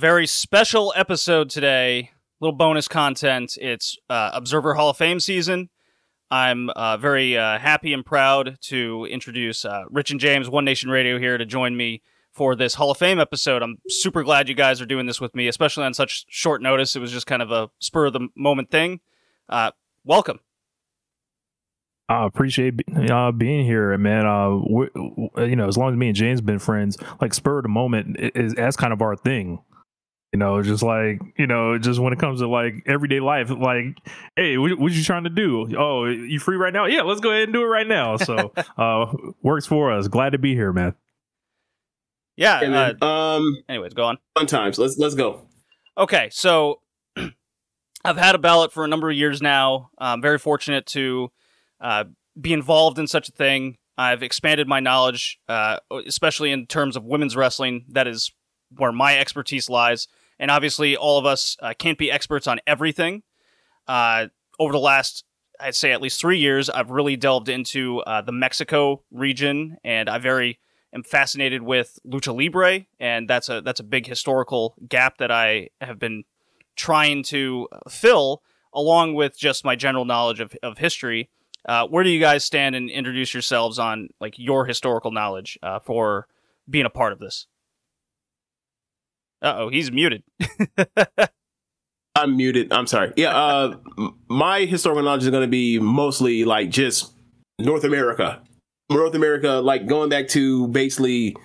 very special episode today. Little bonus content. It's uh, Observer Hall of Fame season. I'm uh, very uh, happy and proud to introduce uh, Rich and James, One Nation Radio, here to join me for this Hall of Fame episode. I'm super glad you guys are doing this with me, especially on such short notice. It was just kind of a spur of the moment thing. Uh, welcome. I appreciate uh, being here, man. Uh, you know, as long as me and James been friends, like spur of the moment is that's kind of our thing. You know, just like you know, just when it comes to like everyday life, like, hey, what, what you trying to do? Oh, you free right now? Yeah, let's go ahead and do it right now. So, uh, works for us. Glad to be here, man. Yeah. Uh, um. Anyways, go on. Fun times. Let's let's go. Okay, so I've had a ballot for a number of years now. I'm very fortunate to uh, be involved in such a thing. I've expanded my knowledge, uh, especially in terms of women's wrestling. That is where my expertise lies. And obviously, all of us uh, can't be experts on everything. Uh, over the last, I'd say, at least three years, I've really delved into uh, the Mexico region, and I very am fascinated with lucha libre, and that's a that's a big historical gap that I have been trying to fill, along with just my general knowledge of, of history. Uh, where do you guys stand and introduce yourselves on like your historical knowledge uh, for being a part of this? Uh oh, he's muted. I'm muted. I'm sorry. Yeah, uh, my historical knowledge is going to be mostly like just North America, North America, like going back to basically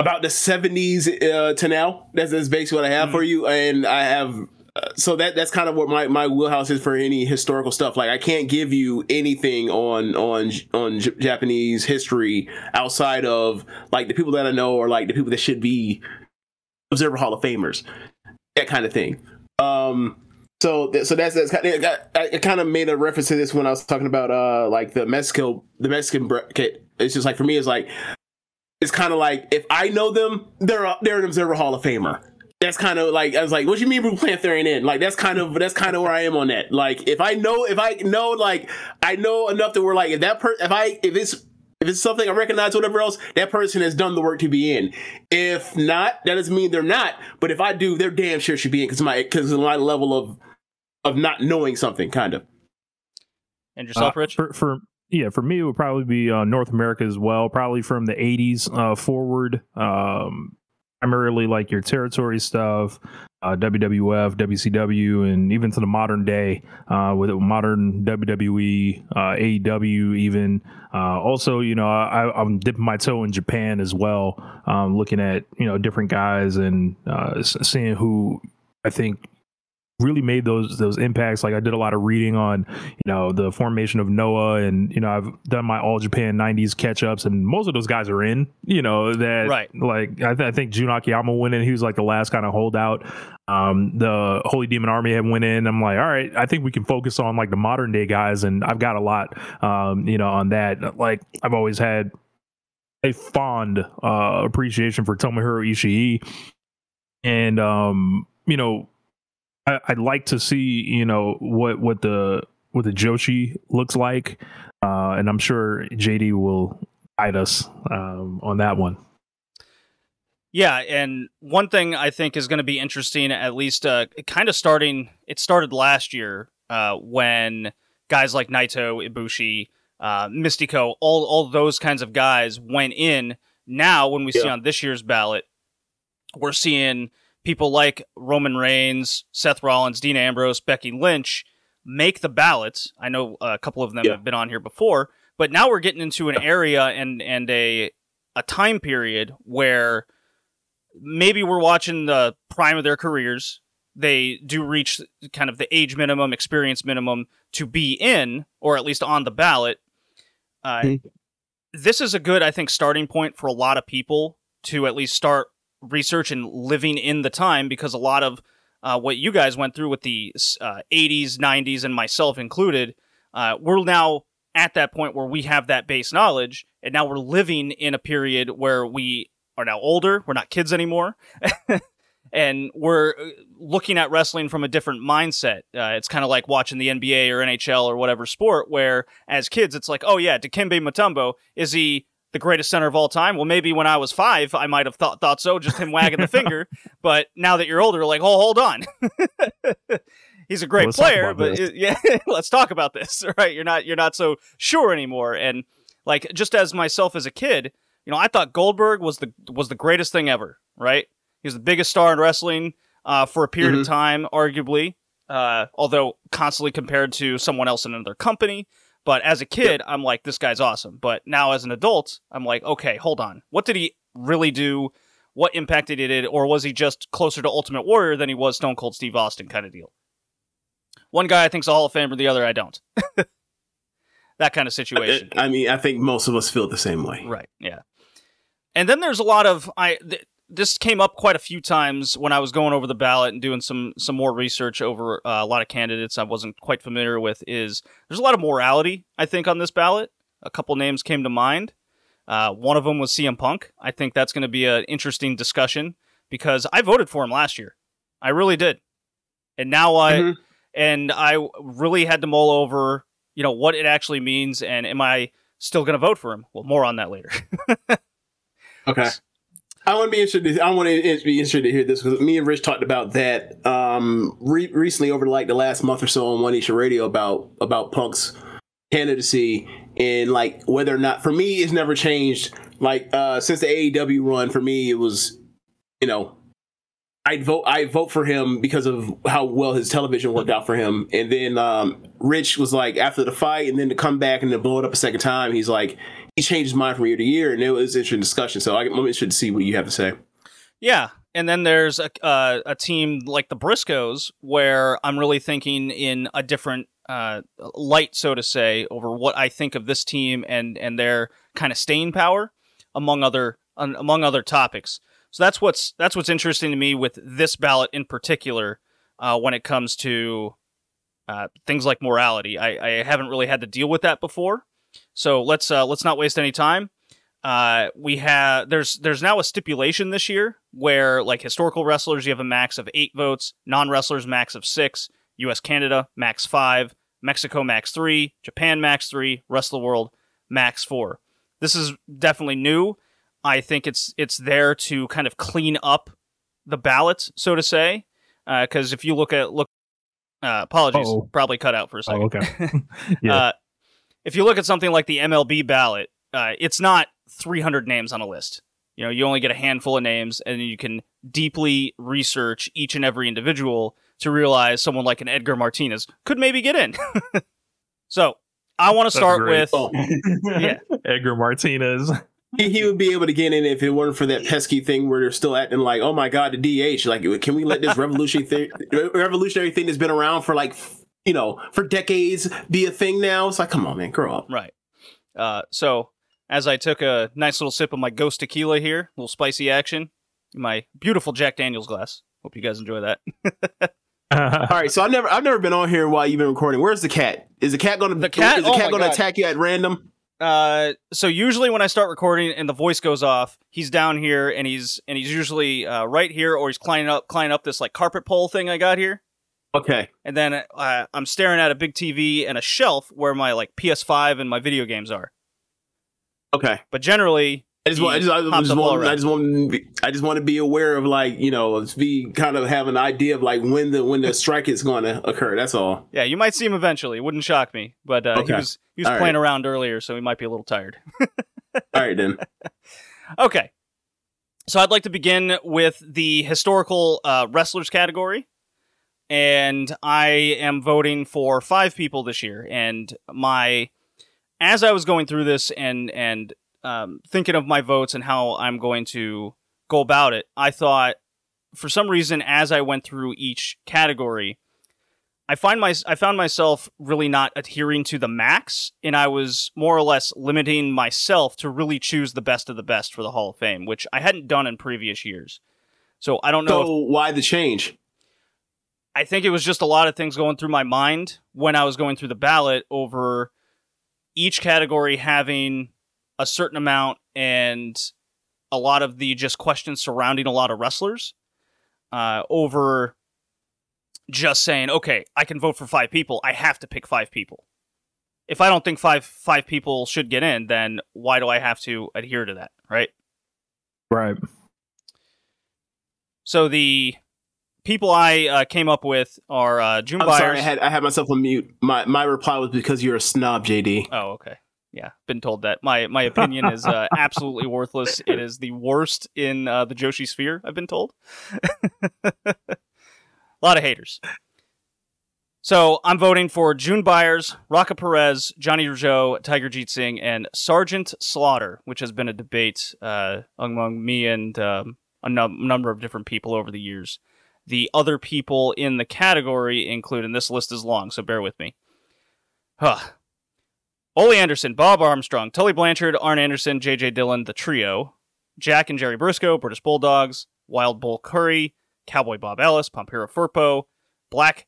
about the 70s uh, to now. That's, that's basically what I have mm-hmm. for you, and I have so that that's kind of what my, my wheelhouse is for any historical stuff. Like I can't give you anything on on on J- Japanese history outside of like the people that I know or like the people that should be Observer Hall of Famers, that kind of thing. Um, so so that's that's kind of, I kind of made a reference to this when I was talking about uh like the Mexico the Mexican bracket. It's just like for me, it's like it's kind of like if I know them, they're they're an Observer Hall of Famer that's kind of like I was like, what do you mean Blue Panther ain't in? Like that's kind of that's kind of where I am on that. Like if I know if I know like I know enough that we're like if that per if I if it's it's something I recognize whatever else, that person has done the work to be in. If not, that doesn't mean they're not. But if I do, they're damn sure should be in because my because my level of of not knowing something, kind of. And yourself, uh, Rich? For, for yeah, for me, it would probably be uh, North America as well. Probably from the '80s uh, forward. Um, primarily like your territory stuff, uh, WWF, WCW, and even to the modern day uh, with modern WWE, uh, AEW, even. Uh, also, you know, I, am dipping my toe in Japan as well, um, looking at you know different guys and uh, seeing who I think really made those those impacts. Like I did a lot of reading on, you know, the formation of Noah, and you know, I've done my All Japan '90s catch ups, and most of those guys are in. You know that right. Like I, th- I think Jun Akiyama went in. He was like the last kind of holdout. Um, the Holy Demon Army had went in. I'm like, all right, I think we can focus on like the modern day guys, and I've got a lot, um, you know, on that. Like I've always had a fond uh, appreciation for Tomohiro Ishii, and um, you know I, would like to see you know what what the what the Joshi looks like, uh, and I'm sure JD will guide us um, on that one. Yeah, and one thing I think is going to be interesting, at least uh, kind of starting, it started last year uh, when guys like Naito, Ibushi, uh, Mystico, all, all those kinds of guys went in. Now, when we yeah. see on this year's ballot, we're seeing people like Roman Reigns, Seth Rollins, Dean Ambrose, Becky Lynch make the ballots. I know a couple of them yeah. have been on here before, but now we're getting into an area and and a a time period where maybe we're watching the prime of their careers. They do reach kind of the age minimum, experience minimum to be in, or at least on the ballot. Uh, mm-hmm. This is a good, I think, starting point for a lot of people to at least start research and living in the time because a lot of uh, what you guys went through with the uh, 80s, 90s, and myself included, uh, we're now at that point where we have that base knowledge, and now we're living in a period where we are now older. We're not kids anymore. and we're uh, looking at wrestling from a different mindset. Uh, it's kind of like watching the NBA or NHL or whatever sport, where as kids, it's like, oh yeah, Dikembe Mutombo is he the greatest center of all time. Well, maybe when I was five, I might have thought thought so, just him wagging the finger. But now that you're older, like, oh, hold on. He's a great player, but this. yeah, let's talk about this. Right? You're not you're not so sure anymore. And like just as myself as a kid, you know, I thought Goldberg was the was the greatest thing ever. Right? He was the biggest star in wrestling uh, for a period of time, arguably. Uh, although constantly compared to someone else in another company. But as a kid, I'm like, this guy's awesome. But now as an adult, I'm like, okay, hold on. What did he really do? What impact did he did? Or was he just closer to Ultimate Warrior than he was Stone Cold Steve Austin kind of deal? One guy I think's a Hall of Famer, the other I don't. that kind of situation. I mean, I think most of us feel the same way. Right. Yeah. And then there's a lot of I. Th- this came up quite a few times when I was going over the ballot and doing some some more research over uh, a lot of candidates I wasn't quite familiar with. Is there's a lot of morality I think on this ballot. A couple names came to mind. Uh, one of them was CM Punk. I think that's going to be an interesting discussion because I voted for him last year. I really did, and now I Mhm. and I really had to mull over, you know, what it actually means, and am I still going to vote for him? Well, more on that later. Okay. I want to be interested. I want to be interested to hear this because me and Rich talked about that um, re- recently over like the last month or so on One Nation Radio about about Punk's candidacy and like whether or not for me it's never changed. Like uh, since the AEW run, for me it was, you know, I'd vote I vote for him because of how well his television worked out for him. And then um, Rich was like after the fight, and then to come back and to blow it up a second time, he's like he changed his mind from year to year, and it was an interesting discussion. So I- I'm interested to see what you have to say. Yeah, and then there's a uh, a team like the Briscoes where I'm really thinking in a different uh, light, so to say, over what I think of this team and and their kind of staying power among other um, among other topics. So that's what's that's what's interesting to me with this ballot in particular uh, when it comes to uh, things like morality. I, I haven't really had to deal with that before, so let's uh, let's not waste any time uh, we have there's there's now a stipulation this year where like historical wrestlers you have a max of eight votes, non wrestlers max of six, U.S. Canada max five, Mexico max three, Japan max three, rest of the world max four. This is definitely new. I think it's it's there to kind of clean up the ballot, so to say, because if you look at look, uh, apologies, Uh-oh. probably cut out for a second. Oh, okay. Yeah. Uh, if you look at something like the MLB ballot, uh, it's not 300 names on a list. You know, you only get a handful of names, and you can deeply research each and every individual to realize someone like an Edgar Martinez could maybe get in. so, I want to start with Oh, yeah, Edgar Martinez. he, he would be able to get in if it weren't for that pesky thing where they're still acting like, oh my god, the DH. Like, can we let this revolutionary thing, revolutionary thing that's been around for like, you know, for decades be a thing now? It's like, come on, man, grow up. right. Uh, so, as I took a nice little sip of my Ghost Tequila here, a little spicy action, my beautiful Jack Daniels glass. Hope you guys enjoy that. All right, so I've never I've never been on here while you've been recording. Where's the cat? Is the cat going to The cat? Is the Oh cat going to God. attack you at random? Uh, so usually when I start recording and the voice goes off, he's down here and he's and he's usually uh, right here or he's climbing up climbing up this like carpet pole thing I got here. Okay, And then uh, I'm staring at a big TV and a shelf where my like PS5 and my video games are. okay. But generally, I just want I just, I just want I just want to be, I just want to be aware of like you know be kind of have an idea of like when the when the strike is going to occur. That's all. yeah, you might see him eventually. It wouldn't shock me. But uh, he was he was All playing around earlier, so he might be a little tired. All right then. Okay. So I'd like to begin with the historical uh, wrestlers category. And I am voting for five people this year. And my, as I was going through this and and um, thinking of my votes and how I'm going to go about it, I thought, for some reason, as I went through each category, I find my I found myself really not adhering to the max, and I was more or less limiting myself to really choose the best of the best for the Hall of Fame, which I hadn't done in previous years. So I don't know. So if, why the change? I think it was just a lot of things going through my mind when I was going through the ballot over each category having a certain amount and a lot of the just questions surrounding a lot of wrestlers uh, over just saying, okay, I can vote for five people. I have to pick five people. if I don't think five five people should get in, then why do I have to adhere to that, right? Right. So the people I uh, came up with are uh, June I'm Byers. sorry, I had I had myself on mute. My my reply was because you're a snob, JD. Oh, okay. Yeah, been told that. My my opinion is uh, absolutely worthless. It is the worst in uh, the Joshi sphere. I've been told. A lot of haters. So I'm voting for June Byers, Rocca Perez, Johnny Rougeau, Tiger Jeet Singh, and Sergeant Slaughter, which has been a debate uh, among me and um, a num- number of different people over the years. The other people in the category include, and this list is long, so bear with me. Huh. Ole Anderson, Bob Armstrong, Tully Blanchard, Arn Anderson, J.J. Dillon, the trio, Jack and Jerry Brisco, British Bulldogs, Wild Bull Curry, Cowboy Bob Ellis, Pampero Firpo, Black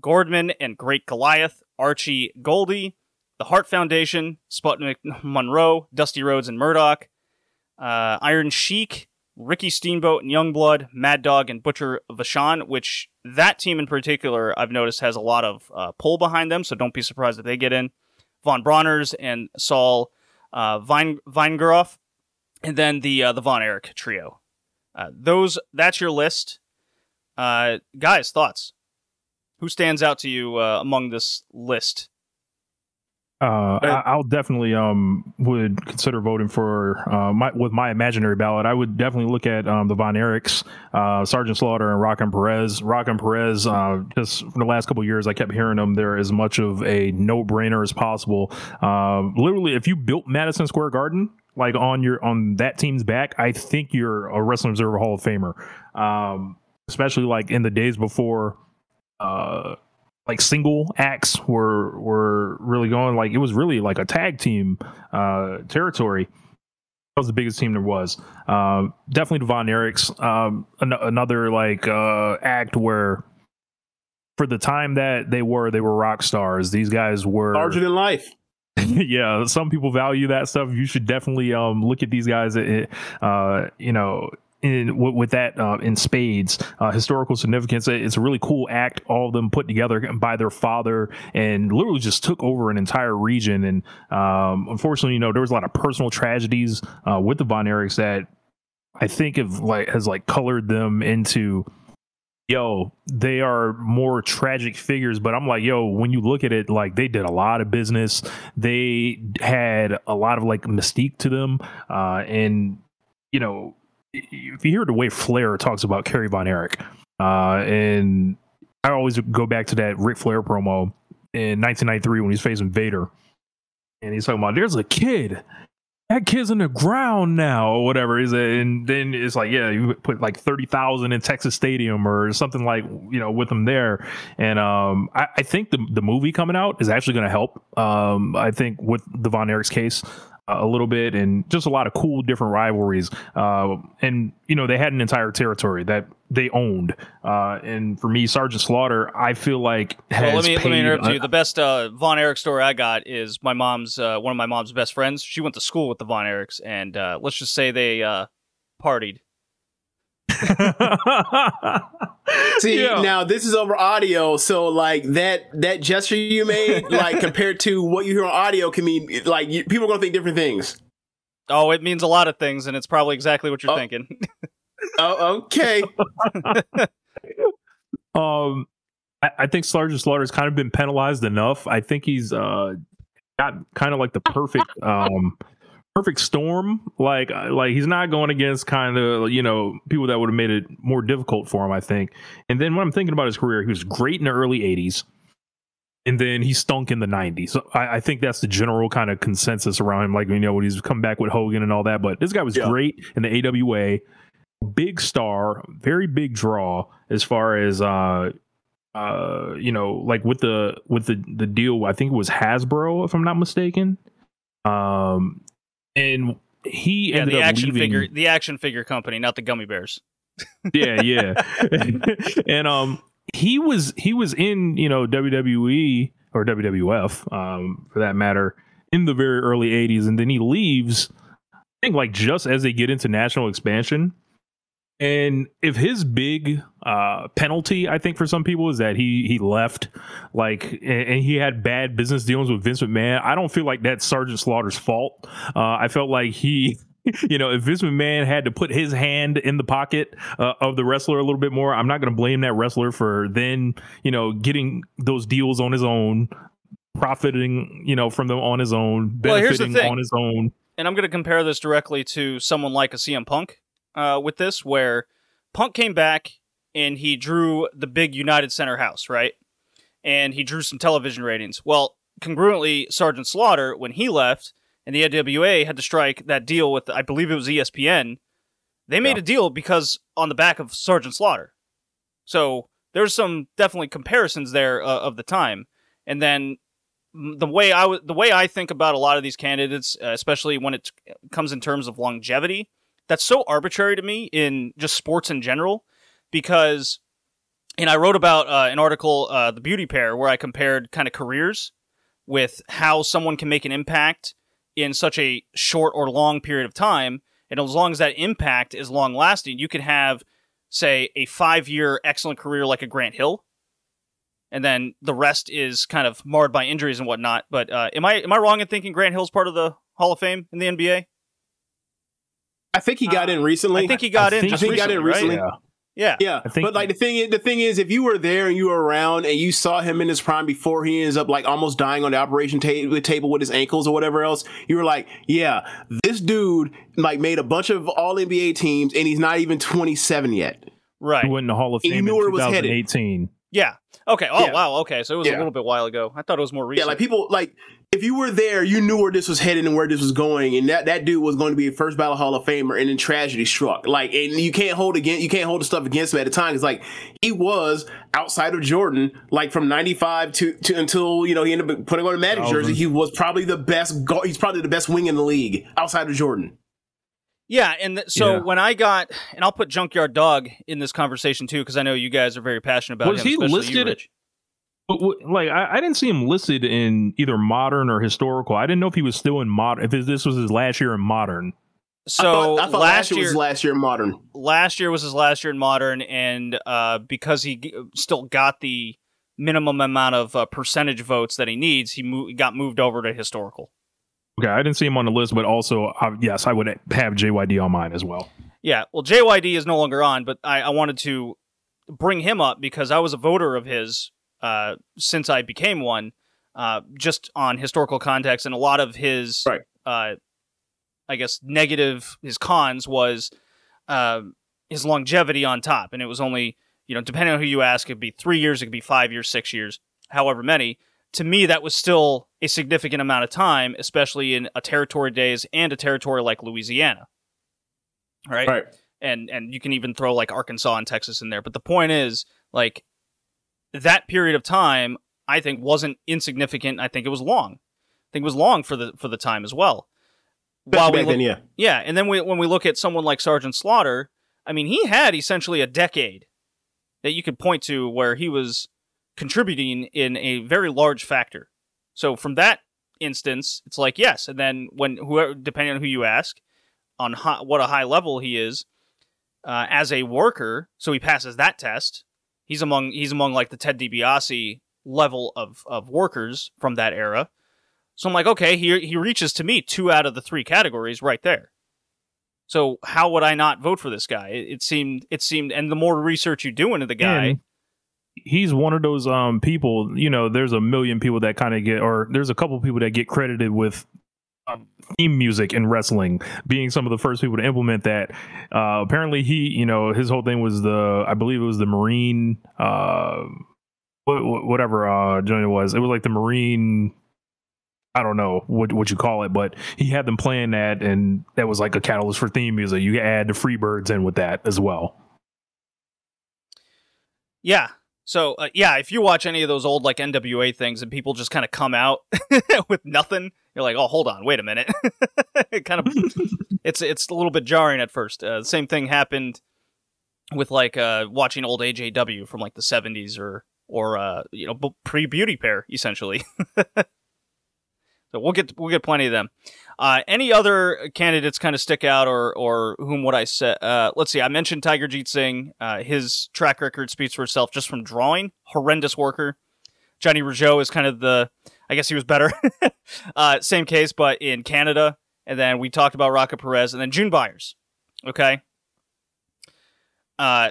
Gordman and Great Goliath, Archie Gouldie, the Hart Foundation, Sputnik Monroe, Dusty Rhodes and Murdoch, uh, Iron Sheik, Ricky Steamboat and Youngblood, Mad Dog and Butcher Vachon, which that team in particular I've noticed has a lot of uh, pull behind them, so don't be surprised if they get in. Von Brauners and Saul uh, and then the uh, the Von Erich trio. Uh, those that's your list, uh, guys. Thoughts? Who stands out to you uh, among this list? Uh, I, I'll definitely um would consider voting for uh my with my imaginary ballot. I would definitely look at um the Von Erichs, uh Sergeant Slaughter and Rocca and Perez. Rocca and Perez, uh, just for the last couple of years, I kept hearing them. They're as much of a no brainer as possible. Um, literally, if you built Madison Square Garden like on your on that team's back, I think you're a Wrestling Observer Hall of Famer. Um, especially like in the days before. Uh, like single acts were were really going like it was really like a tag team uh territory. That was the biggest team there was. Um definitely the Von Erichs um an- another like uh act where for the time that they were they were rock stars. These guys were Larger than life. yeah some people value that stuff. You should definitely um look at these guys uh, uh you know in with, that uh, in spades uh, historical significance it's a really cool act all of them put together by their father and literally just took over an entire region and um, unfortunately you know there was a lot of personal tragedies uh, with the von erichs that i think have like has like colored them into yo, they are more tragic figures, but I'm like, yo, when you look at it, like they did a lot of business. They had a lot of like mystique to them. Uh, and, you know, if you hear the way Flair talks about Kerry Von Erich, uh, and I always go back to that Ric Flair promo in 1993 when he's facing Vader. And he's talking about, there's a kid. That kid's in the ground now or whatever. Is it and then it's like yeah you put like 30,000 in Texas Stadium or something like you know with them there. And um I, I think the the movie coming out is actually going to help um I think with the Von Erichs case a little bit and just a lot of cool different rivalries uh, and you know they had an entire territory that they owned uh, and for me sergeant slaughter i feel like has Well, let me let me interrupt a- you. The best uh, Von Erich story I got is my mom's uh, one of my mom's best friends. She went to school with the Von Erichs, and uh, let's just say they uh, partied. See, Yeah. now this is over audio, so like that that gesture you made, like compared to what you hear on audio, can mean like you, people are gonna think different things. Oh, it means a lot of things, and it's probably exactly what you're Oh. thinking. Oh, okay. Um, I, I think Sergeant Slaughter's kind of been penalized enough. I think he's uh got kind of like the perfect um perfect storm. Like like he's not going against kind of you know people that would have made it more difficult for him. I think. And then when I'm thinking about his career, he was great in the early '80s. And then he stunk in the 90s. So I, I think that's the general kind of consensus around him. Like, you know, when he's come back with Hogan and all that. But this guy was Yeah. great in the AWA big star, very big draw as far as uh uh you know like with the with the the deal I think it was Hasbro if I'm not mistaken. Um and he yeah, ended the up action leaving figure, the action figure company, not the gummy bears. yeah, yeah. and um he was he was in, you know, WWE or WWF um for that matter in the very early 80s and then he leaves I think like just as they get into national expansion And if his big uh, penalty, I think for some people is that he he left, like, and, and, he had bad business dealings with Vince McMahon. I don't feel like that's Sergeant Slaughter's fault. Uh, I felt like he you know, if Vince McMahon had to put his hand in the pocket uh, of the wrestler a little bit more, I'm not going to blame that wrestler for then, you know, getting those deals on his own, profiting, you know, from them on his own, benefiting well, on his own. And I'm going to compare this directly to someone like a CM Punk uh, with this, where Punk came back and he drew the big United Center house, right? And he drew some television ratings. Well, congruently, Sergeant Slaughter, when he left, and the AWA had to strike that deal with, I believe it was ESPN. They made yeah. a deal because on the back of Sergeant Slaughter. So there's some definitely comparisons there uh, of the time. And then the way I w- the way I think about a lot of these candidates, uh, especially when it comes in terms of longevity, that's so arbitrary to me in just sports in general, because, and I wrote about uh, an article, uh, the Beauty Pair, where I compared kind of careers with how someone can make an impact in such a short or long period of time. And as long as that impact is long lasting, you could have, say, a five year excellent career like a Grant Hill. And then the rest is kind of marred by injuries and whatnot. But uh, am I am I wrong in thinking Grant Hill's part of the Hall of Fame in the NBA? I think he got uh, in recently. I think he got I in. Think, I think recently, he got in recently. Right? Yeah. Yeah, yeah. but like the thing, is, the thing is, if you were there and you were around and you saw him in his prime before he ends up like almost dying on the operation ta- table with his ankles or whatever else, you were like, yeah, this dude like made a bunch of All NBA teams and he's not even 27 yet. Right. He went in the Hall of Fame in 2018. Yeah. Okay. Oh yeah. wow. Okay. So it was yeah. a little bit while ago. I thought it was more recent. Yeah, like people like if you were there, you knew where this was headed and where this was going, and that, that dude was going to be a first ballot Hall of Famer, and then tragedy struck. Like, and you can't hold again, you can't hold the stuff against him at the time. It's like he was outside of Jordan, like from '95 to, to until you know he ended up putting on a Magic oh, jersey. He was probably the best. He's probably the best wing in the league outside of Jordan. Yeah, and th- so yeah. when I got, and I'll put Junkyard Dog in this conversation too, because I know you guys are very passionate about was him. Was he listed? Like I, I, didn't see him listed in either modern or historical. I didn't know if he was still in modern. If this was his last year in modern. So I thought, I thought last, year was last year in modern. Last year was his last year in modern, and uh, because he g- still got the minimum amount of uh, percentage votes that he needs, he mo- got moved over to historical. Okay, I didn't see him on the list, but also uh, yes, I would have JYD on mine as well. Yeah, well, JYD is no longer on, but I, I wanted to bring him up because I was a voter of his uh, since I became one, uh, just on historical context, and a lot of his, right. uh, I guess, negative his cons was uh, his longevity on top, and it was only you know depending on who you ask, it could be three years, it could be five years, six years, however many. To me, that was still a significant amount of time, especially in a territory days and a territory like Louisiana. Right. Right. And and you can even throw like Arkansas and Texas in there. But the point is, like, that period of time, I think, wasn't insignificant. I think it was long. I think it was long for the for the time as well. While we look, then, yeah, yeah, and then we, when we look at someone like Sergeant Slaughter, I mean, he had essentially a decade that you could point to where he was contributing in a very large factor. So from that instance, it's like yes, and then when whoever, depending on who you ask, on high, what a high level he is uh, as a worker, so he passes that test he's among he's among like the Ted DiBiase level of of workers from that era. So I'm like, okay, he he reaches to me two out of the three categories right there. So how would I not vote for this guy? It, seemed it seemed, and the more research you do into the guy. And he's one of those um people you know there's a million people that kind of get or there's a couple people that get credited with theme music in wrestling, being some of the first people to implement that. Uh, apparently, he, you know, his whole thing was the, I believe it was the Marine, uh, whatever uh, joint it was. It was like the Marine. I don't know what what you call it, but he had them playing that, and that was like a catalyst for theme music. You add the Freebirds in with that as well. Yeah, so uh, yeah, if you watch any of those old like NWA things and people just kind of come out with nothing, you're like, oh, hold on, wait a minute. it kind of it's it's a little bit jarring at first. Uh, the same thing happened with like uh, watching old AJW from like the 70s or or uh, you know pre Beauty Pair essentially. so we'll get we'll get plenty of them. Uh, any other candidates kind of stick out, or or whom would I say? Uh, let's see. I mentioned Tiger Jeet Singh. Uh, his track record speaks for itself just from drawing. Horrendous worker. Johnny Rougeau is kind of the. I guess he was better. uh, same case, but in Canada. And then we talked about Rocca Perez, and then June Byers. Okay. Uh,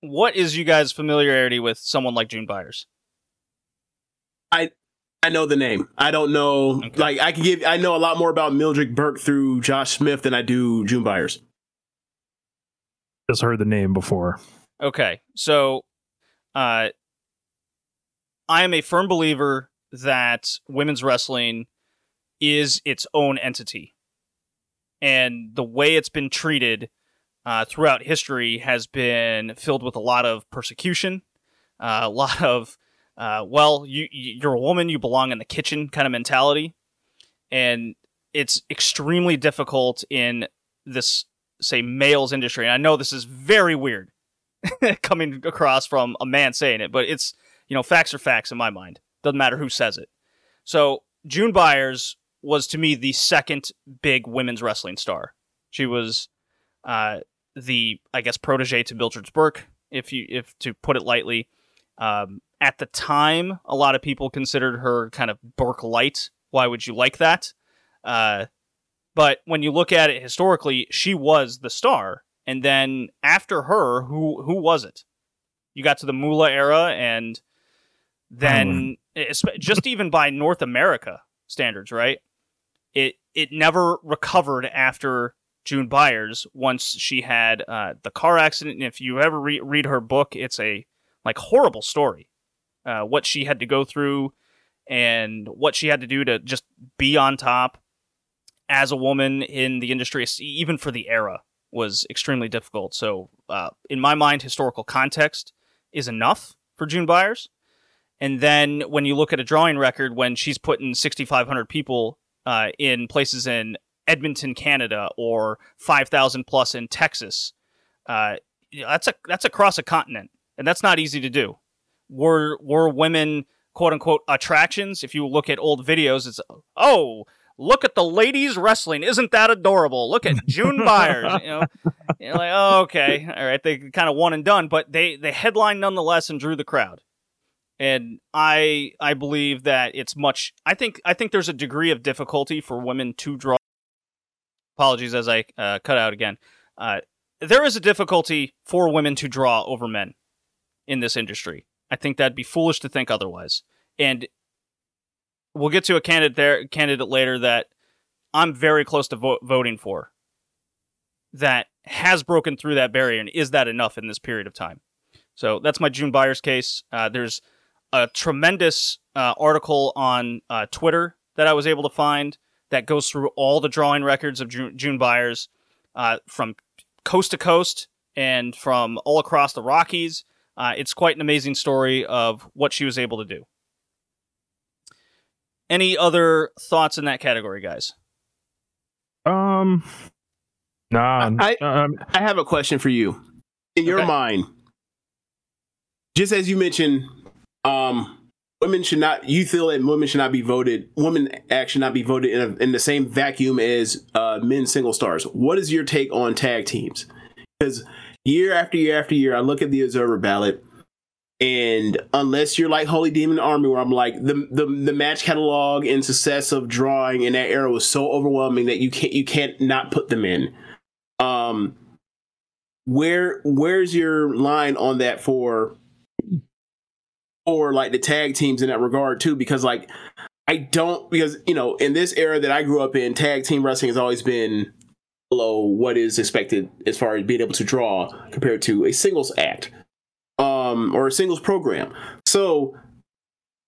what is you guys' familiarity with someone like June Byers? I I know the name. I don't know. Okay. Like I can give. I know a lot more about Mildred Burke through Josh Smith than I do June Byers. Just heard the name before. Okay, so uh, I am a firm believer that women's wrestling is its own entity, and the way it's been treated uh, throughout history has been filled with a lot of persecution, uh, a lot of uh, well, you you're a woman, you belong in the kitchen kind of mentality, and it's extremely difficult in this say males industry. And I know this is very weird coming across from a man saying it, but it's you know facts are facts in my mind. Doesn't matter who says it. So June Byers was to me the second big women's wrestling star. She was uh, the I guess protege to Mildred Burke, if you if to put it lightly. Um, at the time, a lot of people considered her kind of Burke light. Why would you like that? Uh, but when you look at it historically, she was the star. And then after her, who who was it? You got to the Moolah era, and then espe- just even by North America standards, right? It it never recovered after June Byers once she had uh, the car accident. And if you ever re- read her book, it's a like horrible story. Uh, what she had to go through and what she had to do to just be on top as a woman in the industry, even for the era, was extremely difficult. So, uh, in my mind, historical context is enough for June Byers. And then when you look at a drawing record, when she's putting 6,500 people uh, in places in Edmonton, Canada, or 5,000 plus in Texas, uh, that's a that's across a continent, and that's not easy to do. Were were women quote unquote attractions? If you look at old videos, it's oh look at the ladies wrestling, isn't that adorable? Look at June Byers, you know, you're like oh, okay, all right, they kind of one and done, but they they headlined nonetheless and drew the crowd and I I believe that it's much. I think I think there's a degree of difficulty for women to draw. Apologies as I uh, cut out again. Uh, there is a difficulty for women to draw over men in this industry. I think that'd be foolish to think otherwise. And we'll get to a candidate there candidate later that I'm very close to vo- voting for. That has broken through that barrier, and is that enough in this period of time? So that's my June Byers case. Uh, there's a tremendous uh, article on uh, Twitter that I was able to find that goes through all the drawing records of June, June Byers uh, from coast to coast and from all across the Rockies. Uh, it's quite an amazing story of what she was able to do. Any other thoughts in that category, guys? Um, nah. I- um, I have a question for you. In your Okay. mind, just as you mentioned, um, women should not. You feel that women should not be voted. Women act should not be voted in, a, in the same vacuum as uh, men single stars. What is your take on tag teams? Because year after year after year, I look at the observer ballot, and unless you're like Holy Demon Army, where I'm like the the the match catalog and success of drawing in that era was so overwhelming that you can't you can't not put them in. Um, where where's your line on that for or like the tag teams in that regard too because like i don't because you know in this era that i grew up in tag team wrestling has always been below what is expected as far as being able to draw compared to a singles act um or a singles program. So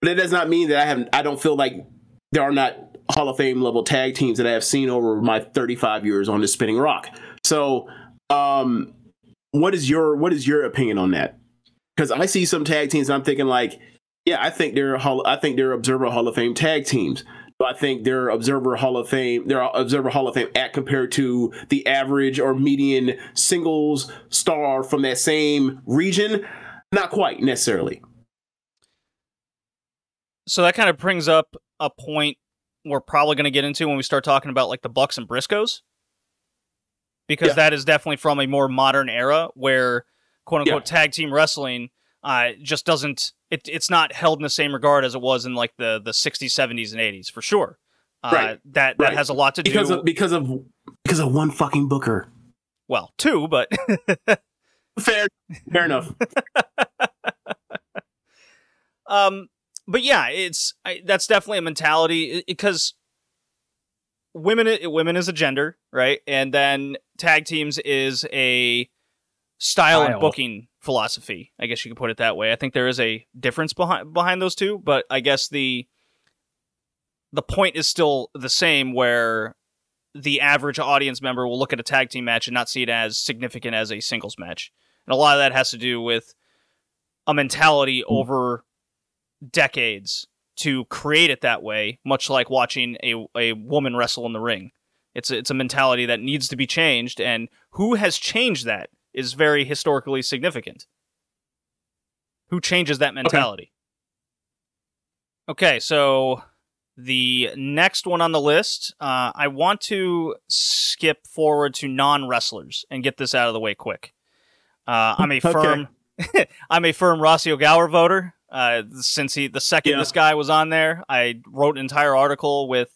that does not mean that i have i don't feel like there are not hall of fame level tag teams that i have seen over my 35 years on this spinning rock. So um what is your what is your opinion on that because I see some tag teams and I'm thinking like, yeah, I think they're Hall, I think they're Observer Hall of Fame tag teams. But I think they're Observer Hall of Fame, they're Observer Hall of Fame at compared to the average or median singles star from that same region. Not quite necessarily. So that kind of brings up a point we're probably going to get into when we start talking about like the Bucks and Briscoes, because Yeah. that is definitely from a more modern era where quote unquote tag team wrestling uh, just doesn't it, it's not held in the same regard as it was in like the the 60s, 70s, and 80s for sure. Uh, Right. That that Right. has a lot to do. because of because of because of one fucking booker. well, two, but Fair, fair enough. Um, but yeah, it's I, that's definitely a mentality because women women is a gender, right? And then tag teams is a style, Style. and booking philosophy. I guess you could put it that way. I think there is a difference behind behind those two, but I guess the the point is still the same where the average audience member will look at a tag team match and not see it as significant as a singles match. And a lot of that has to do with a mentality hmm. over decades to create it that way, much like watching a, a woman wrestle in the ring. It's a, it's a mentality that needs to be changed, and who has changed that is very historically significant. Who changes that mentality? Okay, so the next one on the list, uh, I want to skip forward to non wrestlers and get this out of the way quick. Uh, I'm a firm, I'm a firm Rossy Ogawa voter. Uh, since he, the second Yeah. this guy was on there, I wrote an entire article with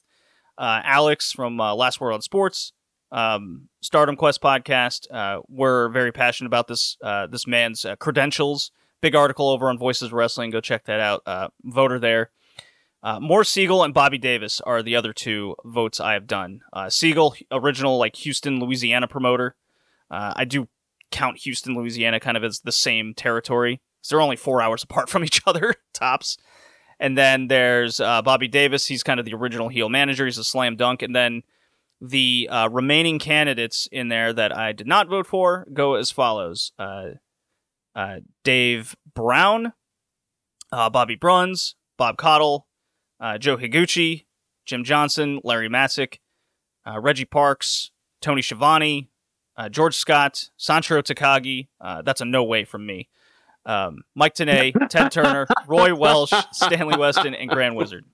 uh, Alex from uh, Last Word on Sports, um, Stardom Quest podcast. Uh, we're very passionate about this uh, this man's uh, credentials. Big article over on Voices of Wrestling. Go check that out. Uh, voter there. Uh, Morris Siegel and Bobby Davis are the other two votes I have done. Uh, Siegel, original like Houston, Louisiana promoter. Uh, I do count Houston, Louisiana kind of as the same territory. 'cause they're only four hours apart from each other, tops. And then there's Bobby Davis. He's kind of the original heel manager. He's a slam dunk. And then the uh, remaining candidates in there that I did not vote for go as follows: uh, uh, Dave Brown, uh, Bobby Bruns, Bob Caudle, uh, Joe Higuchi, Jim Johnston, Larry Matysik, uh, Reggie Parks, Tony Schiavone, George Scott, Sancho Takagi. That's a no way from me. Um, Mike Tenay, Ted Turner, Roy Welch, Stanley Weston, and Grand Wizard.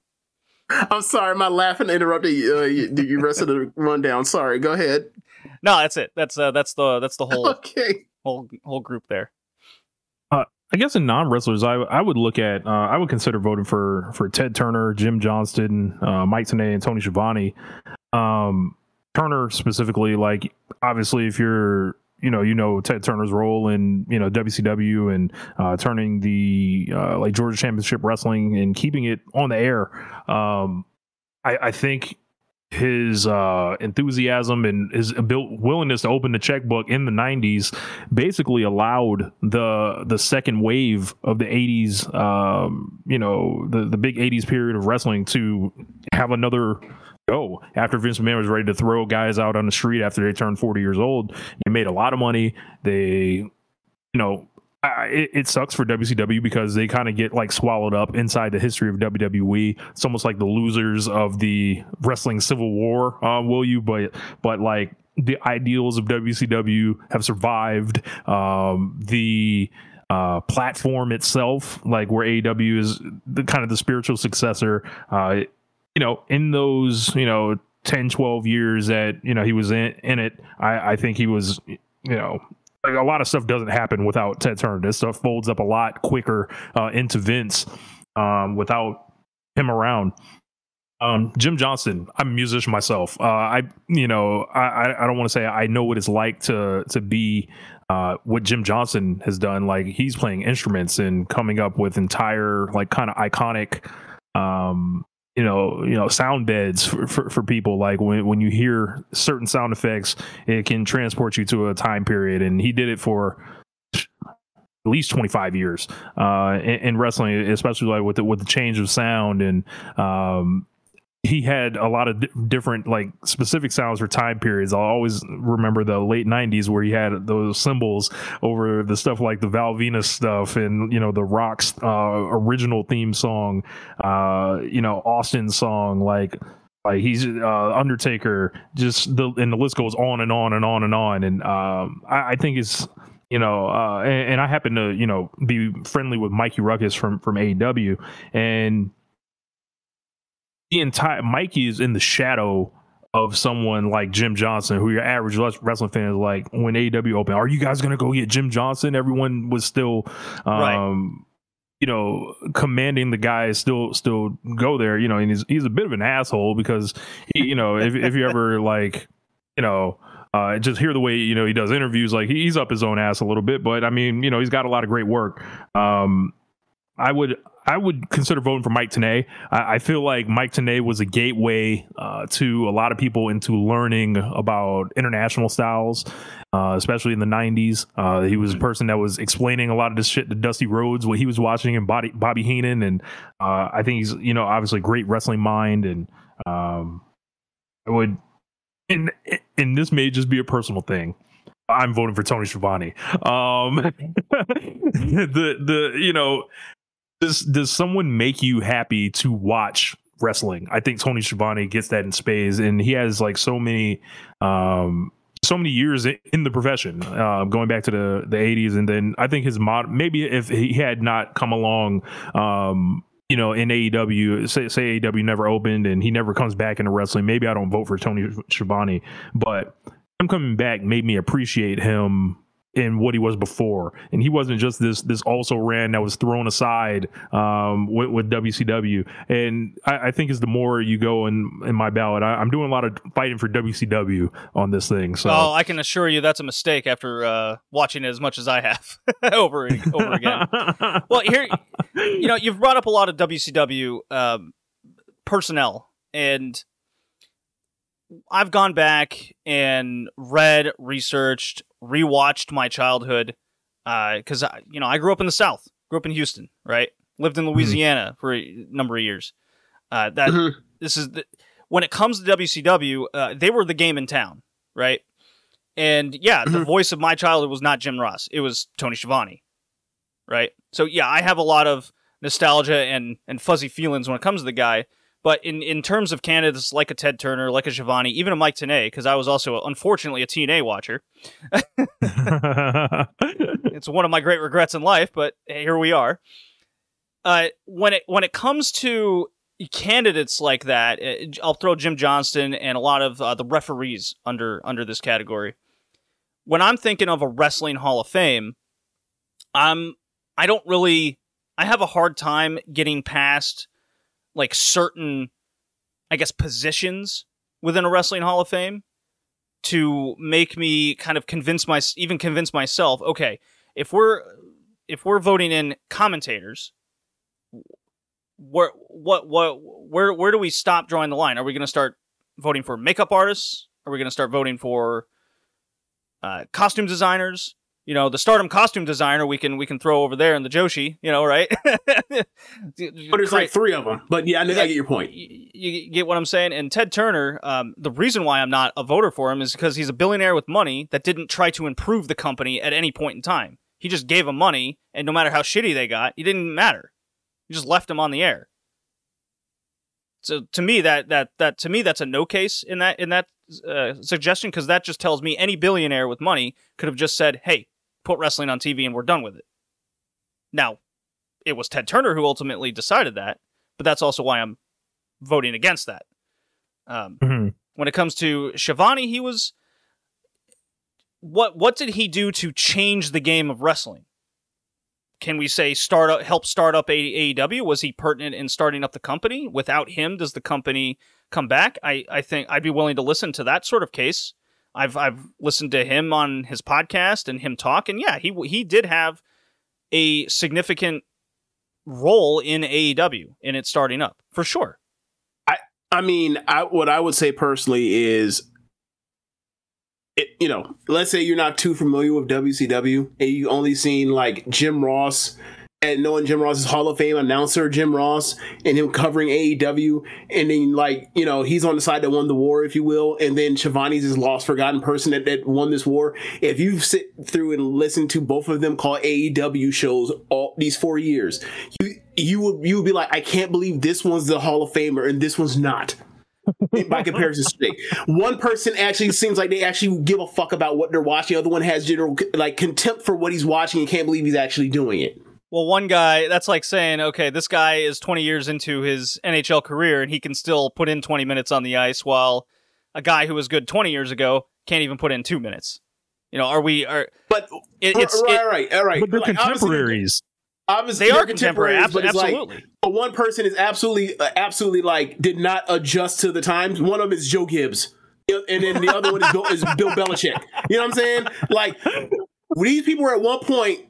I'm sorry, my laughing interrupted uh, you, the rest of the rundown. Sorry, go ahead. No, that's it. That's uh, that's the that's the whole Okay. whole whole group there. I guess in non wrestlers, I I would look at uh, I would consider voting for for Ted Turner, Jim Johnston, uh, Mike Tenay, and Tony Schiavone. Um, Turner specifically, like obviously, if you're you know you know Ted Turner's role in you know WCW and uh, turning the uh, like Georgia Championship Wrestling and keeping it on the air. Um, I, I think his uh, enthusiasm and his abil- willingness to open the checkbook in the 90s basically allowed the the second wave of the 80s um, you know the the big 80s period of wrestling to have another go after Vince McMahon was ready to throw guys out on the street after they turned 40 years old they made a lot of money they you know I, it, it sucks for WCW because they kind of get like swallowed up inside the history of WWE. It's almost like the losers of the wrestling civil war, uh, will you? But but like the ideals of WCW have survived. Um, the uh, platform itself, like where AEW is the kind of the spiritual successor. Uh, you know, in those you know 10, 12 years that you know he was in in it, I, I think he was you know like a lot of stuff doesn't happen without Ted Turner. This stuff folds up a lot quicker uh, into Vince um, without him around. Um, Jim Johnston, I'm a musician myself. Uh, I, you know, I, I don't want to say I know what it's like to to be uh, what Jim Johnston has done. Like he's playing instruments and coming up with entire like kind of iconic, um, you know, you know, sound beds for, for, for people. Like when when you hear certain sound effects, it can transport you to a time period. And he did it for at least 25 years uh, in, in wrestling, especially like with the, with the change of sound and um, he had a lot of di- different like specific sounds for time periods. I'll always remember the late '90s where he had those cymbals over the stuff like the Val Venis stuff and you know the Rock's uh, original theme song, uh, you know Austin's song like. Like he's uh, Undertaker, just the and the list goes on and on and on and on, and um, I, I think it's you know, uh, and, and I happen to you know be friendly with Mikey Rukus from from AEW, and the entire Mikey is in the shadow of someone like Jim Johnston, who your average wrestling fan is like, when AEW opened, are you guys gonna go get Jim Johnston? Everyone was still, um, right. you know, commanding the guy still still go there. You know, and he's he's a bit of an asshole because, he, you know, if if you ever like, you know. Uh, just hear the way you know he does interviews. Like he's up his own ass a little bit, but I mean, you know, he's got a lot of great work. Um, I would I would consider voting for Mike Tenay. I, I feel like Mike Tenay was a gateway uh, to a lot of people into learning about international styles, uh, especially in the 90s. Uh, he was a person that was explaining a lot of this shit to Dusty Rhodes, what he was watching, and Bobby, Bobby Heenan. And uh, I think he's, you know, obviously great wrestling mind. And um, I would, and, and this may just be a personal thing. I'm voting for Tony Schiavone. Um, the the you know does does someone make you happy to watch wrestling? I think Tony Schiavone gets that in spades, and he has like so many um so many years in the profession, uh, going back to the the 80s, and then I think his mod maybe if he had not come along, um, you know, in AEW, say, say AEW never opened and he never comes back into wrestling, maybe I don't vote for Tony Schiavone, but him coming back made me appreciate him in what he was before, and he wasn't just this this also ran that was thrown aside um, with, with, WCW. And I, I, think as the more you go in in my ballot, I, am doing a lot of fighting for WCW on this thing. So oh, I can assure you that's a mistake after uh, watching it as much as I have over and, over again. well, here you know you've brought up a lot of WCW um, personnel and. I've gone back and read, researched, rewatched my childhood because uh, you know I grew up in the South, grew up in Houston, right? Lived in mm-hmm. Louisiana mm-hmm. for a number of years. Uh, that mm-hmm. this is the, when it comes to WCW, uh, they were the game in town, right? And yeah, mm-hmm. the voice of my childhood was not Jim Ross; it was Tony Schiavone, right? So yeah, I have a lot of nostalgia and and fuzzy feelings when it comes to the guy. But in, in terms of candidates like a Ted Turner, like a Schiavone, even a Mike Tenay, because I was also unfortunately a TNA watcher. it's one of my great regrets in life, but here we are. Uh, when it when it comes to candidates like that, uh, I'll throw Jim Johnston and a lot of uh, the referees under under this category. When I'm thinking of a wrestling Hall of Fame, I'm I don't really I have a hard time getting past like certain, I guess, positions within a wrestling Hall of Fame to make me kind of convince my even convince myself. Okay, if we're if we're voting in commentators, where what what where where do we stop drawing the line? Are we going to start voting for makeup artists? Are we going to start voting for uh, costume designers? You know the stardom costume designer we can we can throw over there in the joshi you know right? But there's like three of them but yeah i, yeah, I get your point. you, you, get what i'm saying? And ted turner um, the reason why i'm not a voter for him is because he's a billionaire with money that didn't try to improve the company at any point in time. He just gave them money and no matter how shitty they got it didn't matter. He just left them on the air. So to me that that that to me that's a no case in that in that uh, suggestion because that just tells me any billionaire with money could have just said hey put wrestling on TV and we're done with it. Now, it was Ted Turner who ultimately decided that, but that's also why I'm voting against that. Um, mm-hmm. When it comes to Schiavone, he was what what did he do to change the game of wrestling? Can we say start up, help start up AEW? Was he pertinent in starting up the company? Without him, does the company come back? I, I think I'd be willing to listen to that sort of case. I've I've listened to him on his podcast and him talk, and yeah, he he did have a significant role in AEW in its starting up for sure. I I mean, I, what I would say personally is, it, you know, let's say you're not too familiar with WCW and you only seen like Jim Ross and knowing Jim Ross's Hall of Fame announcer, Jim Ross, and him covering AEW, and then like you know he's on the side that won the war, if you will, and then Schiavone's this lost, forgotten person that, that won this war. If you sit through and listen to both of them call AEW shows all these four years, you you would you would be like, I can't believe this one's the Hall of Famer and this one's not. by comparison. One person actually seems like they actually give a fuck about what they're watching. The other one has general like contempt for what he's watching and can't believe he's actually doing it. Well, one guy, that's like saying, okay, this guy is 20 years into his NHL career and he can still put in 20 minutes on the ice while a guy who was good 20 years ago can't even put in 2 minutes. You know, are we are But it, it's right, it- right, all right. But they're Like, contemporaries. Obviously, they are they're contemporary, contemporaries, but it's like absolutely. But one person is absolutely, uh, absolutely like did not adjust to the times. One of them is Joe Gibbs, and then the other one is Bill, is Bill Belichick. You know what I'm saying? Like these people were at one point,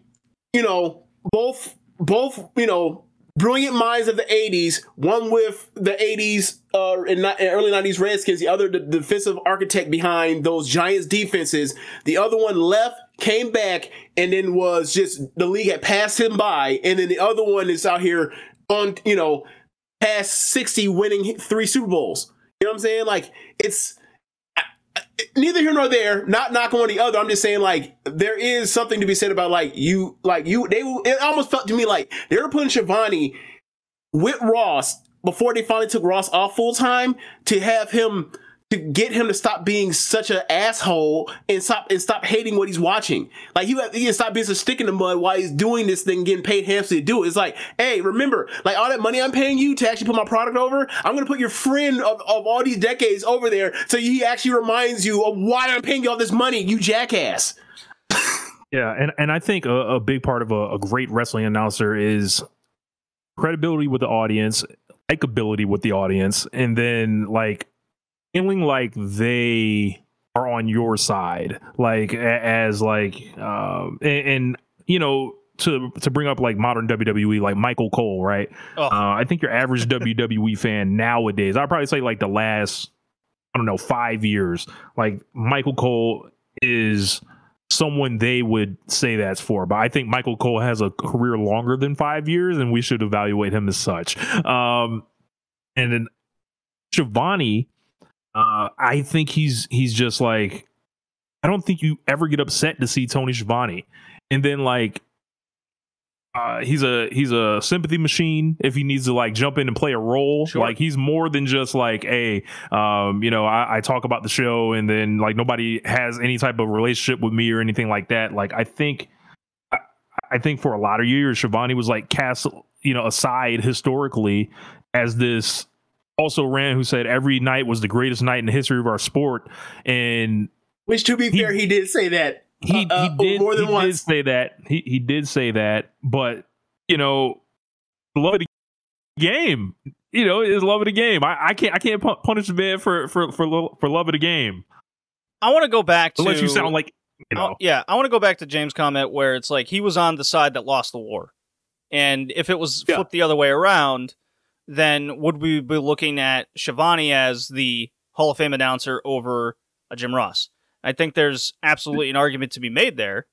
you know, both both you know brilliant minds of the '80s. One with the '80s uh, not, early '90s Redskins. The other, the defensive architect behind those Giants defenses. The other one left, came back, and then was just the league had passed him by. And then the other one is out here on you know past 60 winning three Super Bowls. You know what I'm saying? Like it's neither here nor there. Not knocking on the other. I'm just saying like there is something to be said about like you like you they it almost felt to me like they were putting Schiavone with Ross before they finally took Ross off full time to have him to get him to stop being such an asshole and stop and stop hating what he's watching. Like he he can stop being so stick in the mud while he's doing this thing, getting paid handsomely to do it. It's like, hey, remember, like all that money I'm paying you to actually put my product over, I'm gonna put your friend of, of all these decades over there, so he actually reminds you of why I'm paying you all this money, you jackass. Yeah, and, and I think a, a big part of a, a great wrestling announcer is credibility with the audience, likability with the audience, and then like feeling like they are on your side, like as like um and, and you know to to bring up like modern WWE, like Michael Cole, right? Oh. Uh, I think your average WWE fan nowadays, I'd probably say like the last, I don't know, five years, like Michael Cole is someone they would say that's for. But I think Michael Cole has a career longer than five years, and we should evaluate him as such. Um, and then Schiavone, uh, I think he's he's just like I don't think you ever get upset to see Tony Schiavone. And then like uh, he's a he's a sympathy machine if he needs to like jump in and play a role. Sure. Like he's more than just like a um, you know, I, I talk about the show and then like nobody has any type of relationship with me or anything like that. Like I think I, I think for a lot of years Schiavone was like cast you know aside historically as this also ran who said every night was the greatest night in the history of our sport and Which, to be He- fair, he did say that. he, Uh, he did more than he once. did say that he he did say that but you know love of the game you know is love of the game i, I can't i can't punish the man for for for lo- for love of the game I want to go back to unless you sound like you know Oh, yeah, I want to go back to James' comment where it's like he was on the side that lost the war. And if it was Yeah. flipped the other way around, then would we be looking at Schiavone as the Hall of Fame announcer over a Jim Ross? I think there's absolutely an argument to be made there.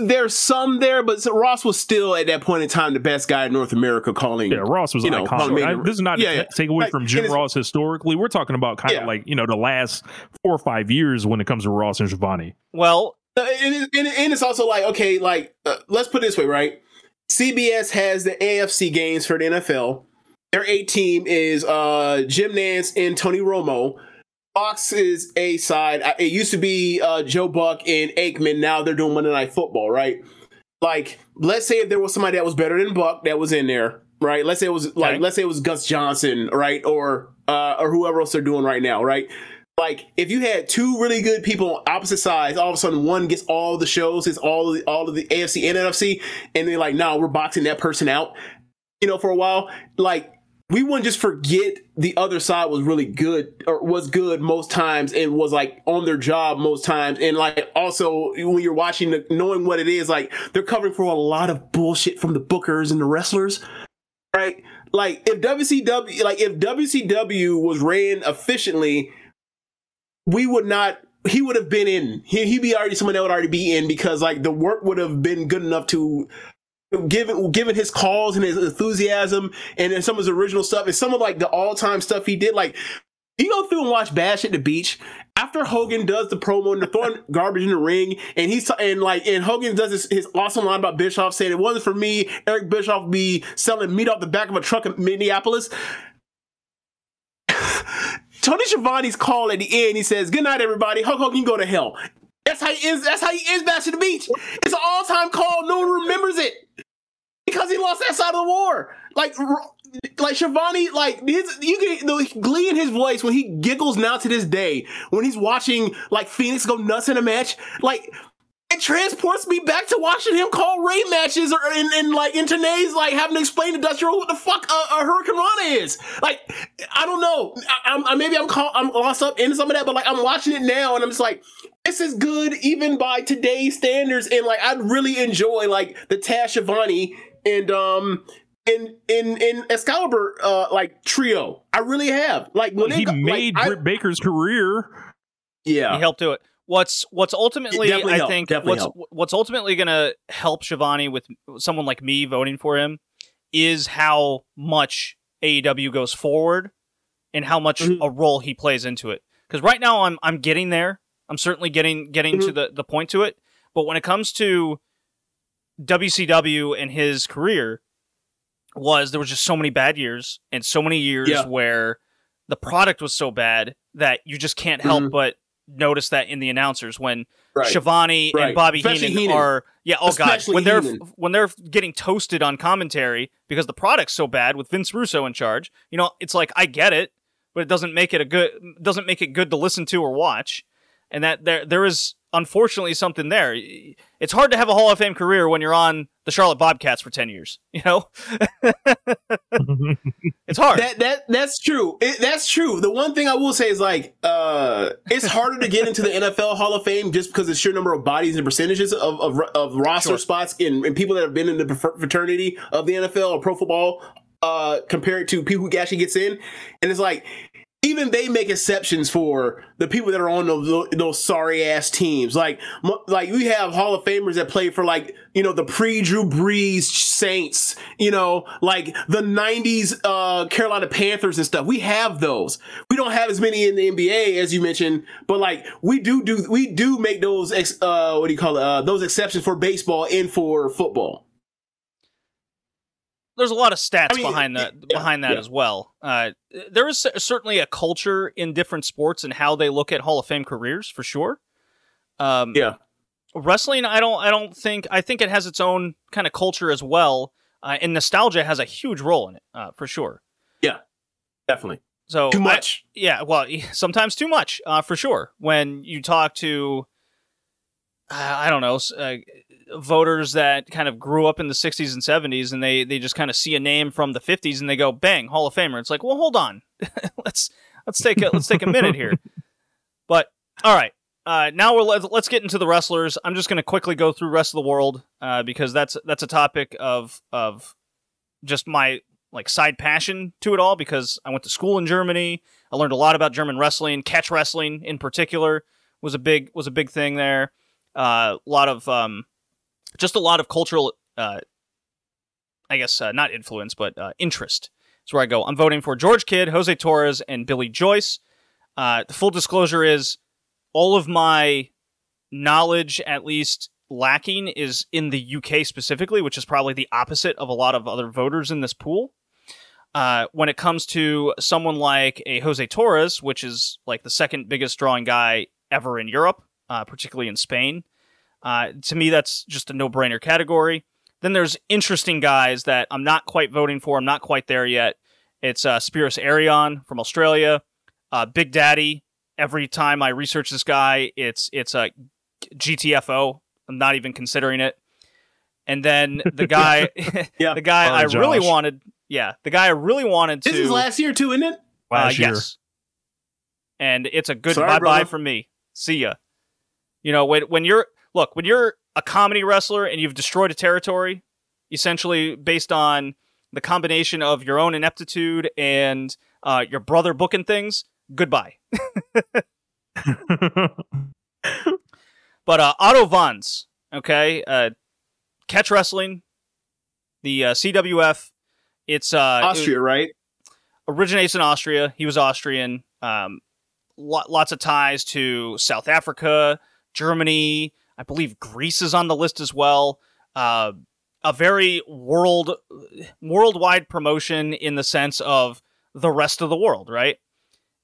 There's some there, but Ross was still at that point in time the best guy in North America calling. yeah, Ross was You know, iconic. I- this is not yeah, to yeah. ta- take away Like, from Jim Ross historically. We're talking about kind Yeah. of like you know the last four or five years when it comes to Ross and Schiavone. Well, Uh, and, and, and it's also like okay, like uh, let's put it this way, right? CBS has the AFC games for the NFL. Their A team is uh, Jim Nantz and Tony Romo. Fox is A side. It used to be uh, Joe Buck and Aikman. Now they're doing Monday Night Football, right? Like, let's say if there was somebody that was better than Buck that was in there, right? Let's say it was like, let's say it was Gus Johnson, right, or uh, or whoever else they're doing right now, right? Like, if you had two really good people on opposite sides, all of a sudden one gets all the shows, gets all of the, all of the AFC and NFC, and they're like, no, we're boxing that person out, you know, for a while. Like, we wouldn't just forget the other side was really good or was good most times and was like on their job most times. And like also when you're watching the, knowing what it is, like they're covering for a lot of bullshit from the bookers and the wrestlers, right? Like if WCW, like if WCW was ran efficiently, we would not. He would have been in. He, he'd be already someone that would already be in because like the work would have been good enough to given given his calls and his enthusiasm and then some of his original stuff and some of like the all time stuff he did. Like you go through and watch Bash at the Beach after Hogan does the promo and they're throwing garbage in the ring and he's and like and Hogan does his, his awesome line about Bischoff saying it wasn't for me, Eric Bischoff be selling meat off the back of a truck in Minneapolis. Tony Schiavone's call at the end, he says, Good night, everybody. Hulk Hogan, you go to hell. That's how he is. That's how he is Bash at the Beach. It's an all-time call. No one remembers it. Because he lost that side of the war. Like, like Schiavone, like his, you get the glee in his voice when he giggles now to this day when he's watching like Phoenix go nuts in a match. Like, it transports me back to watching him call Rey matches or in, in like in Tenay's like having to explain to Dusty Rhodes what the fuck a, a hurricanrana is. Like I don't know. I, I, maybe I'm call, I'm lost up in some of that, but like I'm watching it now and I'm just like this is good even by today's standards. And like I'd really enjoy like the Taz Schiavone and um in in in Excalibur uh like trio. I really have. Like when he made like, Britt I, Baker's career. Yeah, he helped do it. What's what's ultimately I helped. think definitely what's helped. what's ultimately going to help Schiavone with someone like me voting for him is how much AEW goes forward and how much mm-hmm. a role he plays into it. Because right now I'm I'm getting there. I'm certainly getting getting mm-hmm. to the the point to it. But when it comes to WCW and his career, was there was just so many bad years and so many years yeah. where the product was so bad that you just can't help mm-hmm. but notice that in the announcers when right. Schiavone right. and Bobby Heenan, Heenan, are yeah oh Especially god when they're when they're getting toasted on commentary because the product's so bad with Vince Russo in charge. You know, it's like I get it, but it doesn't make it a good doesn't make it good to listen to or watch. And that there there is unfortunately something there. It's hard to have a Hall of Fame career when you're on the Charlotte Bobcats for 10 years, you know? it's hard. That that that's true. It, that's true. The one thing I will say is like uh it's harder to get into the NFL Hall of Fame just because the sheer number of bodies and percentages of of, of roster sure. spots and, and people that have been in the fraternity of the NFL or pro football uh compared to people who actually gets in. And it's like even they make exceptions for the people that are on those, those sorry ass teams. Like, like we have Hall of Famers that play for like, you know, the pre Drew Brees Saints, you know, like the 90s, uh, Carolina Panthers and stuff. We have those. We don't have as many in the NBA as you mentioned, but like we do do, we do make those, ex, uh, what do you call it? Uh, those exceptions for baseball and for football there's a lot of stats I mean, behind that yeah, behind that yeah. as well. Uh, there is certainly a culture in different sports and how they look at Hall of Fame careers for sure. Um, yeah, wrestling. I don't. I don't think. I think it has its own kind of culture as well, uh, and nostalgia has a huge role in it uh, for sure. Yeah, definitely. So too much. I, yeah, well, sometimes too much uh, for sure. When you talk to, I don't know, uh, voters that kind of grew up in the 60s and 70s and they they just kind of see a name from the 50s and they go bang hall of famer. It's like well hold on. Let's let's take a let's take a minute here. But all right uh, now we're let's get into the wrestlers. I'm just going to quickly go through rest of the world uh, because that's that's a topic of of just my like side passion to it all because i went to school in germany. I learned a lot about german wrestling catch wrestling in particular was a big was a big thing there. Uh, a lot of um, just a lot of cultural, uh, I guess uh, not influence, but uh, interest. That's where I go. I'm voting for George Kidd, Jose Torres, and Billy Joyce. Uh, the full disclosure is all of my knowledge, at least lacking, is in the UK specifically, which is probably the opposite of a lot of other voters in this pool. Uh, when it comes to someone like a Jose Torres, which is like the second biggest drawing guy ever in Europe, uh, particularly in Spain, uh, to me, that's just a no brainer category. Then there's interesting guys that I'm not quite voting for. I'm not quite there yet. It's uh, Spiros Arion from Australia, uh, Big Daddy. Every time I research this guy, it's it's a uh, GTFO. I'm not even considering it. And then the guy, yeah. the guy oh, I Josh. really wanted, yeah, the guy I really wanted to. This is last year too, isn't it? Last uh, year. Yes. And it's a good bye bye from me. See ya. You know when when you're look, when you're a comedy wrestler and you've destroyed a territory, essentially based on the combination of your own ineptitude and uh, your brother booking things, goodbye. but uh, Otto Wanz, okay, uh, catch wrestling, the uh, CWF. It's uh, Austria, it right? Originates in Austria. He was Austrian. Um, lots of ties to South Africa, Germany, I believe Greece is on the list as well. Uh, a very world worldwide promotion in the sense of the rest of the world, right?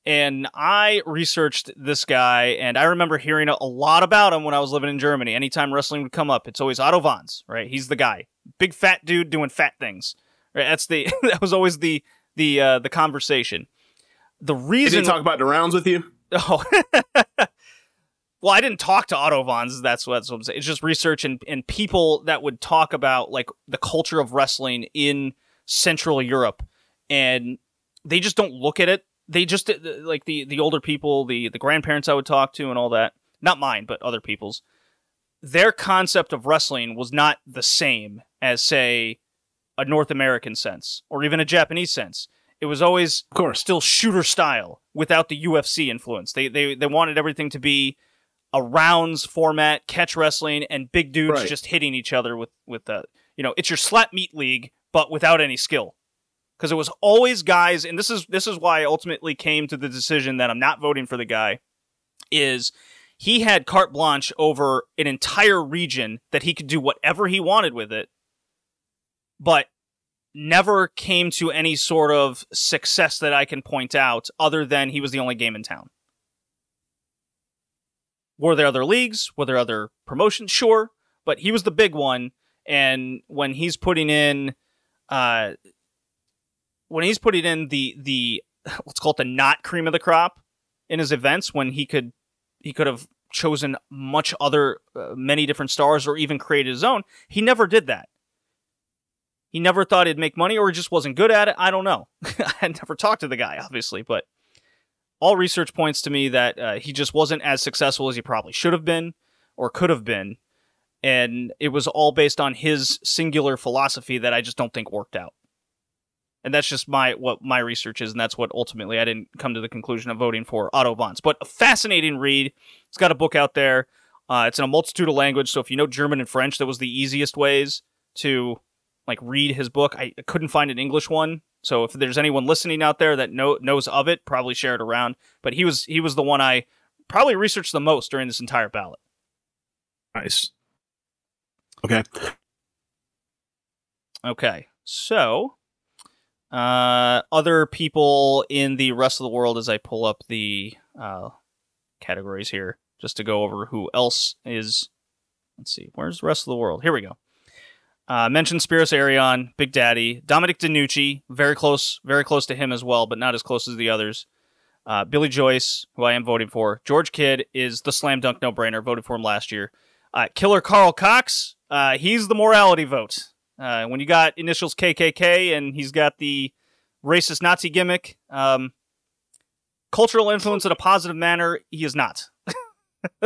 And I researched this guy, and I remember hearing a lot about him when I was living in Germany. Anytime wrestling would come up, it's always Otto Wanz, right? He's the guy. big fat dude doing fat things. Right? That's the that was always the the uh, the conversation. The Did reason talk about the rounds with you? Oh. Well, I didn't talk to Otto Wanz. That's what, that's what I'm saying. It's just research and, and people that would talk about like the culture of wrestling in Central Europe, and they just don't look at it. They just uh, like the the older people, the the grandparents I would talk to, and all that. Not mine, but other people's. Their concept of wrestling was not the same as, say, a North American sense or even a Japanese sense. It was always Of course. still shooter style without the UFC influence. They they they wanted everything to be a rounds format, catch wrestling, and big dudes Right. just hitting each other with with the you know it's your slap meat league, but without any skill. Because it was always guys, and this is this is why I ultimately came to the decision that I'm not voting for the guy. Is he had carte blanche over an entire region that he could do whatever he wanted with it, but never came to any sort of success that I can point out other than he was the only game in town. Were there other leagues? Were there other promotions? Sure, but he was the big one. And when he's putting in, uh, when he's putting in the the let's call it the not cream of the crop in his events, when he could he could have chosen much other uh, many different stars or even created his own, he never did that. He never thought he'd make money or he just wasn't good at it. I don't know. I had never talked to the guy, obviously, but all research points to me that uh, he just wasn't as successful as he probably should have been or could have been. And it was all based on his singular philosophy that I just don't think worked out. And that's just my what my research is, and that's what ultimately I didn't come to the conclusion of voting for Otto. But a fascinating read. It's got a book out there. Uh, it's in a multitude of language, so if you know German and French, that was the easiest ways to like read his book. I couldn't find an English one, so if there's anyone listening out there that know, knows of it, probably share it around. But he was he was the one I probably researched the most during this entire ballot. Nice. Okay. Okay, so uh, other people in the rest of the world as I pull up the uh, categories here, just to go over who else is. Let's see, where's the rest of the world? Here we go. Uh, mentioned Spiros Arion, Big Daddy, Dominic DiNucci, very close, very close to him as well, but not as close as the others. Uh, Billy Joyce, who I am voting for. George Kidd is the slam dunk no brainer. Voted for him last year. Uh, Killer Karl Kox, uh, he's the morality vote. Uh, when you got initials KKK and he's got the racist Nazi gimmick, um, cultural influence in a positive manner, he is not.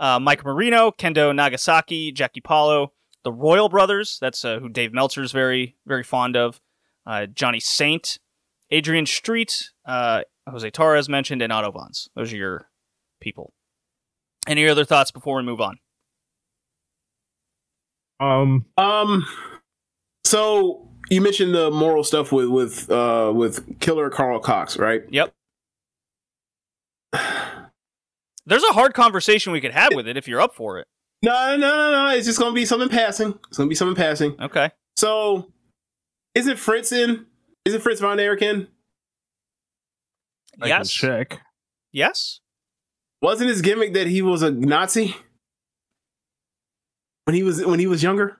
uh, Mike Marino, Kendo Nagasaki, Jackie Pallo, the Royal Brothers, that's uh, who Dave Meltzer's very, very fond of. Uh, Johnny Saint, Adrian Street, uh, Jose Torres mentioned, and Otto Wanz. Those are your people. Any other thoughts before we move on? Um, Um. So you mentioned the moral stuff with with uh with Killer Karl Kox, right? Yep. There's a hard conversation we could have with it if you're up for it. No, no, no, no. It's just gonna be something passing. It's gonna be something passing. Okay. So, isn't Fritz in? Isn't Fritz von Erich in? I can yes. check. Yes. Wasn't his gimmick that he was a Nazi when he was when he was younger?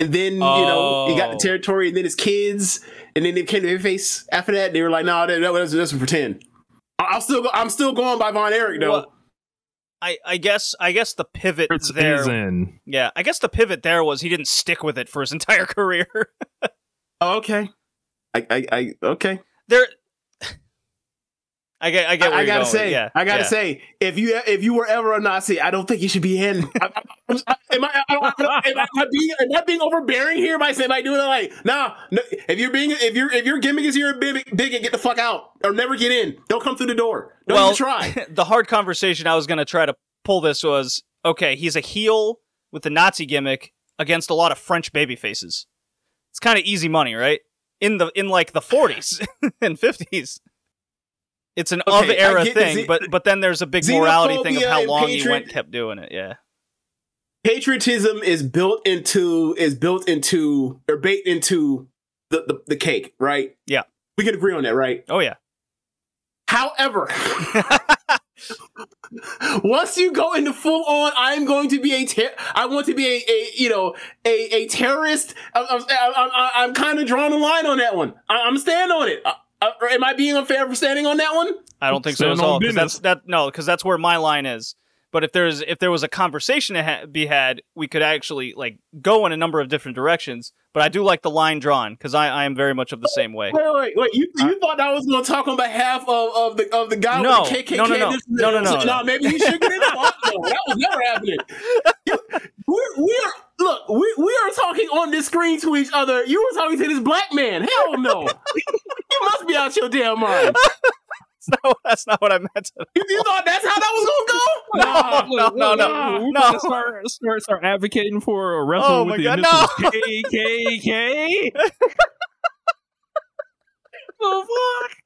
And then you know he got the Oh. territory, and then his kids, and then they came to their face after that. They were like, "No, that, that was just pretend." I- I'll still go, I'm still going by Von Erich though. Well, I, I guess I guess the pivot Fritz there. is in. Yeah, I guess the pivot there was he didn't stick with it for his entire career. Oh, okay, I, I, I okay. there. I get. I get. I, I gotta going. say, yeah, I gotta yeah. say, if you if you were ever a Nazi, I don't think you should be in. I, I, I, am I, I, I am, I, I being am I being overbearing here by saying by doing it like nah? No, if you're being if you're if your gimmick is you're a big bigot, get the fuck out or never get in. Don't come through the door. Don't well, even try. the hard conversation I was going to try to pull this was okay. He's a heel with the Nazi gimmick against a lot of French baby faces. It's kind of easy money, right? In the in like the 40s and 50s. It's an Okay, of era I thing, but but then there's a big morality thing of how long he patriot- went kept doing it. Yeah. Patriotism is built into is built into or baked into the, the the cake, right? Yeah. we can agree on that, right? Oh yeah. However, Once you go into full on, I'm going to be a ter- I want to be a, a you know a a terrorist. I'm I'm, I'm, I'm kind of drawing a line on that one. I, I'm standing on it. Uh, uh, am I being unfair for standing on that one? I don't think so at on all. 'cause that's that no, because that's where my line is. But if there's if there was a conversation to ha- be had, we could actually like go in a number of different directions. But I do like the line drawn because I, I am very much of the same way. Wait, wait, wait! You, you thought I was going to talk on behalf of, of the of the guy No. with the KKK? No, no, no. This- No, no, no. no. no. Maybe you should get it. No, that was never happening. We're, we are look. We, we are talking on this screen to each other. You were talking to this black man. Hell no! you must be out your damn mind. No, that's not what I meant. You, you thought that's how that was going to go? Nah. No, no, no, nah. We no. gotta start, start, start advocating for a wrestler Oh with my the God, initials KKK. Oh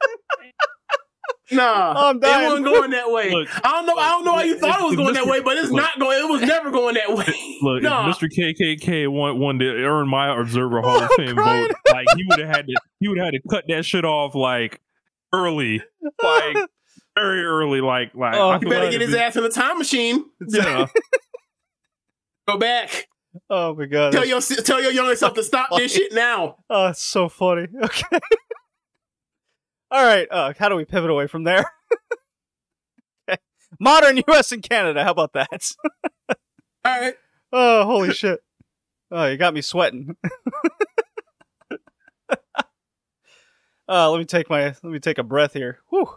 Nah, Oh, I'm it wasn't going that way. Look, I don't know. I don't know why you thought it was going that way, but it's not going. It was never going that way. Look, Nah. if Mr. KKK want, wanted to earn my Observer Hall of Fame vote, like he would have had to, he would have had to cut that shit off like early, like very early, like like. Oh, I You better get his if ass in the time machine. Yeah, Go back. Oh my god. Tell your tell your younger self to stop this shit now. Oh, it's so funny. Okay. All right. Uh, how do we pivot away from there? okay. Modern U.S. and Canada. How about that? All right. oh, holy shit! Oh, you got me sweating. Uh, let me take my let me take a breath here. Whew.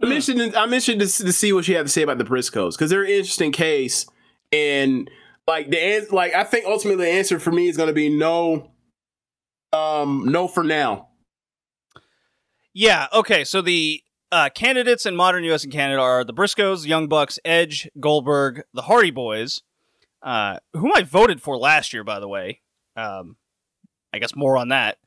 I mentioned I mentioned to, to see what you have to say about the Briscoes because they're an interesting case, and like the like I think ultimately the answer for me is going to be no. Um, no for now. Yeah. Okay. So the uh, candidates in modern U.S. and Canada are the Briscoes, Young Bucks, Edge, Goldberg, the Hardy Boys, uh, whom I voted for last year, by the way. Um, I guess more on that.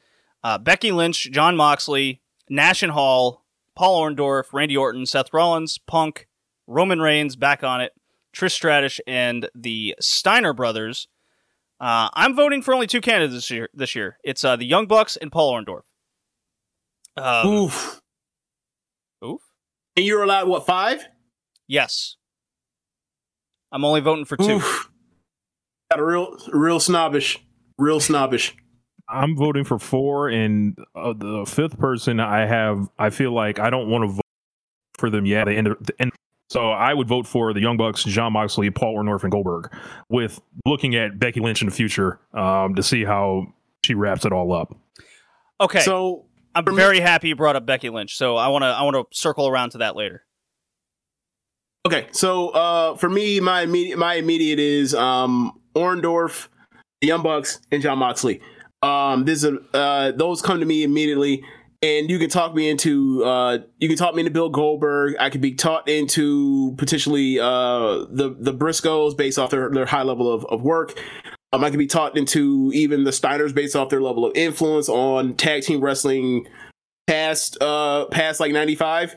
Uh, Becky Lynch, Jon Moxley, Nash and Hall, Paul Orndorff, Randy Orton, Seth Rollins, Punk, Roman Reigns, back on it, Trish Stratus, and the Steiner brothers. Uh, I'm voting for only two candidates this year. This year, it's uh, the Young Bucks and Paul Orndorff. Um, Oof. Oof. And you're allowed what five? Yes. I'm only voting for two. Oof. Got a real, real snobbish, real snobbish. I'm voting for four, and uh, the fifth person I have, I feel like I don't want to vote for them yet. The end, of, the end. So I would vote for the Young Bucks, Jon Moxley, Paul Orndorff, and Goldberg, with looking at Becky Lynch in the future um, to see how she wraps it all up. Okay. So I'm very happy you brought up Becky Lynch. So I want to I want to circle around to that later. Okay, so uh, for me, my immediate my immediate is um, Orndorff, the Young Bucks, and Jon Moxley. Um, this is uh, those come to me immediately, and you can talk me into uh, you can talk me into Bill Goldberg. I could be taught into potentially uh, the the Briscoes based off their, their high level of, of work. Um, I could be taught into even the Steiners based off their level of influence on tag team wrestling past uh past like ninety five.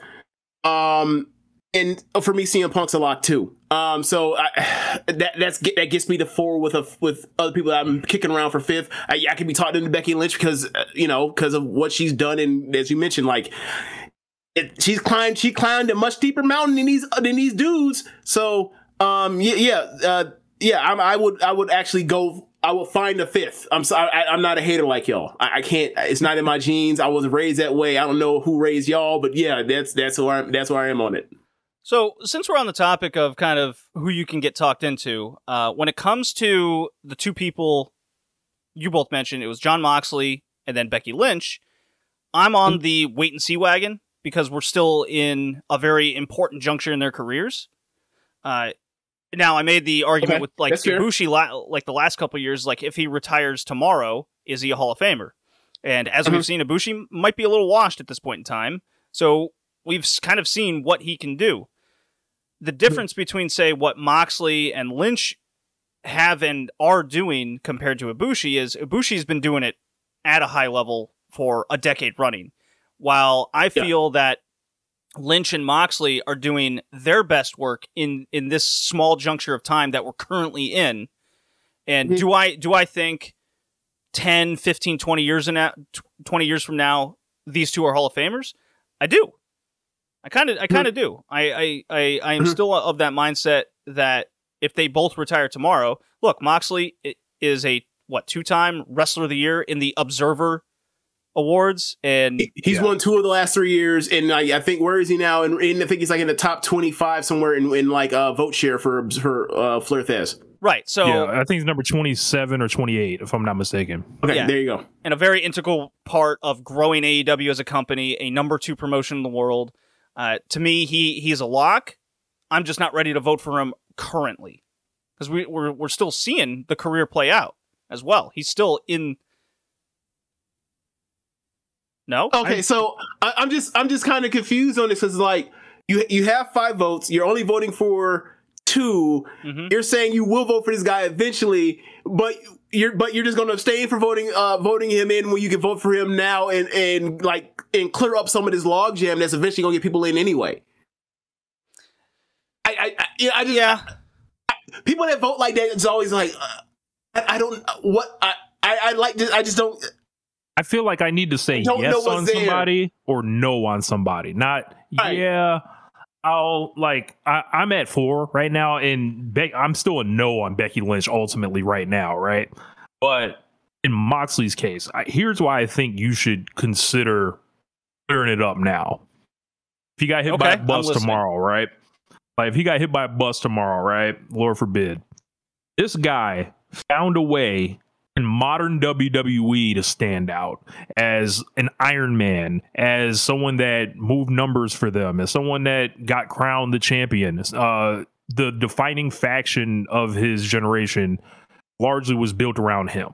Um, and for me, CM Punk's a lot too. Um, so I, that that's that gets me to four with a with other people that I'm kicking around for fifth. I, I could be talking to Becky Lynch because uh, you know because of what she's done and as you mentioned, like it, she's climbed she climbed a much deeper mountain than these than these dudes. So um, yeah, yeah, uh, yeah. I'm, I would I would actually go. I will find a fifth. I'm sorry. I, I'm not a hater like y'all. I, I can't. It's not in my genes. I was raised that way. I don't know who raised y'all, but yeah, that's that's where I'm. That's where I am on it. So since we're on the topic of kind of who you can get talked into, uh, when it comes to the two people you both mentioned, it was Jon Moxley and then Becky Lynch. I'm on the wait and see wagon because we're still in a very important juncture in their careers. Uh, now I made the argument Okay, with like that's. Ibushi, la- like the last couple years, like if he retires tomorrow, is he a Hall of Famer? And as Mhm. we've seen, Ibushi might be a little washed at this point in time. So we've kind of seen what he can do. The difference between, say, what Moxley and Lynch have and are doing compared to Ibushi is Ibushi's been doing it at a high level for a decade running, while I Yeah. feel that Lynch and Moxley are doing their best work in in this small juncture of time that we're currently in. And Mhm. do I do I think 10, 15, 20 years in now, 20 years from now these two are Hall of Famers? I do. I kind of I kind of do. I I I, I am Mhm. still of that mindset that if they both retire tomorrow, look, Moxley is a what two time wrestler of the year in the Observer Awards, and He's Yeah. won two of the last three years, and I, I think where is he now? And, and I think he's like in the top twenty-five somewhere in, in like uh, vote share for for uh, Flair Thesz. right. So yeah, I think he's number 27 or 28, if I'm not mistaken. Okay, Yeah. there you go. and a very integral part of growing AEW as a company, a number two promotion in the world. Uh, to me, he he's a lock. I'm just not ready to vote for him currently because we, we're we're still seeing the career play out as well. He's still in. No. Okay, so I, I'm just I'm just kind of confused on this because like you you have five votes, you're only voting for two. Mhm. You're saying you will vote for this guy eventually, but you're but you're just going to abstain for voting uh voting him in when you can vote for him now and and like and clear up some of this logjam that's eventually going to get people in anyway. I I, I, yeah, I just Yeah. people that vote like that it's always like uh, I, I don't what I, I I like this, I just don't I feel like I need to say yes on there. somebody or no on somebody. Not Right. yeah. I'll like I, I'm at four right now, and Be- I'm still a no on Becky Lynch ultimately right now, right? But in Moxley's case, I, here's why I think you should consider clearing it up now. If he got hit by Okay, a I'm bus tomorrow, right? Like if he got hit by a bus tomorrow, right? Lord forbid. This guy found a way in modern WWE to stand out as an Iron Man, as someone that moved numbers for them, as someone that got crowned the champion. Uh, the defining faction of his generation largely was built around him,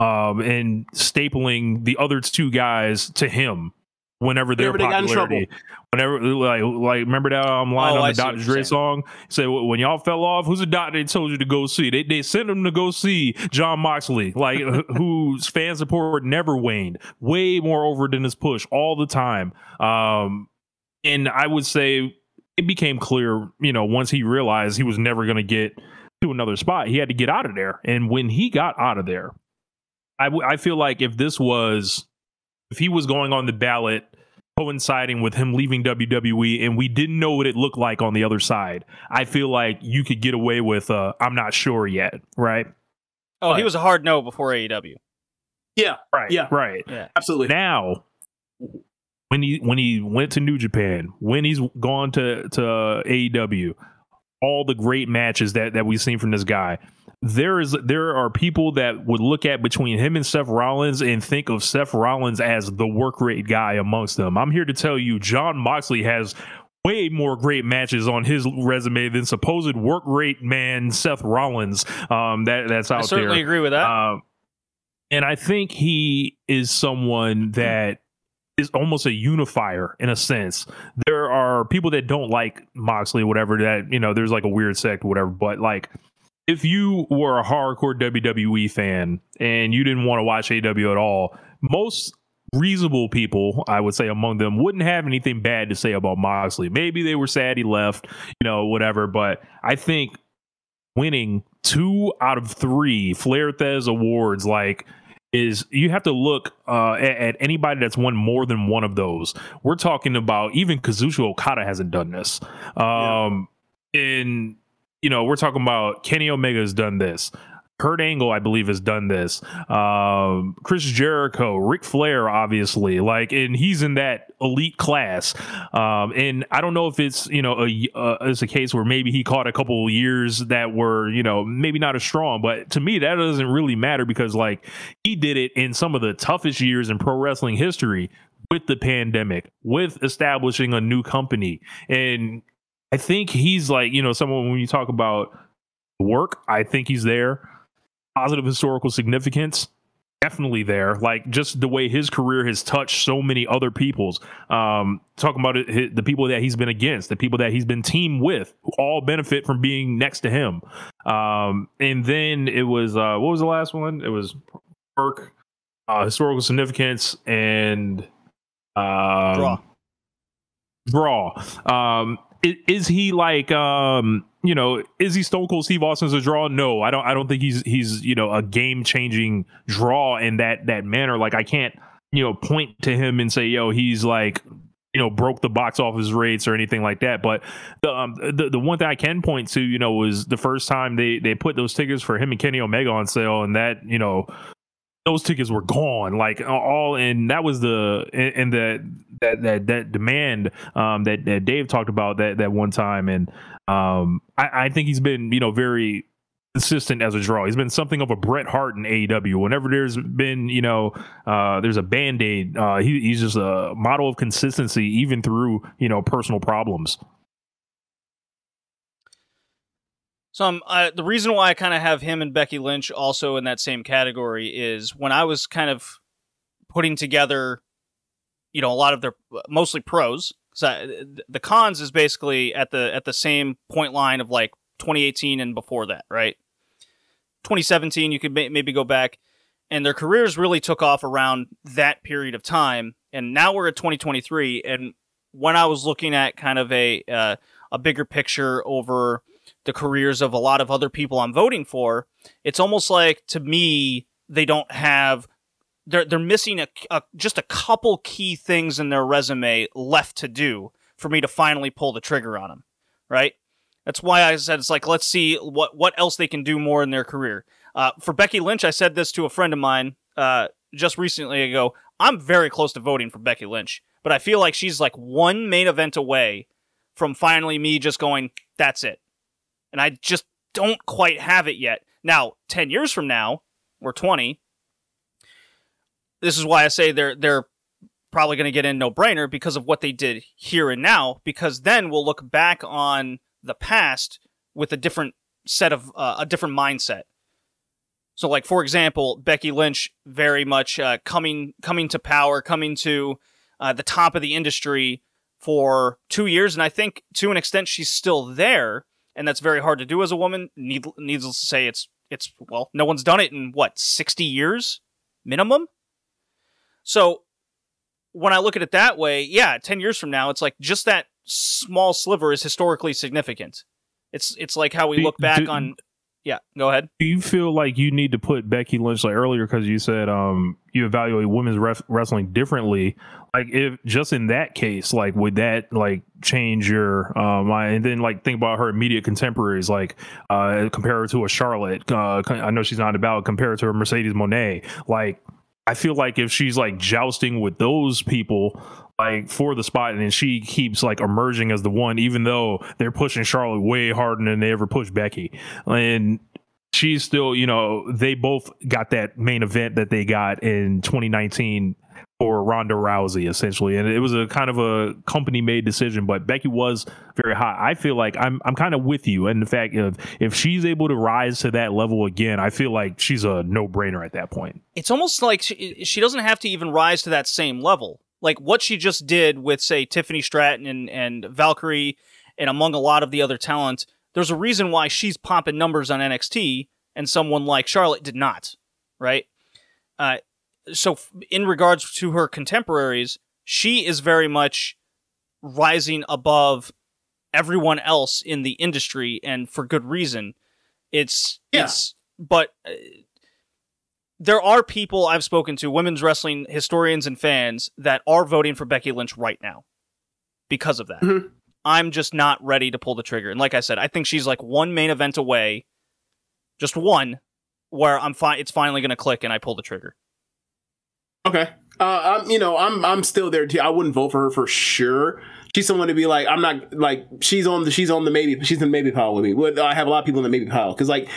um, and stapling the other two guys to him whenever their Whenever they got in popularity. Whenever like like remember that um line Oh, on the what Dr. Dre song? Say when y'all fell off, who's the doctor they told you to go see? They they sent him to go see Jon Moxley, like whose fan support never waned, way more over than his push all the time. Um, and I would say it became clear, you know, once he realized he was never going to get to another spot, he had to get out of there. And when he got out of there, I, w- I feel like if this was, if he was going on the ballot coinciding with him leaving WWE and we didn't know what it looked like on the other side, I feel like you could get away with, uh, I'm not sure yet, right? Oh, he was a hard no before AEW. yeah Right. Yeah. Right. Yeah. absolutely now when he when he went to New Japan, when he's gone to to AEW, all the great matches that that we've seen from this guy. There is there are people that would look at between him and Seth Rollins and think of Seth Rollins as the work rate guy amongst them. I'm here to tell you, Jon Moxley has way more great matches on his resume than supposed work rate man Seth Rollins. Um, that that's out I certainly there. agree with that. Um, and I think he is someone that is almost a unifier in a sense. There are people that don't like Moxley, whatever. That you know, there's like a weird sect, whatever. But like, if you were a hardcore WWE fan and you didn't want to watch AW at all, most reasonable people, I would say among them, wouldn't have anything bad to say about Moxley. Maybe they were sad he left, you know, whatever. But I think winning two out of three Flair Thesz awards, like, is you have to look uh, at, at anybody that's won more than one of those. We're talking about even Kazuchika Okada hasn't done this. Um, in you know, we're talking about Kenny Omega has done this. Kurt Angle, I believe, has done this. Um, Chris Jericho, Ric Flair, obviously, like, and he's in that elite class. Um, and I don't know if it's you know a uh, it's a case where maybe he caught a couple years that were you know maybe not as strong, but to me that doesn't really matter because like he did it in some of the toughest years in pro wrestling history with the pandemic, with establishing a new company, and I think he's like you know someone when you talk about work, I think he's there positive historical significance definitely there like just the way his career has touched so many other people's um talking about it, hi- the people that he's been against the people that he's been teamed with who all benefit from being next to him um and then it was uh what was the last one it was work uh historical significance and um Draw. draw. Um, i- is he like um, you know, is he Stone Cold Steve Austin as a draw? No, I don't. I don't think he's he's you know a game changing draw in that that manner. Like I can't you know point to him and say yo he's like you know broke the box office rates or anything like that. But the um, the the one thing I can point to, you know, was the first time they they put those tickets for him and Kenny Omega on sale, and that you know those tickets were gone like all and that was the and that that that that demand um that that Dave talked about that that one time and um I, I think he's been you know very consistent as a draw. He's been something of a Bret Hart in AEW. Whenever there's been, you know, uh, there's a band aid, uh, he, he's just a model of consistency, even through, you know, personal problems. So um, uh, the reason why I kind of have him and Becky Lynch also in that same category is when I was kind of putting together, you know, a lot of their mostly pros. So the cons is basically at the at the same point line of like 2018 and before that, right? 2017, you could maybe go back, and their careers really took off around that period of time. And now we're at 2023, and when I was looking at kind of a uh, a bigger picture over the careers of a lot of other people I'm voting for, it's almost like to me they don't have they're they're missing a, a, just a couple key things in their resume left to do for me to finally pull the trigger on them, right? That's why I said it's like let's see what what else they can do more in their career. Uh, for Becky Lynch, I said this to a friend of mine uh, just recently ago. I'm very close to voting for Becky Lynch, but I feel like she's like one main event away from finally me just going, that's it. And I just don't quite have it yet. Now, 10 years from now, or 20, this is why I say they're they're probably going to get in no brainer because of what they did here and now. Because then we'll look back on the past with a different set of uh, a different mindset. So, like for example, Becky Lynch very much uh, coming coming to power, coming to uh, the top of the industry for two years, and I think to an extent she's still there, and that's very hard to do as a woman. Need, needless to say, it's it's well, no one's done it in what sixty years minimum. So when I look at it that way, yeah, ten years from now, it's like just that small sliver is historically significant. It's it's like how we look back do, on. Yeah, go ahead. Do you feel like you need to put Becky Lynch like earlier because you said um you evaluate women's ref- wrestling differently? Like if just in that case, like would that like change your uh, mind? And then like think about her immediate contemporaries, like uh compare her to a Charlotte. Uh, I know she's not about compare her to a Mercedes Moné Like I feel like if she's like jousting with those people, like for the spot and then she keeps like emerging as the one even though they're pushing Charlotte way harder than they ever pushed Becky. And she's still you know they both got that main event that they got in 2019 for Ronda Rousey essentially. And it was a kind of a company made decision but Becky was very hot. I feel like I'm I'm kind of with you and the fact of if she's able to rise to that level again I feel like she's a no-brainer at that point. It's almost like she, she doesn't have to even rise to that same level. Like what she just did with say Tiffany Stratton and, and Valkyria and among a lot of the other talent, there's a reason why she's popping numbers on NXT and someone like Charlotte did not, right? Uh, so in regards to her contemporaries, she is very much rising above everyone else in the industry and for good reason. It's yeah. it's but uh, there are people I've spoken to, women's wrestling historians and fans, that are voting for Becky Lynch right now because of that. Mm-hmm. I'm just not ready to pull the trigger. And like I said, I think she's like one main event away, just one, where I'm fine. It's finally going to click, and I pull the trigger. Okay, uh, I'm you know I'm I'm still there too. I wouldn't vote for her for sure. She's someone to be like I'm not like she's on the she's on the maybe she's in the maybe pile with me. I have a lot of people in the maybe pile because like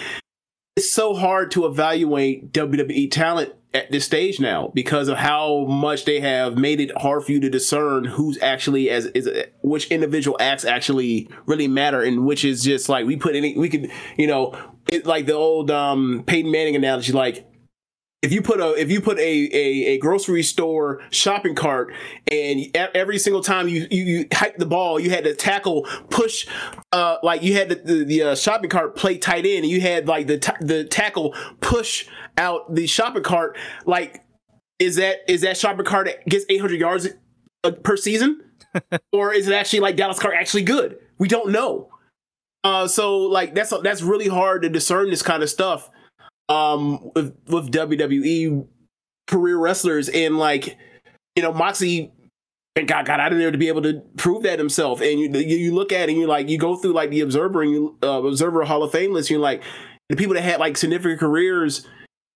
it's so hard to evaluate WWE talent at this stage now because of how much they have made it hard for you to discern who's actually as is which individual acts actually really matter and which is just like we put any we could you know it like the old um Peyton Manning analogy like if you put a if you put a, a, a grocery store shopping cart and every single time you you, you hike the ball you had to tackle push uh like you had the the, the uh, shopping cart play tight end and you had like the t- the tackle push out the shopping cart like is that is that shopping cart that gets 800 yards uh, per season? Or is it actually like Dallas Clark actually good? We don't know. Uh so like that's that's really hard to discern this kind of stuff um with, with WWE career wrestlers and like you know Moxie and got got out of there to be able to prove that himself. And you you, look at it and you like you go through like the Observer and you uh, Observer Hall of Fame list. And you're like the people that had like significant careers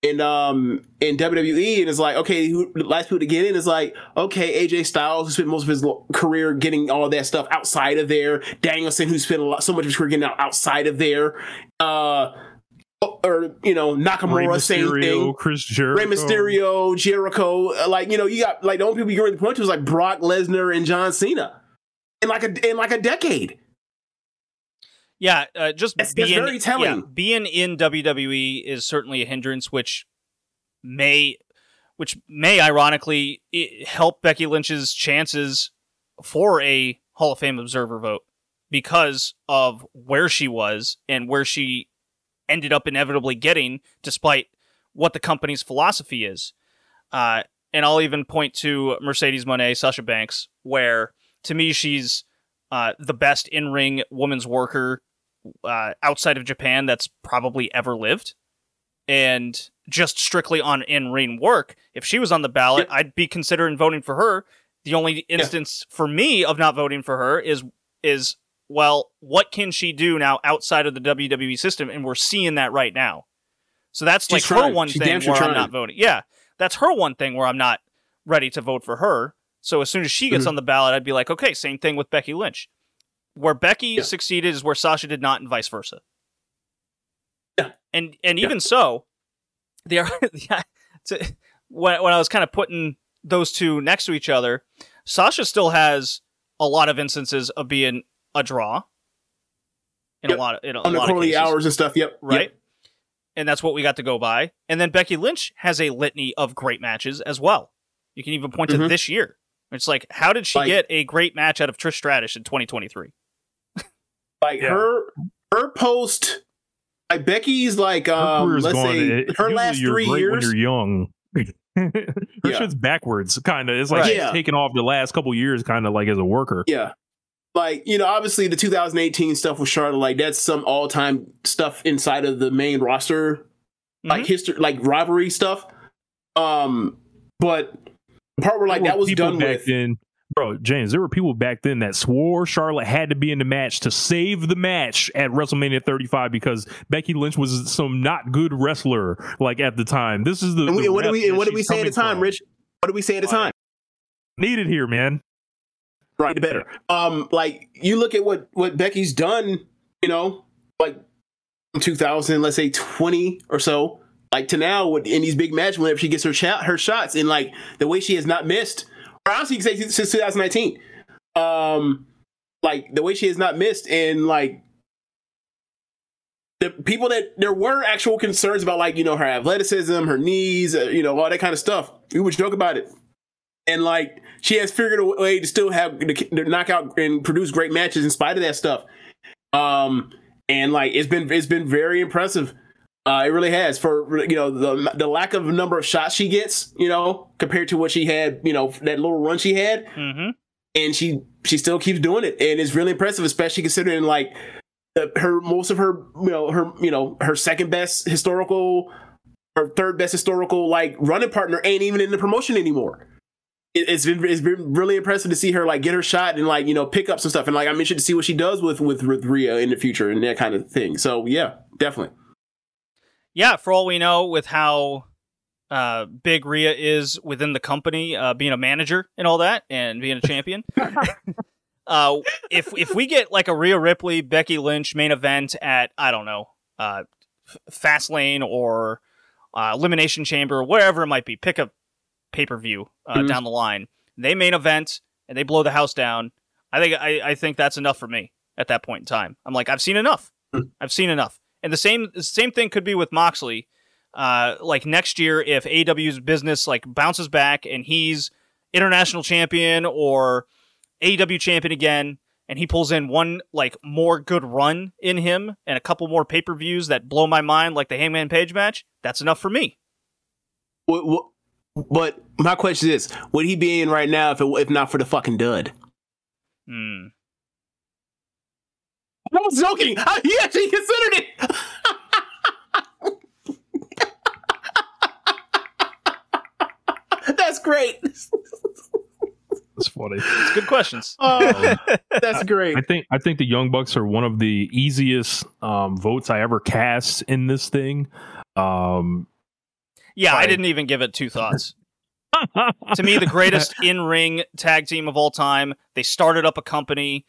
in um in WWE, and it's like okay, who, the last people to get in is like okay, AJ Styles who spent most of his career getting all that stuff outside of there. Danielson who spent a lot, so much of his career getting out outside of there. Uh, or you know Nakamura, Rey same Mysterio, thing. Chris Jericho, Rey Mysterio, Jericho. Uh, like you know, you got like the only people you really point to was like Brock Lesnar and John Cena in like a in like a decade. Yeah, uh, just that's, being, that's very telling. Yeah, being in WWE is certainly a hindrance, which may, which may ironically help Becky Lynch's chances for a Hall of Fame observer vote because of where she was and where she ended up inevitably getting, despite what the company's philosophy is. Uh, and I'll even point to Mercedes Moné, Sasha Banks, where to me she's uh, the best in ring woman's worker uh, outside of Japan that's probably ever lived. And just strictly on in ring work, if she was on the ballot. I'd be considering voting for her. The only instance yeah. for me of not voting for her is is well, what can she do now outside of the WWE system? And we're seeing that right now. So that's She's like trying. her one thing where trying. I'm not voting. Yeah, that's her one thing where I'm not ready to vote for her. So as soon as she gets mm-hmm. on the ballot, I'd be like, okay, same thing with Becky Lynch. Where Becky yeah. succeeded is where Sasha did not, and vice versa. Yeah, and and even yeah. so, there. yeah, to, when when I was kind of putting those two next to each other, Sasha still has a lot of instances of being a draw in yep. a lot of in a on the quality hours and stuff. Yep, right. Yep. And that's what we got to go by. And then Becky Lynch has a litany of great matches as well. You can even point mm-hmm. to this year. It's like, how did she like, get a great match out of Trish Stratus in 2023? like yeah. her her post like Becky's like um her let's say her last three years when you're young. her yeah. shit's backwards, kind of. It's like right. yeah. taken off the last couple years, kind of like as a worker. Yeah, like you know obviously the 2018 stuff with charlotte like that's some all-time stuff inside of the main roster. Mm-hmm. like history like rivalry stuff. Um but the part where like that was done back with then. Bro james there were people back then that swore charlotte had to be in the match to save the match at wrestlemania 35 because becky lynch was some not good wrestler like at the time. This is the, and, we, the what did we what did we say at the time from. rich? What did we say at the time? needed here man right better. Um, like you look at what what Becky's done, you know, like 2000, let's say 20 or so, like to now in these big matches, whenever she gets her shot, her shots, and like the way she has not missed, or honestly, say since 2019, um, like the way she has not missed, and like the people that there were actual concerns about, like you know her athleticism, her knees, uh, you know all that kind of stuff. We would joke about it and like she has figured a way to still have to knock out and produce great matches in spite of that stuff. Um, and like it's been it's been very impressive. Uh, it really has for you know the the lack of number of shots she gets, you know, compared to what she had, you know, that little run she had, mm-hmm. and she she still keeps doing it, and it's really impressive, especially considering like the, her most of her you know her you know her second best historical her third best historical like running partner ain't even in the promotion anymore it's been it's been really impressive to see her like get her shot and like you know pick up some stuff and like I'm interested to see what she does with with, with Rhea in the future and that kind of thing. So yeah, definitely. Yeah, for all we know, with how uh, big Rhea is within the company, uh, being a manager and all that, and being a champion. uh, if if we get like a Rhea Ripley, Becky Lynch main event at I don't know, uh, Fastlane or uh, Elimination Chamber, wherever it might be, pick a pay per view uh, mm-hmm. down the line. They main event and they blow the house down. I think I, I think that's enough for me at that point in time. I'm like I've seen enough. Mm. I've seen enough. And the same the same thing could be with Moxley. Uh, like next year, if AEW's business like bounces back and he's international champion or AEW champion again, and he pulls in one like more good run in him and a couple more pay per views that blow my mind, like the Hangman Page match, that's enough for me. What, what, but my question is, would he be in right now if it, if not for the fucking dud? Hmm. I was joking. I, he actually considered it. That's great. That's funny. funny. It's good questions. Oh, that's great. I think I think the Young Bucks are one of the easiest um, votes I ever cast in this thing. Um, Yeah, I didn't even give it two thoughts. to me, the greatest in-ring tag team of all time. They started up a company.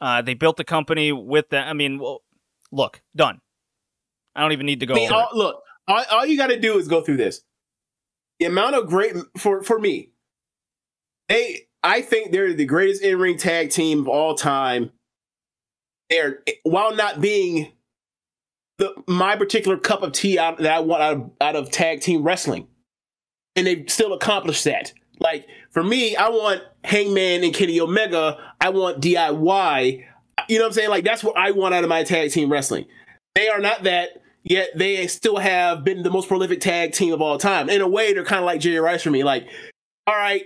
Uh, they built the company with the. I mean, well, look, done. I don't even need to go. I mean, over all, look, all, all you got to do is go through this. The amount of great for for me, they I think they're the greatest in ring tag team of all time. They're while not being the my particular cup of tea out, that I want out of, out of tag team wrestling, and they've still accomplished that. Like for me, I want Hangman and Kenny Omega. I want DIY. You know what I'm saying? Like that's what I want out of my tag team wrestling. They are not that yet they still have been the most prolific tag team of all time. In a way, they're kind of like Jerry Rice for me. Like, all right,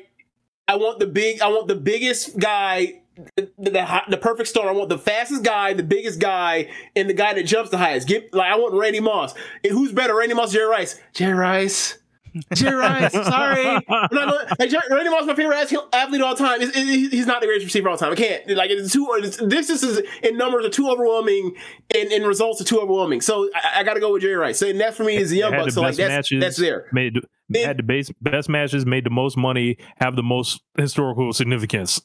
I want the big, I want the biggest guy, the, the, the perfect star. I want the fastest guy, the biggest guy, and the guy that jumps the highest. Get like I want Randy Moss. And who's better, Randy Moss, Jerry Rice? Jerry Rice. Jerry Rice. Sorry, not like Jerry, Randy Moss, is my favorite athlete of all time. It- he's not the greatest receiver of all time. I can't. Like it's too. It's, this is in numbers are too overwhelming, and in results are too overwhelming. So I, I got to go with Jerry Rice. So and that for me is the Young Bucks. So like that's matches. that's there. made had the base, best matches, made the most money, have the most historical significance.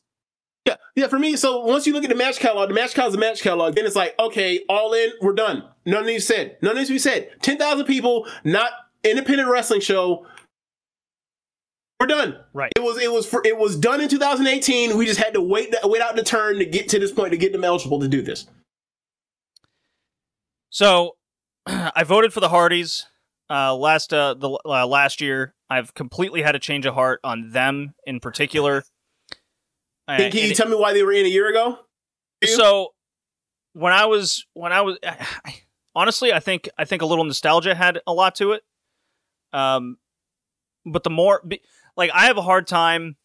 Yeah, yeah. For me, so once you look at the match catalog, the match catalog is the match catalog. Then it's like, okay, all in, we're done. None of these said. None of these we said. Ten thousand people, not independent wrestling show. We're done. Right. It was it was for it was done in 2018. We just had to wait wait out the turn to get to this point to get them eligible to do this. So, I voted for the Hardys uh, last uh, the uh, last year. I've completely had a change of heart on them in particular. Can, can you tell me why they were in a year ago? so when I was when I was honestly, I think I think a little nostalgia had a lot to it. Um, but the more like I have a hard time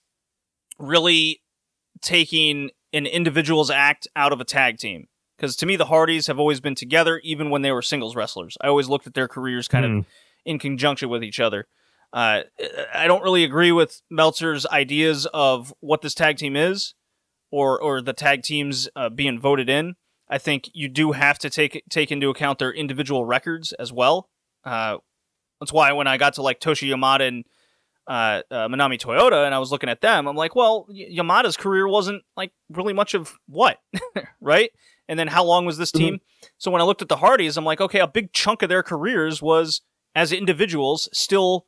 really taking an individual's act out of a tag team because to me the Hardys have always been together even when they were singles wrestlers. I always looked at their careers kind of Hmm. in conjunction with each other. Uh, I don't really agree with Meltzer's ideas of what this tag team is, or or the tag teams uh, being voted in. I think you do have to take take into account their individual records as well. Uh, that's why when I got to like Toshi Yamada and uh, uh, Manami Toyota, and I was looking at them, I'm like, well, Y- Yamada's career wasn't like really much of what, right? And then how long was this team? So when I looked at the Hardys, I'm like, okay, a big chunk of their careers was as individuals, still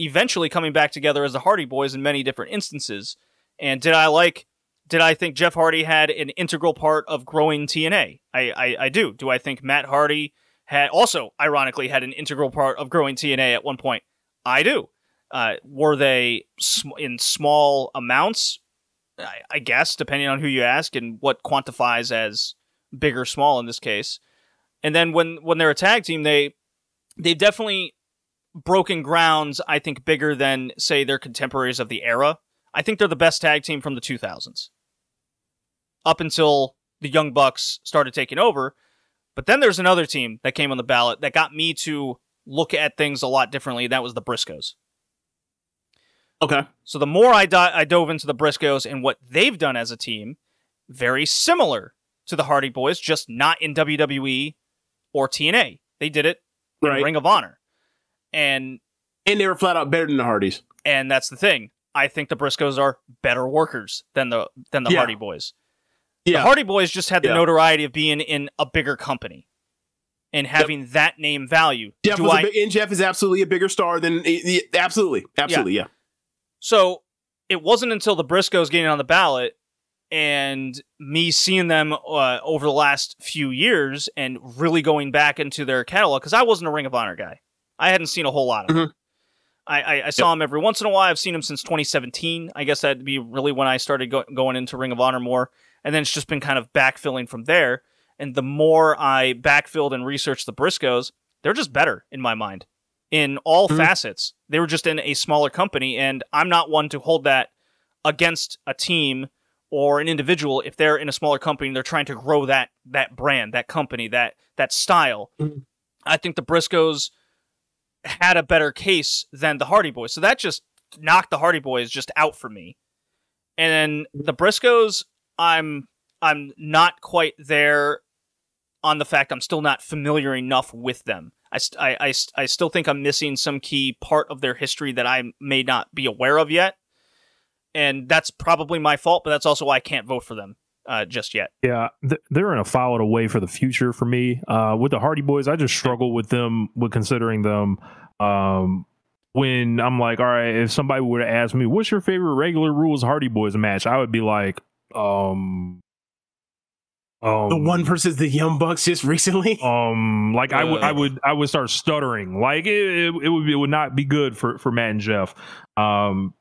eventually coming back together as the Hardy Boys in many different instances. And did I like? Did I think Jeff Hardy had an integral part of growing TNA? I, I, I do. Do I think Matt Hardy had also, ironically, had an integral part of growing TNA at one point? I do. Uh, were they sm- in small amounts? I, I guess, depending on who you ask and what quantifies as big or small in this case. And then when when they're a tag team, they they've definitely broken grounds. I think bigger than say their contemporaries of the era. I think they're the best tag team from the 2000s, up until the Young Bucks started taking over. But then there's another team that came on the ballot that got me to look at things a lot differently. That was the Briscoes. Okay. So the more I, di- I dove into the Briscoes and what they've done as a team, very similar to the Hardy Boys, just not in WWE or TNA. They did it in Right. Ring of Honor, and And they were flat out better than the Hardys. and that's the thing. I think the Briscoes are better workers than the than the Yeah. Hardy Boys. Yeah. The Hardy Boys just had the Yeah. notoriety of being in a bigger company and having that name value. Jeff Do was big, and Jeff is absolutely a bigger star than absolutely, absolutely, yeah. So it wasn't until the Briscoes getting on the ballot and me seeing them uh, over the last few years and really going back into their catalog because I wasn't a Ring of Honor guy. I hadn't seen a whole lot of them. I, I, I saw him every once in a while. I've seen him since 2017. I guess that'd be really when I started go- going into Ring of Honor more. And then it's just been kind of backfilling from there. And the more I backfilled and researched the Briscoes, they're just better in my mind in all Mhm. facets. They were just in a smaller company, and I'm not one to hold that against a team or an individual if they're in a smaller company and they're trying to grow that that brand, that company, that that style. Mhm. I think the Briscoes had a better case than the Hardy Boys, so that just knocked the Hardy Boys just out for me. And then the Briscoes, I'm I'm not quite there on the fact I'm still not familiar enough with them. I, I, I, I still think I'm missing some key part of their history that I may not be aware of yet. And that's probably my fault, but that's also why I can't vote for them uh, just yet. Yeah, th- they're in a foul away for the future for me. Uh, with the Hardy Boys, I just struggle with them, with considering them. Um, when I'm like, all right, if somebody were to ask me, what's your favorite regular rules Hardy Boys match? I would be like, um, um, the one versus the Young Bucks just recently. um, like I would, I Uh. would, I would start stuttering. Like it, it, it would, be, it would not be good for for Matt and Jeff. Um,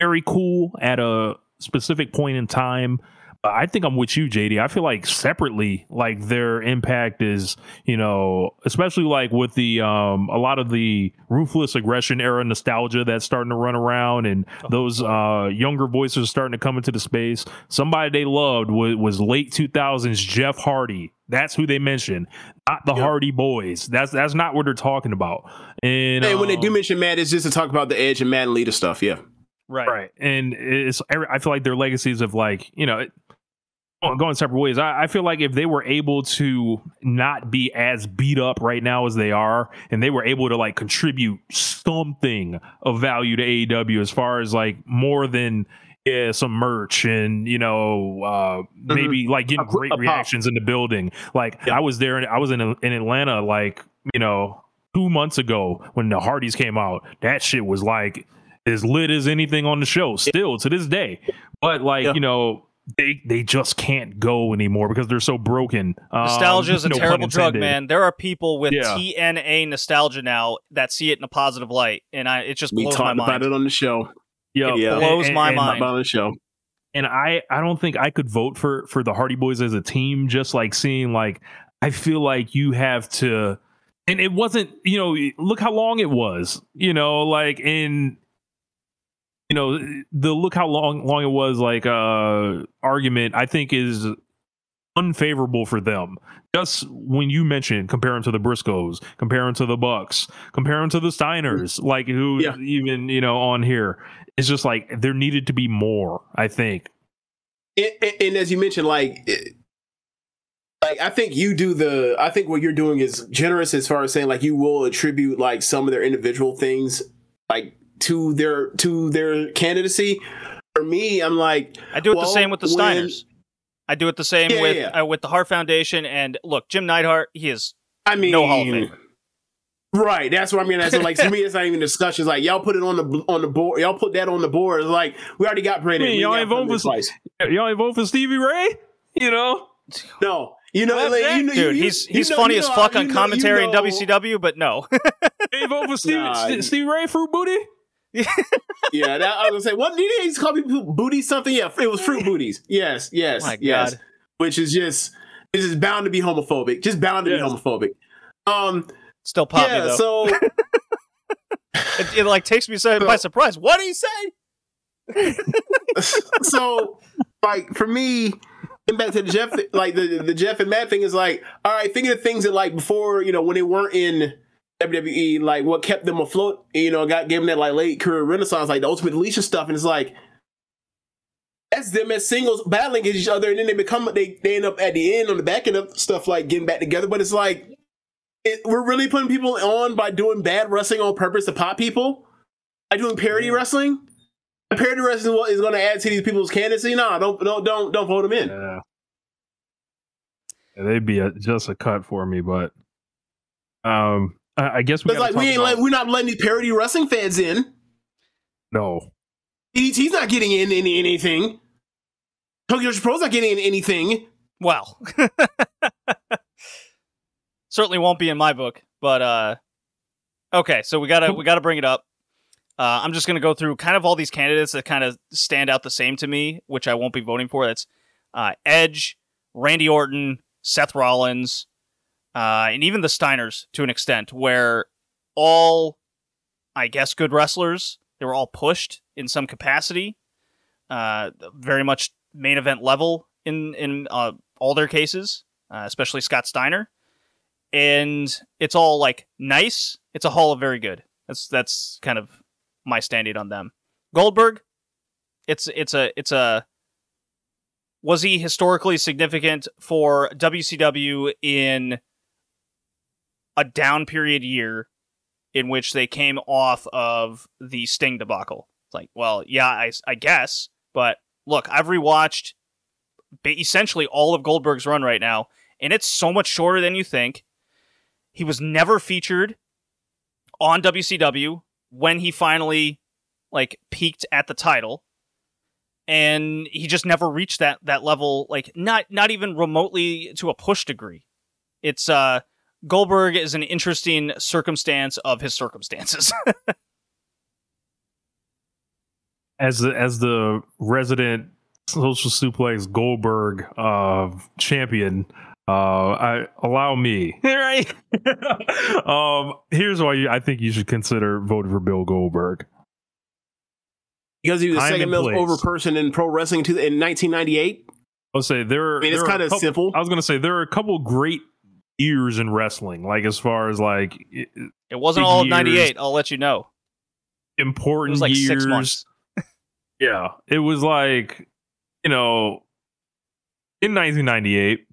very cool at a specific point in time. But I think I'm with you, JD. I feel like separately, like their impact is, you know, especially like with the um a lot of the ruthless aggression era nostalgia that's starting to run around, and those uh younger voices starting to come into the space. Somebody they loved was, was late 2000s Jeff Hardy. That's who they mentioned, not the Yep. Hardy Boys. That's that's not what they're talking about. And And when they um, do mention Matt, it's just to talk about the Edge and Matt and Lita stuff. Yeah. Right. right and it's i feel like their legacies of like you know going separate ways I, I feel like if they were able to not be as beat up right now as they are and they were able to like contribute something of value to aew as far as like more than yeah, some merch and you know uh maybe like getting Mm-hmm. Great reactions in the building like Yeah. i was there and i was in in atlanta like you know two months ago when the hardys came out that shit was like as lit as anything on the show still to this day but like Yeah. you know they they just can't go anymore because they're so broken Um, Nostalgia is a no terrible drug, man. There are people with Yeah. TNA nostalgia now that see it in a positive light, and I it just We blows my talked about it on the show. Yep. Yeah. Blows my and, mind. About on the show. and I I don't think I could vote for for the Hardy Boys as a team. Just like seeing like I feel like you have to, and it wasn't you know look how long it was you know like in you know the look how long long it was like uh argument I think is unfavorable for them. Just when you mentioned compare them to the Briscoes, compare them to the Bucks, compare them to the Steiners, like who Yeah. even you know on here, it's just like there needed to be more. I think. And, and, and as you mentioned, like, it, like I think you do the. I think what you're doing is generous as far as saying like you will attribute like some of their individual things like to their to their candidacy. For me, I'm like, I do it the same with the when- Steiners. I do it the same Yeah, with yeah. Uh, with the Hart Foundation. And look, Jim Neidhart, he is I mean, no Hall of Famer. Right, that's what I mean. That's like to me, it's not even discussion. It's like y'all put it on the on the board. Y'all put that on the board. It's like we already got Brandon. I mean, y'all ain't voting Brandon for- twice. Y'all ain't vote for Stevie Ray, you know? No, you know, like, you know, dude, you- he's you he's know- funny you as fuck you on commentary you in know- WCW, but no. You ain't vote for Stevie, Nah. St- Stevie Ray, Fruit Booty. Yeah, that, I was gonna say, what did he used to call me booty something? Yeah, it was fruit booties. Yes, yes, My yes. God. Which is just this is bound to be homophobic. Just bound to Yes. be homophobic. Um, Still pop yeah. me though. So it, it like takes me so- by surprise. What did he say? so like for me getting back to the jeff like the, the jeff and matt thing is like all right think of the things that like before you know when they weren't in wwe like what kept them afloat you know got them that like late career renaissance like the ultimate deletion stuff and it's like that's them as singles battling against each other and then they become they, they end up at the end on the back end of stuff like getting back together but it's like it, we're really putting people on by doing bad wrestling on purpose to pop people by doing parody wrestling parody wrestling is going to add to these people's candidacy. No, don't don't don't don't vote them in. Yeah. Yeah, They'd be a, just a cut for me, but um, I, I guess we like we ain't about... let, we're not letting these parody wrestling fans in. no. DDT's not getting in any anything. Tokyo Pro's not getting in anything. Well, certainly won't be in my book. But uh, okay, so we gotta we gotta bring it up. Uh, I'm just gonna go through kind of all these candidates that kind of stand out the same to me, which I won't be voting for. That's uh, Edge, Randy Orton, Seth Rollins, uh, and even the Steiners to an extent, where all, I guess, good wrestlers. They were all pushed in some capacity, uh, very much main event level in in uh, all their cases, uh, especially Scott Steiner. And it's all like nice. It's a hall of very good. That's that's kind of my standing on them. Goldberg, It's it's a it's a was he historically significant for WCW in a down period year in which they came off of the Sting debacle? It's like, well, yeah, I, I guess, but look, I've rewatched essentially all of Goldberg's run right now, and it's so much shorter than you think. He was never featured on WCW when he finally like peaked at the title and he just never reached that that level like not not even remotely to a push degree it's uh goldberg is an interesting circumstance of his circumstances as the as the resident social suplex goldberg uh champion uh i allow me right um here's why you, i think you should consider voting for bill goldberg because he was the second most over person in pro wrestling to, in 1998. I'll say there. I mean, it's there are kinda couple- simple. I was gonna say there are a couple great years in wrestling, like as far as like i- it wasn't all years. 98 i'll let you know it important was like years. six months Yeah, it was like you know, in 1998.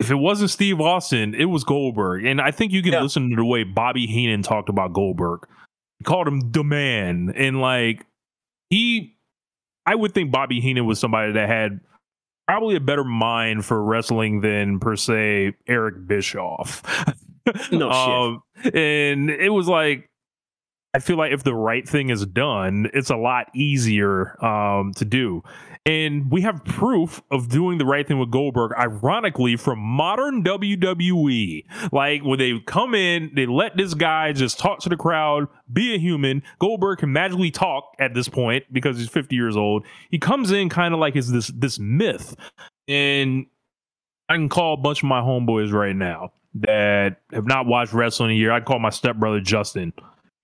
If it wasn't Steve Austin, it was Goldberg, and I think you can Yeah. listen to the way Bobby Heenan talked about Goldberg. He called him the man, and like he, I would think Bobby Heenan was somebody that had probably a better mind for wrestling than per se Eric Bischoff. No shit. um, and it was like I feel like if the right thing is done, it's a lot easier um, to do. And we have proof of doing the right thing with Goldberg, ironically, from modern WWE. Like when they come in, they let this guy just talk to the crowd, be a human. Goldberg can magically talk at this point because he's 50 years old. He comes in kind of like is this this myth. And I can call a bunch of my homeboys right now that have not watched wrestling in a year. I'd call my stepbrother Justin.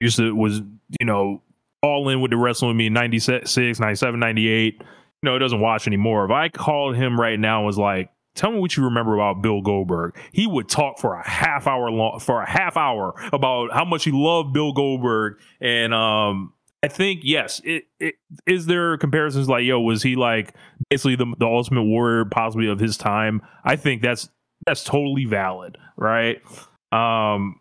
Used to was, you know, all in with the wrestling with me in 96, 97, 98. Know, doesn't watch anymore. If I called him right now and was like, tell me what you remember about Bill Goldberg, he would talk for a half hour long for a half hour about how much he loved Bill Goldberg. And um I think yes, it, it is there comparisons like, yo, was he like basically the the ultimate warrior possibly of his time? I think that's that's totally valid, right? Um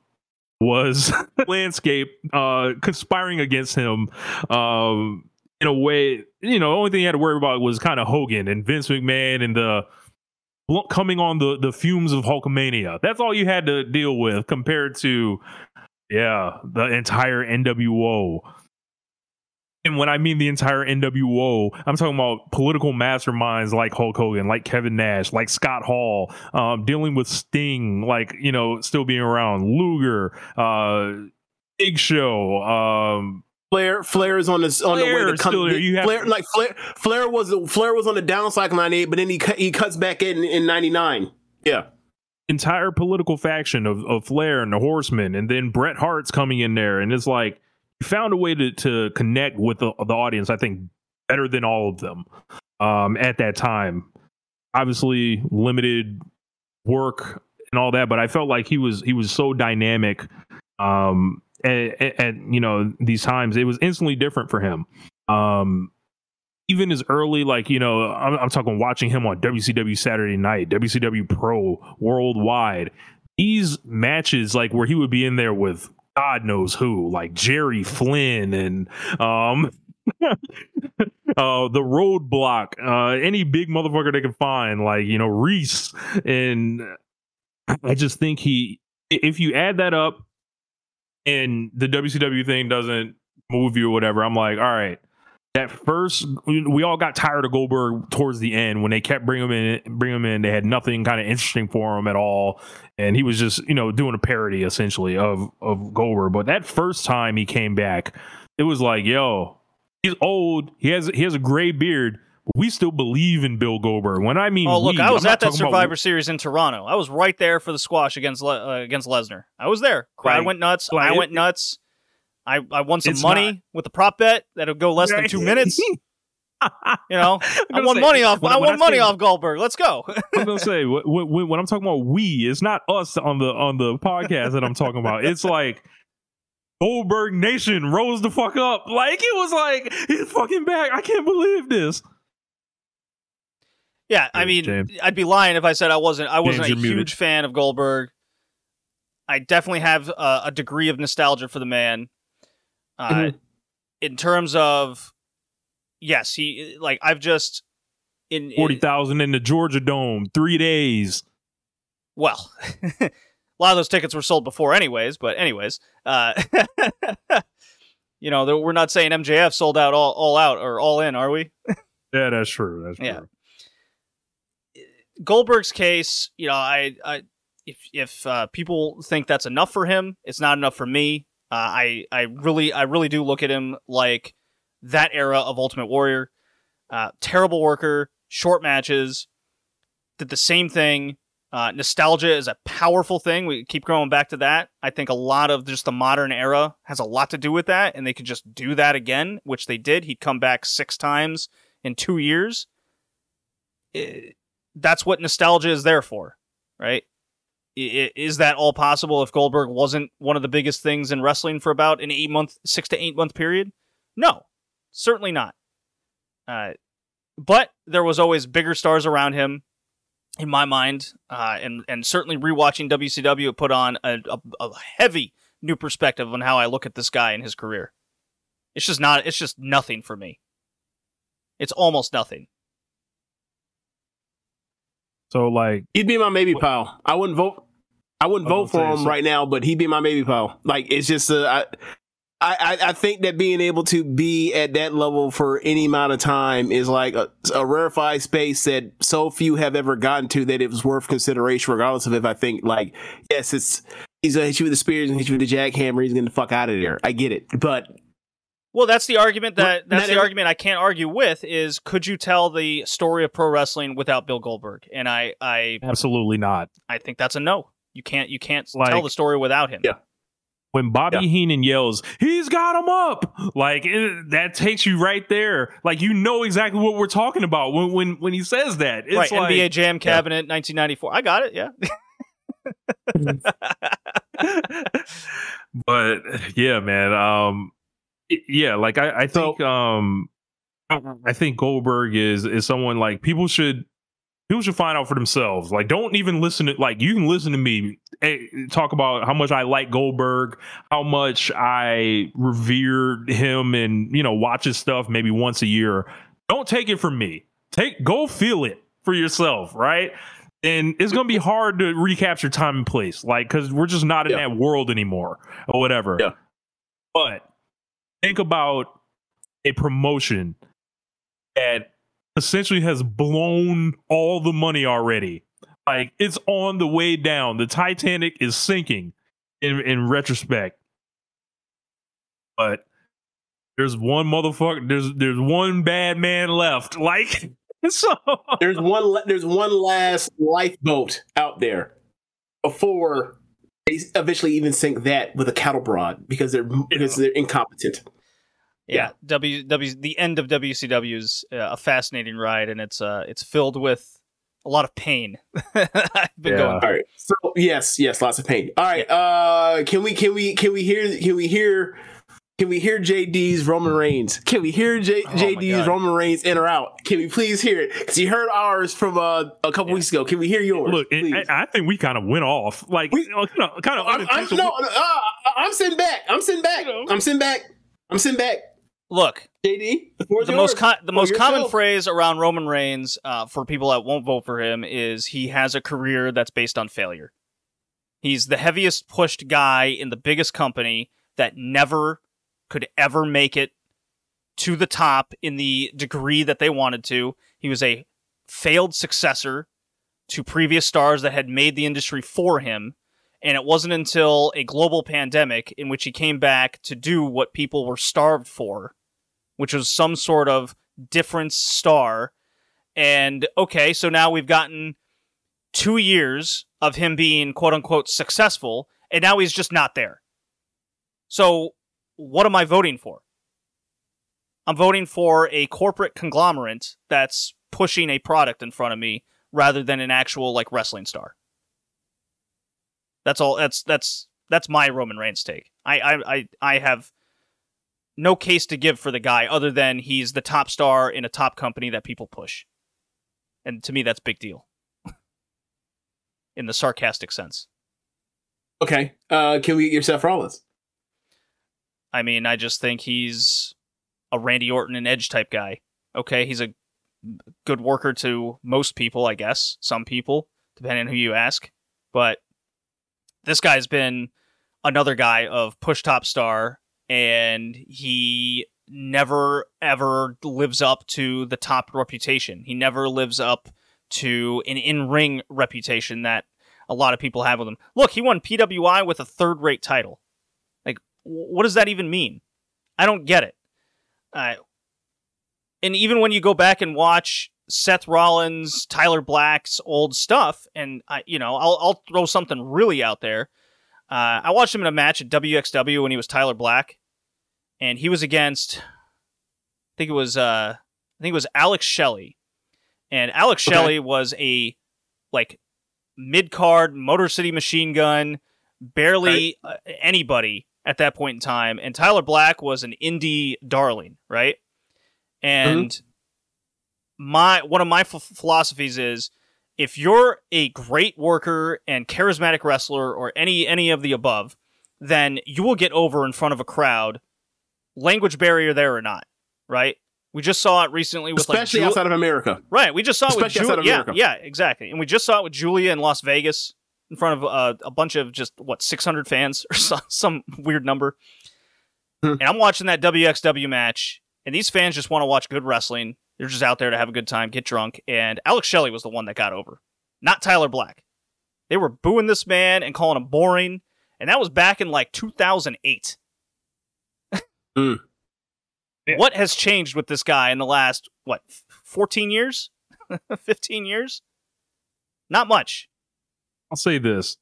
was landscape uh conspiring against him um in a way you know the only thing he had to worry about was kind of hogan and vince mcmahon and the coming on the the fumes of hulkamania. That's all you had to deal with compared to yeah the entire nwo and when I mean the entire NWO, I'm talking about political masterminds like Hulk Hogan, like Kevin Nash, like Scott Hall, um, dealing with Sting, like, you know, still being around, Luger, uh, Big Show, um, Flair, Flair is on this on the way to come. there. You Flair, like Flair, Flair was Flair was on the down cycle in '98, but then he cut, he cuts back in in '99. Yeah, entire political faction of, of Flair and the Horsemen, and then Bret Hart's coming in there, and it's like you found a way to to connect with the, the audience. I think better than all of them um, at that time. Obviously, limited work and all that, but I felt like he was he was so dynamic. Um, at, at, you know these times, it was instantly different for him. Um, even as early, like you know, I'm, I'm talking watching him on WCW Saturday Night, WCW Pro, Worldwide. These matches, like where he would be in there with God knows who, like Jerry Flynn and um, uh, the Roadblock, uh, any big motherfucker they can find, like you know Reese, and I just think he, if you add that up, and the WCW thing doesn't move you or whatever, I'm like, all right. That first we all got tired of Goldberg towards the end when they kept bringing him in bring him in. They had nothing kind of interesting for him at all. And he was just you know doing a parody essentially of of Goldberg. But that first time he came back it was like yo he's old. He has he has a gray beard we still believe in Bill Goldberg when I mean Oh, look, we, I was I'm at that talking about- Survivor Series in Toronto. I was right there for the squash against Le- uh, against Lesnar. I was there. Crowd Like- went nuts. like I it- went nuts. I, I won some money not- with the prop bet that'll go less than two minutes. You know, I won say, money off. when- I won money say- off Goldberg. Let's go. I'm gonna say when, when, when I'm talking about we, it's not us on the on the podcast that I'm talking about. It's like Goldberg Nation rose the fuck up. Like it was like he's fucking back. I can't believe this. Yeah, I mean, James. I'd be lying if I said I wasn't. I wasn't James, a huge muted. fan of Goldberg. I definitely have uh, a degree of nostalgia for the man. Uh, Mhm. In terms of, yes, he like I've just in, in Forty thousand in the Georgia Dome, three days. well, a lot of those tickets were sold before, anyways. But anyways, uh, you know, we're not saying MJF sold out all all out or all in, are we? Yeah, that's true. That's true. Yeah. Goldberg's case, you know, I, I if if uh, people think that's enough for him, it's not enough for me. Uh, I I really I really do look at him like that era of Ultimate Warrior. Uh, terrible worker, short matches, did the same thing. Uh, nostalgia is a powerful thing. We keep going back to that. I think a lot of just the modern era has a lot to do with that, and they could just do that again, which they did. He'd come back six times in two years. Eh, that's what nostalgia is there for, right? Is that all possible if Goldberg wasn't one of the biggest things in wrestling for about an eight month, six to eight month period? No, certainly not. Uh, but there was always bigger stars around him, in my mind, uh, and and certainly rewatching WCW put on a, a, a heavy new perspective on how I look at this guy and his career. It's just not. It's just nothing for me. It's almost nothing. So like He'd be my maybe pal. I wouldn't vote. I wouldn't I vote for him so- right now, but he'd be my maybe pal. Like it's just uh, I, I, I- I think that being able to be at that level for any amount of time is like a, a rarefied space that so few have ever gotten to that it was worth consideration, regardless of if I think like yes, it's he's gonna hit you with the spears and hit you with the jackhammer. He's gonna fuck out of there. I get it, but Well, that's the argument that that's not the every- argument I can't argue with is could you tell the story of pro wrestling without Bill Goldberg? And I I absolutely not. I think that's a no. You can't you can't Like- tell the story without him. Yeah. When Bobby Yeah. Heenan yells, "He's got him up!" Like it, that takes you right there. Like you know exactly what we're talking about when when when he says that. It's right, like, NBA Jam Cabinet 1994. I got it. Yeah. but yeah, man. Um, y- yeah, like I, I So- think, um, I think Goldberg is is someone like people should people should find out for themselves. Like, don't even listen to like you can listen to me eh, talk about how much I like Goldberg, how much I revere him, and you know watch his stuff maybe once a year. Don't take it from me. Take go feel it for yourself, right? and it's gonna be hard to recapture time and place, like because we're just not in Yeah. that world anymore or whatever. Yeah. But think about a promotion that essentially has blown all the money already. Like it's on the way down. The Titanic is sinking in in retrospect. But there's one motherfucker. There's there's one bad man left. Like so. there's one there's one last lifeboat out there before they eventually even sink that with a cattle prod because they're because they're incompetent. Yeah, W W the end of WCW is uh, a fascinating ride, and it's uh it's filled with a lot of pain. I've been Yeah. going. All right. So yes, yes, lots of pain. All right. Uh, can we can we can we hear can we hear can we hear JD's Roman Reigns? Can we hear J, Oh JD's Roman Reigns in or out? Can we please hear it? Because you heard ours from uh, a couple Yeah. weeks ago. Can we hear yours? Look, it. I, I think we kind of went off. Like, We- you know, kind of, kind I'm, I'm, no, no, uh, I'm sitting back. I'm sitting back. You know. I'm sitting back. I'm sitting back. Look, JD, the most co- the For most common yourself. phrase around Roman Reigns uh, for people that won't vote for him is he has a career that's based on failure. He's the heaviest pushed guy in the biggest company that never could ever make it to the top in the degree that they wanted to. He was a failed successor to previous stars that had made the industry for him. And it wasn't until a global pandemic in which he came back to do what people were starved for, which was some sort of difference star. And okay, so now we've gotten two years of him being quote unquote successful, and now he's just not there. So, what am I voting for? I'm voting for a corporate conglomerate that's pushing a product in front of me rather than an actual like wrestling star. That's all that's that's that's my Roman Reigns take. I I I, I have no case to give for the guy other than he's the top star in a top company that people push. And to me that's big deal. in the sarcastic sense. Okay. Uh, can we get your Seth Rollins? I mean, I just think he's a Randy Orton and Edge type guy. Okay, he's a good worker to most people, I guess. Some people, depending on who you ask. But this guy's been another guy of push top star, and he never ever lives up to the top reputation. He never lives up to an in ring reputation that a lot of people have with him. Look, he won PWI with a third rate title. Like, what does that even mean? I don't get it. Uh, and even when you go back and watch Seth Rollins, Tyler Black's old stuff, and I, you know, I'll, I'll throw something really out there. Uh, I watched him in a match at WXW when he was Tyler Black, and he was against, I think it was, uh, I think it was Alex Shelley, and Alex okay. Shelley was a like mid card Motor City Machine Gun, barely right. uh, anybody at that point in time, and Tyler Black was an indie darling, right? And mm-hmm. my one of my f- philosophies is if you're a great worker and charismatic wrestler or any any of the above, then you will get over in front of a crowd, language barrier there or not, right? We just saw it recently with especially like, outside of America. Right, we just saw especially it with Julia. Yeah, yeah, exactly. And we just saw it with Julia in Las Vegas in front of uh, a bunch of just what 600 fans or some, some weird number. Hmm. And I'm watching that WXW match, and these fans just want to watch good wrestling. They're just out there to have a good time, get drunk. And Alex Shelley was the one that got over, not Tyler Black. They were booing this man and calling him boring, and that was back in like 2008. mm. Yeah. What has changed with this guy in the last what 14 years? 15 years? Not much. I'll say this.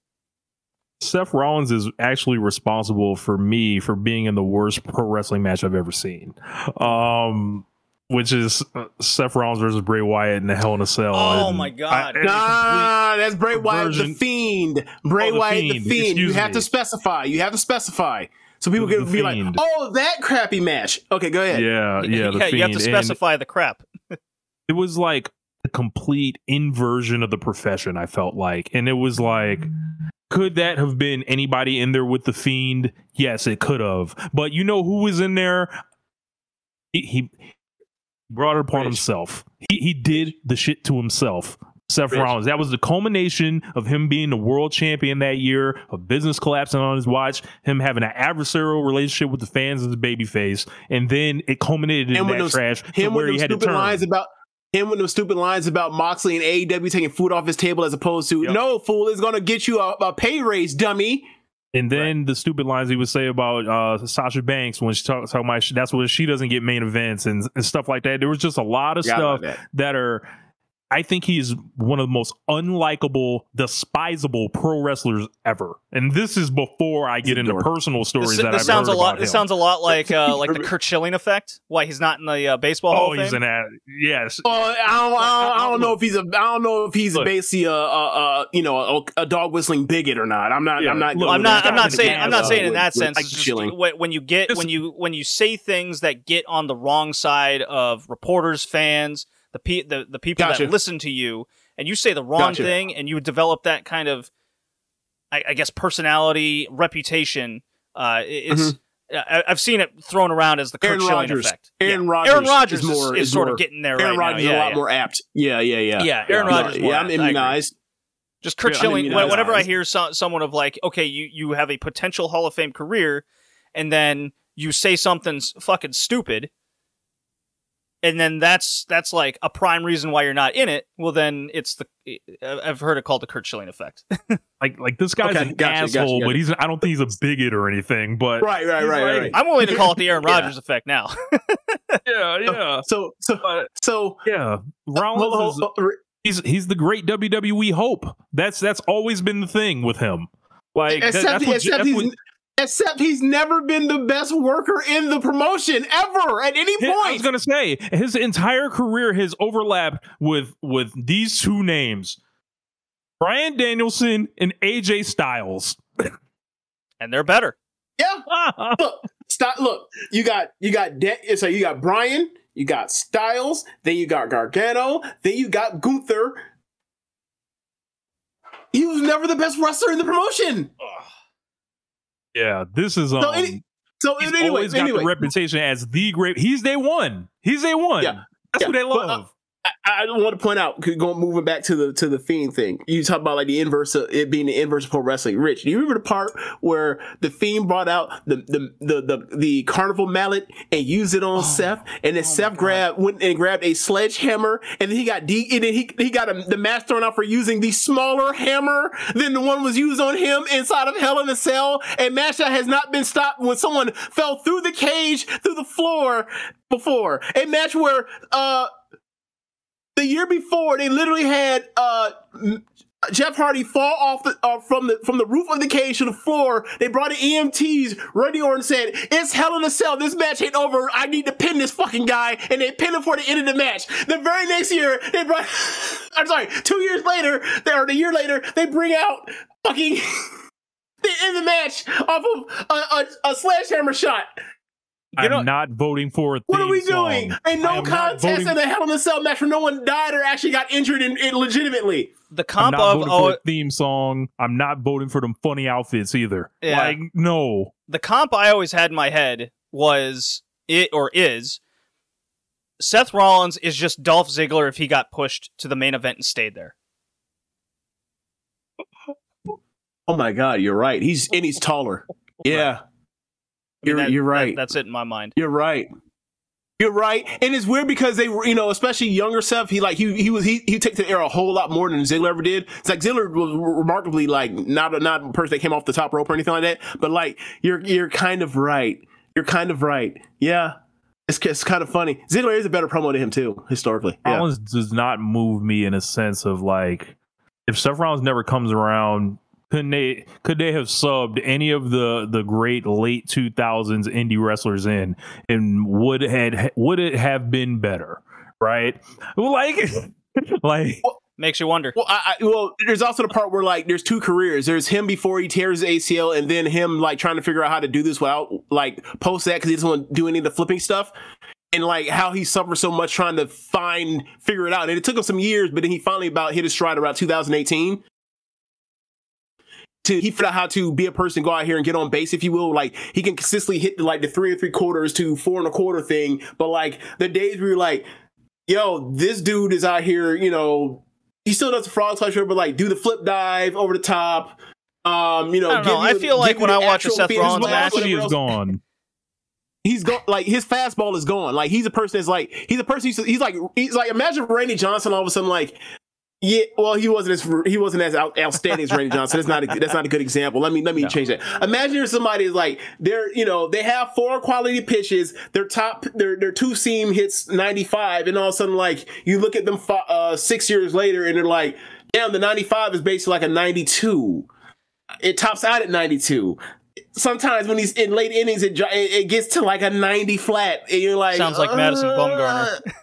Seth Rollins is actually responsible for me for being in the worst pro wrestling match I've ever seen. Um which is uh, Seth Rollins versus Bray Wyatt in the Hell in a Cell. Oh and my god! I, nah, that's Bray Wyatt the Fiend. Bray oh, the Wyatt fiend. the Fiend. Excuse you have me. to specify. You have to specify. So people can be like, "Oh, that crappy match." Okay, go ahead. Yeah, yeah. yeah you have to specify and the crap. it was like a complete inversion of the profession. I felt like, and it was like, could that have been anybody in there with the fiend? Yes, it could have. But you know who was in there? He, he brought it upon himself. He he did the shit to himself. Seth Rich. Rollins. That was the culmination of him being the world champion that year, of business collapsing on his watch, him having an adversarial relationship with the fans as a babyface, and then it culminated in that those, trash him where he had stupid lines about him with those stupid lines about Moxley and AEW taking food off his table as opposed to yep. no fool is going to get you a, a, pay raise, dummy. And then right. the stupid lines he would say about uh, Sasha Banks when she talk, talking about that's what she doesn't get main events and, and stuff like that. There was just a lot of stuff that. that are I think he's one of the most unlikable, despisable pro wrestlers ever. And this is before I get into personal stories this, that this I've sounds heard a lot. This sounds a lot like uh, like the Curt Schilling effect. Why he's not in the uh, baseball? Oh, Hall he's an ad. Yes. Uh, I, don't, I, don't, I don't know if he's a. I don't know if he's look, basically a, a, a, you know a, a, dog whistling bigot or not. I'm not. Yeah, I'm not. Look, I'm not. I'm not saying. I'm not saying in that sense. Like when you get when you when you say things that get on the wrong side of reporters, fans, the pe- the the people gotcha. that listen to you and you say the wrong gotcha. thing and you develop that kind of I, I guess personality reputation uh, it's mm-hmm. I, have seen it thrown around as the Curt Aaron Schilling Rodgers. effect. Aaron yeah. Rodgers, Aaron Rodgers is, more, is, is sort more, of getting there. Aaron right Rodgers is a lot yeah. more apt. Yeah, yeah, yeah. Yeah, Aaron yeah. Rodgers. Yeah, I'm immunized. Just yeah, Schilling. Whenever I hear so, someone of like, okay, you you have a potential Hall of Fame career, and then you say something's fucking stupid, and then that's that's like a prime reason why you're not in it. Well, then it's the I've heard it called the Curt Schilling effect. like like this guy's okay, an gotcha, asshole, gotcha, but he's I don't think he's a bigot or anything. But right, right, right, like, right, I'm willing to call it the Aaron Rodgers yeah. effect now. yeah, oh, yeah. So so but, so yeah, uh, Rollins is, oh, oh, he's he's the great WWE hope. That's that's always been the thing with him. Like except, that, that's what, except that's he's, what, Except he's never been the best worker in the promotion ever at any point. I was gonna say his entire career has overlapped with with these two names, Bryan Danielson and AJ Styles. and they're better. Yeah. look, stop. Look, you got you got De- so you got Bryan, you got Styles, then you got Gargano, then you got Gunther. He was never the best wrestler in the promotion. Yeah, this is um. So, any, so he's anyway, always got anyway, the reputation as the great. He's day one. He's day one. Yeah. That's Yeah. what they uh, love. I, I want to point out, going moving back to the to the fiend thing. You talk about like the inverse of it being the inverse of pro wrestling. Rich, do you remember the part where the fiend brought out the the the the, the carnival mallet and used it on Seth, and then Seth grabbed went and grabbed a sledgehammer, and then he got de- and then he he got a, the match thrown out for using the smaller hammer than the one was used on him inside of Hell in a Cell. And match that has not been stopped when someone fell through the cage through the floor before. A match where uh the year before they literally had uh Jeff Hardy fall off the, uh, from the from the roof of the cage to the floor. They brought in EMTs. Randy Orton said, "It's hell in a cell. This match ain't over. I need to pin this fucking guy." And they pinned him for the end of the match. The very next year, they brought. I'm sorry. Two years later, or a year later, they bring out fucking. They end the match off of a, a, a sledgehammer shot. You I'm know- not voting for a What are we song. doing? And no contest in the Hell in a Cell match where no one died or actually got injured in, in legitimately. The I'm comp not of voting oh, for a theme song. I'm not voting for them funny outfits either. Yeah. Like, no. the comp I always had in my head was it or is Seth Rollins is just Dolph Ziggler if he got pushed to the main event and stayed there. Oh my God, you're right. He's and he's taller. Yeah, I mean, you're that- you're that- right. that's it in my mind. You're right. You're right, and it's weird because they were, you know, especially younger Seth. He like he he was he he took the air a whole lot more than Ziggler ever did. It's like Ziggler was remarkably like not a not a person that came off the top rope or anything like that. But like you're you're kind of right. You're kind of right. Yeah, it's it's kind of funny. Ziggler is a better promo to him too historically. Yeah. Rollins does not move me in a sense of like if Seth Rollins never comes around, couldn't they could they have subbed any of the the great late two thousands indie wrestlers in and would had would it have been better? Right? Like like Makes you wonder. Well, I, I, well, there's also the part where like there's two careers. There's him before he tears his ACL, and then him like trying to figure out how to do this without like post that because he doesn't want to do any of the flipping stuff, and like how he suffered so much trying to find figure it out. And it took him some years, but then he finally about hit his stride around 2018. To he figured out how to be a person, go out here and get on base, if you will. Like he can consistently hit the, like the three and three quarters to four and a quarter thing. But like the days where you're like, yo, this dude is out here, you know, he still does the frog splash, but like do the flip dive over the top. Um, you know, I know. you- I feel like when I watch a actual Seth finish, Rollins but match- whatever velocity is gone. He's gone. Like his fastball is gone. Like he's a person that's like he's a person. He's, he's like he's like imagine Randy Johnson all of a sudden like. Yeah, well, he wasn't as he wasn't as out, outstanding as Randy Johnson. That's not a, that's not a good example. Let me let me change that. Imagine if somebody is like they're you know they have four quality pitches. Their top their their two seam hits ninety five, and all of a sudden like you look at them uh, six years later, and they're like, damn, the ninety five is basically like a ninety two. It tops out at ninety two. Sometimes when he's in late innings, it, it gets to like a ninety flat, and you're like, Sounds like Madison uh, Bumgarner.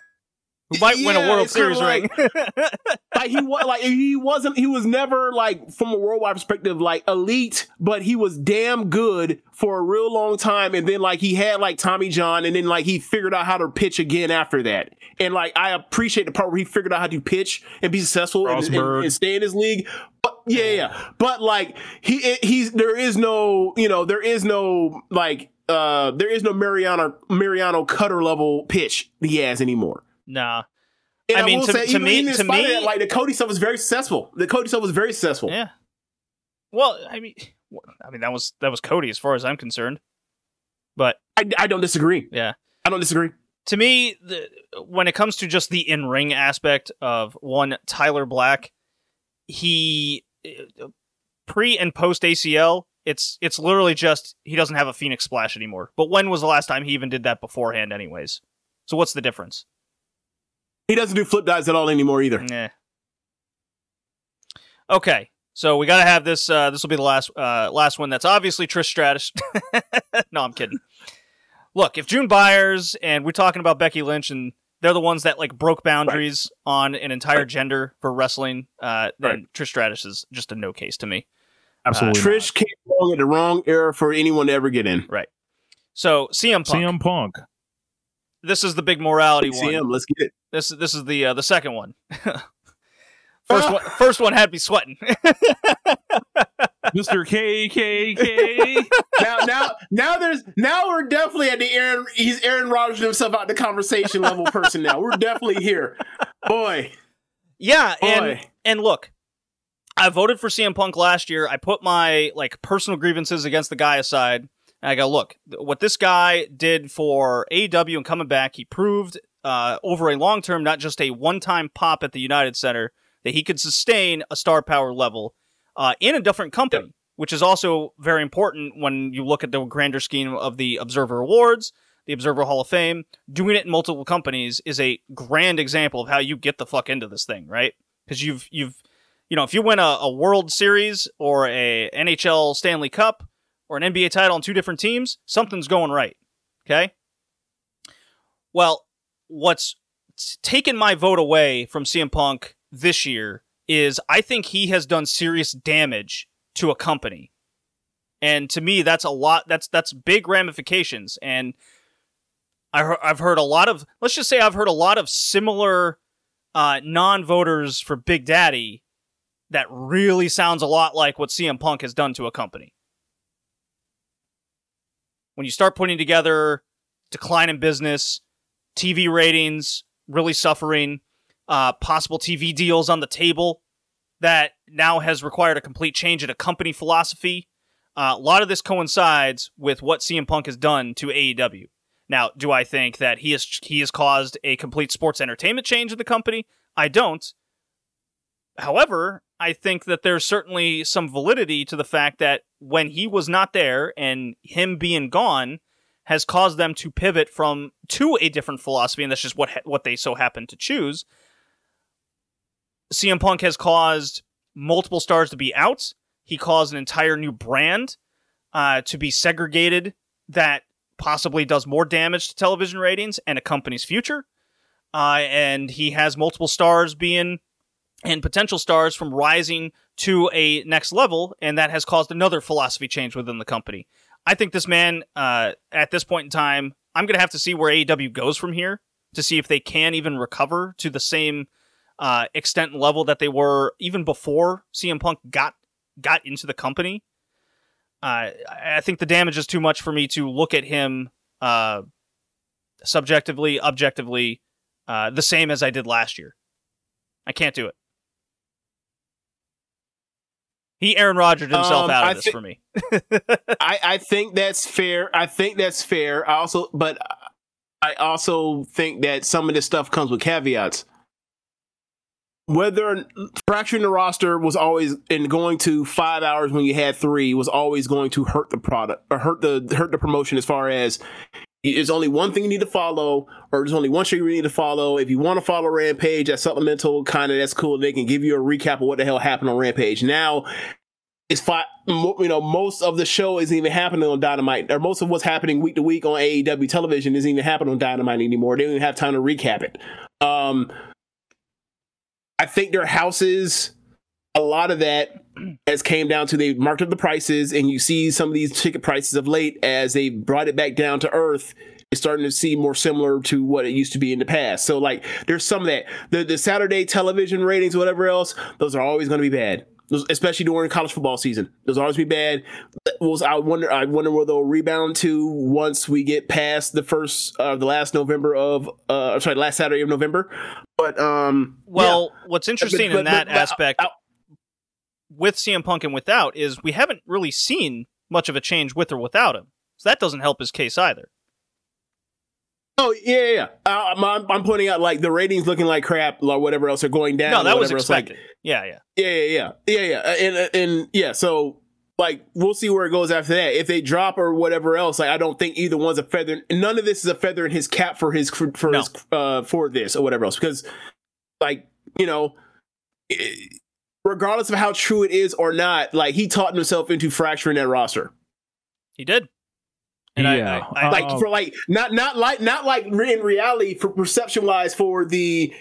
Who might win a World Series like- ring. like he was like he wasn't he was never like from a worldwide perspective like elite but he was damn good for a real long time and then like he had like tommy john and then like he figured out how to pitch again after that and like i appreciate the part where he figured out how to pitch and be successful and, and, Frostberg. and stay in his league but yeah yeah but like he it- he's there is no you know there is no like uh there is no mariano mariano cutter level pitch he has anymore nah. and I I, mean, will to- say, to even, me- to me- that, like the Cody stuff was very successful. The Cody stuff was very successful. Yeah. Well, I mean, I mean that was that was Cody as far as I'm concerned. But I, I don't disagree. yeah, I don't disagree. to me, the, when it comes to just the in ring aspect of one Tyler Black, he pre and post ACL, it's it's literally just he doesn't have a Phoenix Splash anymore. But when was the last time he even did that beforehand, anyways? So what's the difference? He doesn't do flip dives at all anymore either. Nah. Okay, so we got to have this. Uh, this will be the last uh, last one. That's obviously Trish Stratus. no, I'm kidding. Look, if June Byers and we're talking about Becky Lynch and they're the ones that like broke boundaries on an entire Right. gender for wrestling, uh, then Right. Trish Stratus is just a no case to me. Absolutely. Trish came along at the wrong era for anyone to ever get in. Right. So CM Punk. CM Punk. This is the big morality one. Let's get it. This this is the uh, the second one. first one first one had me sweating. Mr. KKK. now, now, now there's now we're definitely at the Aaron. He's Aaron Rodgers himself out the conversation level person. Now we're definitely here, boy. yeah, and and look, I voted for CM Punk last year. I put my like personal grievances against the guy aside. And I go, look, what this guy did for AEW and coming back, he proved uh, over a long term, not just a one time pop at the United Center, that he could sustain a star power level uh, in a different company, which is also very important when you look at the grander scheme of the Observer Awards, the Observer Hall of Fame. Doing it in multiple companies is a grand example of how you get the fuck into this thing, right? Because you've you've you know if you win a, a World Series or a NHL Stanley Cup or an NBA title on two different teams, something's going right. Okay. Well, what's taken my vote away from CM Punk this year is I think he has done serious damage to a company. And to me, that's a lot. That's that's big ramifications. And I I've heard a lot of. Let's just say I've heard a lot of similar uh, non-voters for Big Daddy that really sounds a lot like what CM Punk has done to a company. When you start putting together decline in business, TV ratings really suffering, uh, possible TV deals on the table that now has required a complete change in a company philosophy. Uh, a lot of this coincides with what CM Punk has done to AEW. Now, do I think that he has he has caused a complete sports entertainment change in the company? I don't. However, I think that there's certainly some validity to the fact that when he was not there and him being gone has caused them to pivot from to a different philosophy, and that's just what ha- what they so happen to choose. CM Punk has caused multiple stars to be out. He caused an entire new brand uh, to be segregated that possibly does more damage to television ratings and a company's future. Uh, and he has multiple stars being and potential stars from rising to a next level, and that has caused another philosophy change within the company. I think this man, uh, at this point in time, I'm going to have to see where AEW goes from here to see if they can even recover to the same uh, extent and level that they were even before CM Punk got got into the company. Uh, I think the damage is too much for me to look at him uh, subjectively, objectively, uh, the same as I did last year. I can't do it. He Aaron Rodgers himself Um, out of I this thi- for me. I, I think that's fair. I think that's fair. I also, but I also think that some of this stuff comes with caveats. Whether fracturing the roster was always and going to five hours when you had three was always going to hurt the product or hurt the hurt the promotion as far as there's only one thing you need to follow, or there's only one show you need to follow. If you want to follow Rampage, that supplemental kind of that's cool. They can give you a recap of what the hell happened on Rampage. Now it's five. You know, most of the show isn't even happening on Dynamite, or most of what's happening week to week on AEW television isn't even happening on Dynamite anymore. They don't even have time to recap it. Um, I think their houses, a lot of that has came down to they marked up the prices, and you see some of these ticket prices of late as they brought it back down to earth. It's starting to see more similar to what it used to be in the past. So, like, there's some of that. The the Saturday television ratings, whatever else, those are always going to be bad. Those, especially during college football season, those always be bad. Was I wonder? I wonder where they'll rebound to once we get past the first, uh, the last November of, uh, sorry, last Saturday of November. But um, Well, what's interesting but- in that but- but- aspect with CM Punk and without is we haven't really seen much of a change with or without him. So that doesn't help his case either. Oh yeah, yeah. Uh, I'm, I'm pointing out like the ratings looking like crap or whatever else are going down. no, that was else, like- expected. yeah, yeah. yeah, yeah, yeah, yeah, yeah. Uh, And uh, and yeah, so like we'll see where it goes after that. If they drop or whatever else, like I don't think either one's a feather. None of this is a feather in his cap for his for No. his uh for this or whatever else because like you know. eh, Regardless of how true it is or not, like he taught himself into fracturing that roster. He did. And Yeah. I, I, like Oh. for like not not like not like in reality for perception wise for the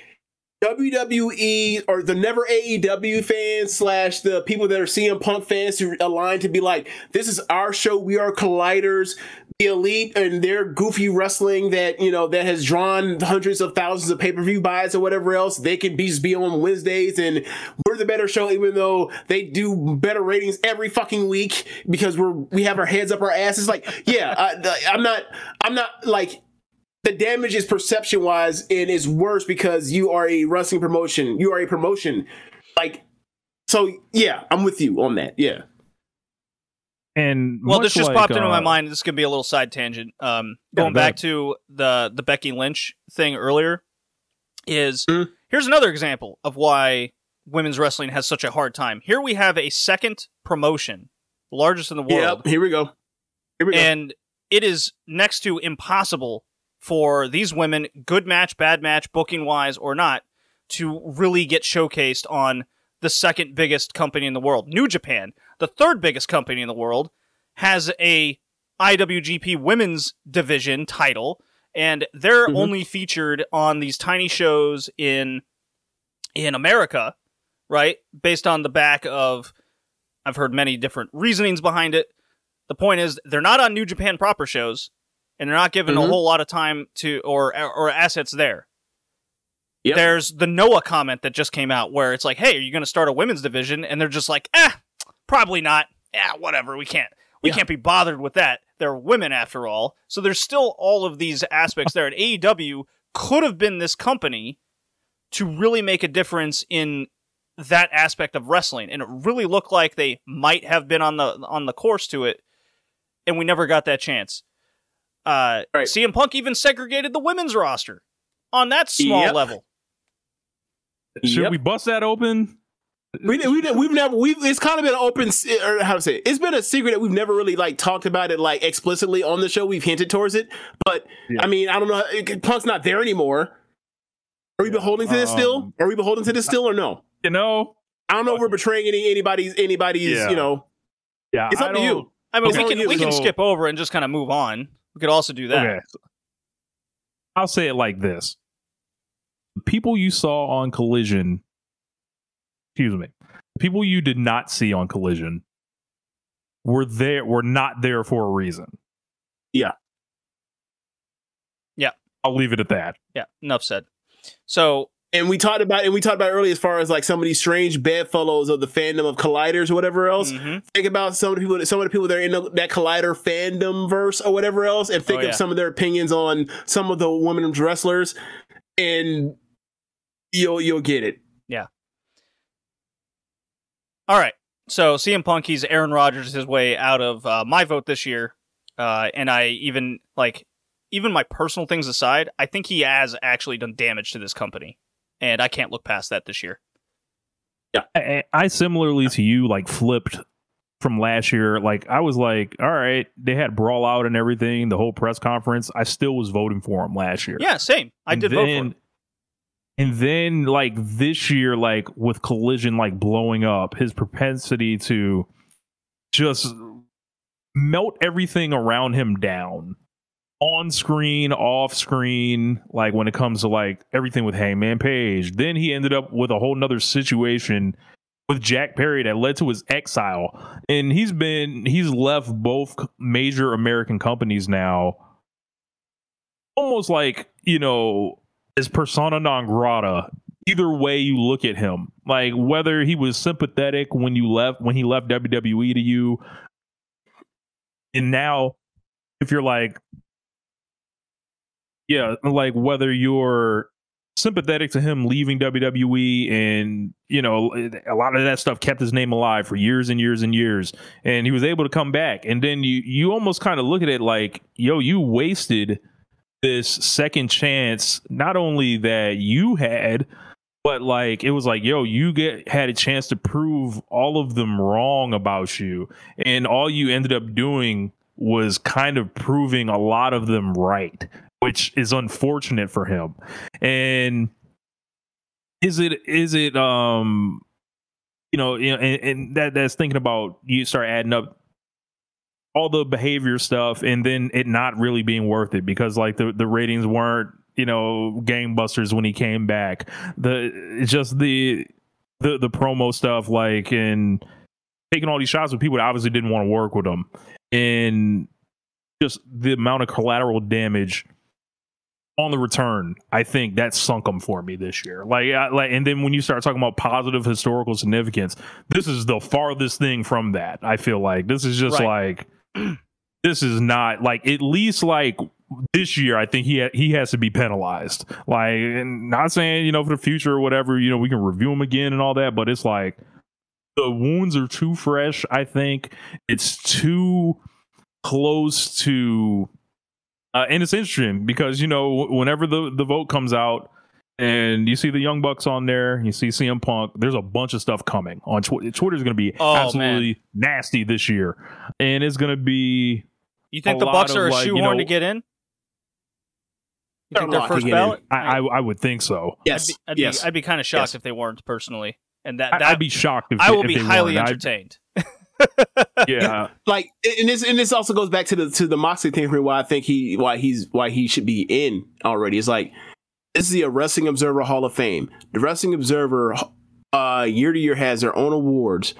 WWE or the never AEW fans slash the people that are CM Punk fans who align to be like, this is our show. We are colliders. The elite and their goofy wrestling that you know that has drawn hundreds of thousands of pay per view buys or whatever else. They can be just be on Wednesdays, and we're the better show, even though they do better ratings every fucking week because we're we have our heads up our asses. Like, yeah, I, I'm not, I'm not like the damage is perception wise and is worse because you are a wrestling promotion. You are a promotion. Like, so yeah, I'm with you on that. Yeah. And Well, this just like, popped into my uh, mind. This could be a little side tangent. Um, going back to the the Becky Lynch thing earlier, is Mhm. here's another example of why women's wrestling has such a hard time. Here we have a second promotion, largest in the world, Yep. Here we go. Here we go. and it is next to impossible for these women, good match, bad match, booking wise or not, to really get showcased on the second biggest company in the world. New Japan, the third biggest company in the world, has a IWGP Women's Division title, and they're Mhm. only featured on these tiny shows in in America, right? Based on the back of I've heard many different reasonings behind it. The point is they're not on New Japan proper shows, and they're not given a Mhm. whole lot of time to or or assets there. Yep. There's the Noah comment that just came out where it's like, "Hey, are you going to start a women's division?" And they're just like, "Eh, probably not. Yeah, whatever. We can't. We Yeah. can't be bothered with that. They're women after all." So there's still all of these aspects there. And AEW could have been this company to really make a difference in that aspect of wrestling, and it really looked like they might have been on the on the course to it, and we never got that chance. Uh, Right. CM Punk even segregated the women's roster on that small Yep. level. Should Yep. we bust that open? We, we, we've never we've it's kind of been open or how to say it. it's been a secret that we've never really like talked about it like explicitly on the show we've hinted towards it but Yeah. I mean I don't know it- Punk's not there anymore are we beholding to this still Um, are we beholden to this still or no You know, I don't know if we're betraying any anybody's anybody's Yeah. you know yeah, it's up to you I mean, Okay. we can we can So- skip over and just kind of move on. We could also do that. Okay. I'll say it like this. People you saw on Collision, excuse me, people you did not see on Collision were there were not there for a reason. Yeah. Yeah. I'll leave it at that. Yeah, enough said. So and we talked about and we talked about earlier as far as like some of these strange bedfellows of the fandom of colliders or whatever else mhm. think about some of the people some of the people that are in the, that collider fandom verse or whatever else and think Oh, yeah. of some of their opinions on some of the women's wrestlers and you'll you'll get it all right. So CM Punk, he's Aaron Rodgers his way out of uh, my vote this year, uh, and I even like even my personal things aside, I think he has actually done damage to this company, and I can't look past that this year. I, I similarly to you like flipped from last year. Like I was like, all right, they had brawl out and everything, the whole press conference. I still was voting for him last year. Yeah, same. I And did vote for him. And then like this year, like with collision like blowing up, his propensity to just melt everything around him down. On screen, off screen, like when it comes to like everything with Hangman Page. Then he ended up with a whole nother situation with Jack Perry that led to his exile. And he's been he's left both major American companies now almost like you know as persona non grata either way you look at him. Like whether he was sympathetic when you left when he left WWE to you and now if you're like yeah like whether you're sympathetic to him leaving WWE and you know a lot of that stuff kept his name alive for years and years and years and he was able to come back. And then you you almost kind of look at it like yo you wasted this second chance not only that you had but like it was like yo you get had a chance to prove all of them wrong about you. And all you ended up doing was kind of proving a lot of them right which is unfortunate for him. And is it is it um you know you know, and, and that that's thinking about you start adding up all the behavior stuff and then it not really being worth it because like the the ratings weren't you know gangbusters when he came back. The just the the the promo stuff like and taking all these shots with people that obviously didn't want to work with him and just the amount of collateral damage on the return, I think that sunk them for me this year. Like, I, like, and then when you start talking about positive historical significance, this is the farthest thing from that. I feel like this is just Right. like, this is not like at least like this year. I think he ha- he has to be penalized. Like, not saying you know for the future or whatever. You know, we can review him again and all that, but it's like the wounds are too fresh. I think it's too close to uh, and it's interesting because you know whenever the the vote comes out and you see the young bucks on there you see CM Punk there's a bunch of stuff coming on Twitter Twitter's going to be Oh, absolutely nasty this year and it's going to be You think a the Bucks are a like, you shoehorn know- to get in? You think they're locked to first get in. ballot? I I, I would think so Yes, I'd be, I'd be, yes. I'd be kind of shocked Yes. if they weren't personally, and that, I, that I'd be shocked if I will if be they highly weren't. Entertained. yeah like and this and this also goes back to the to the Moxley thing for why I think he why he's why he should be in already. It's like this is the Wrestling Observer Hall of Fame. The Wrestling Observer uh year to year has their own awards.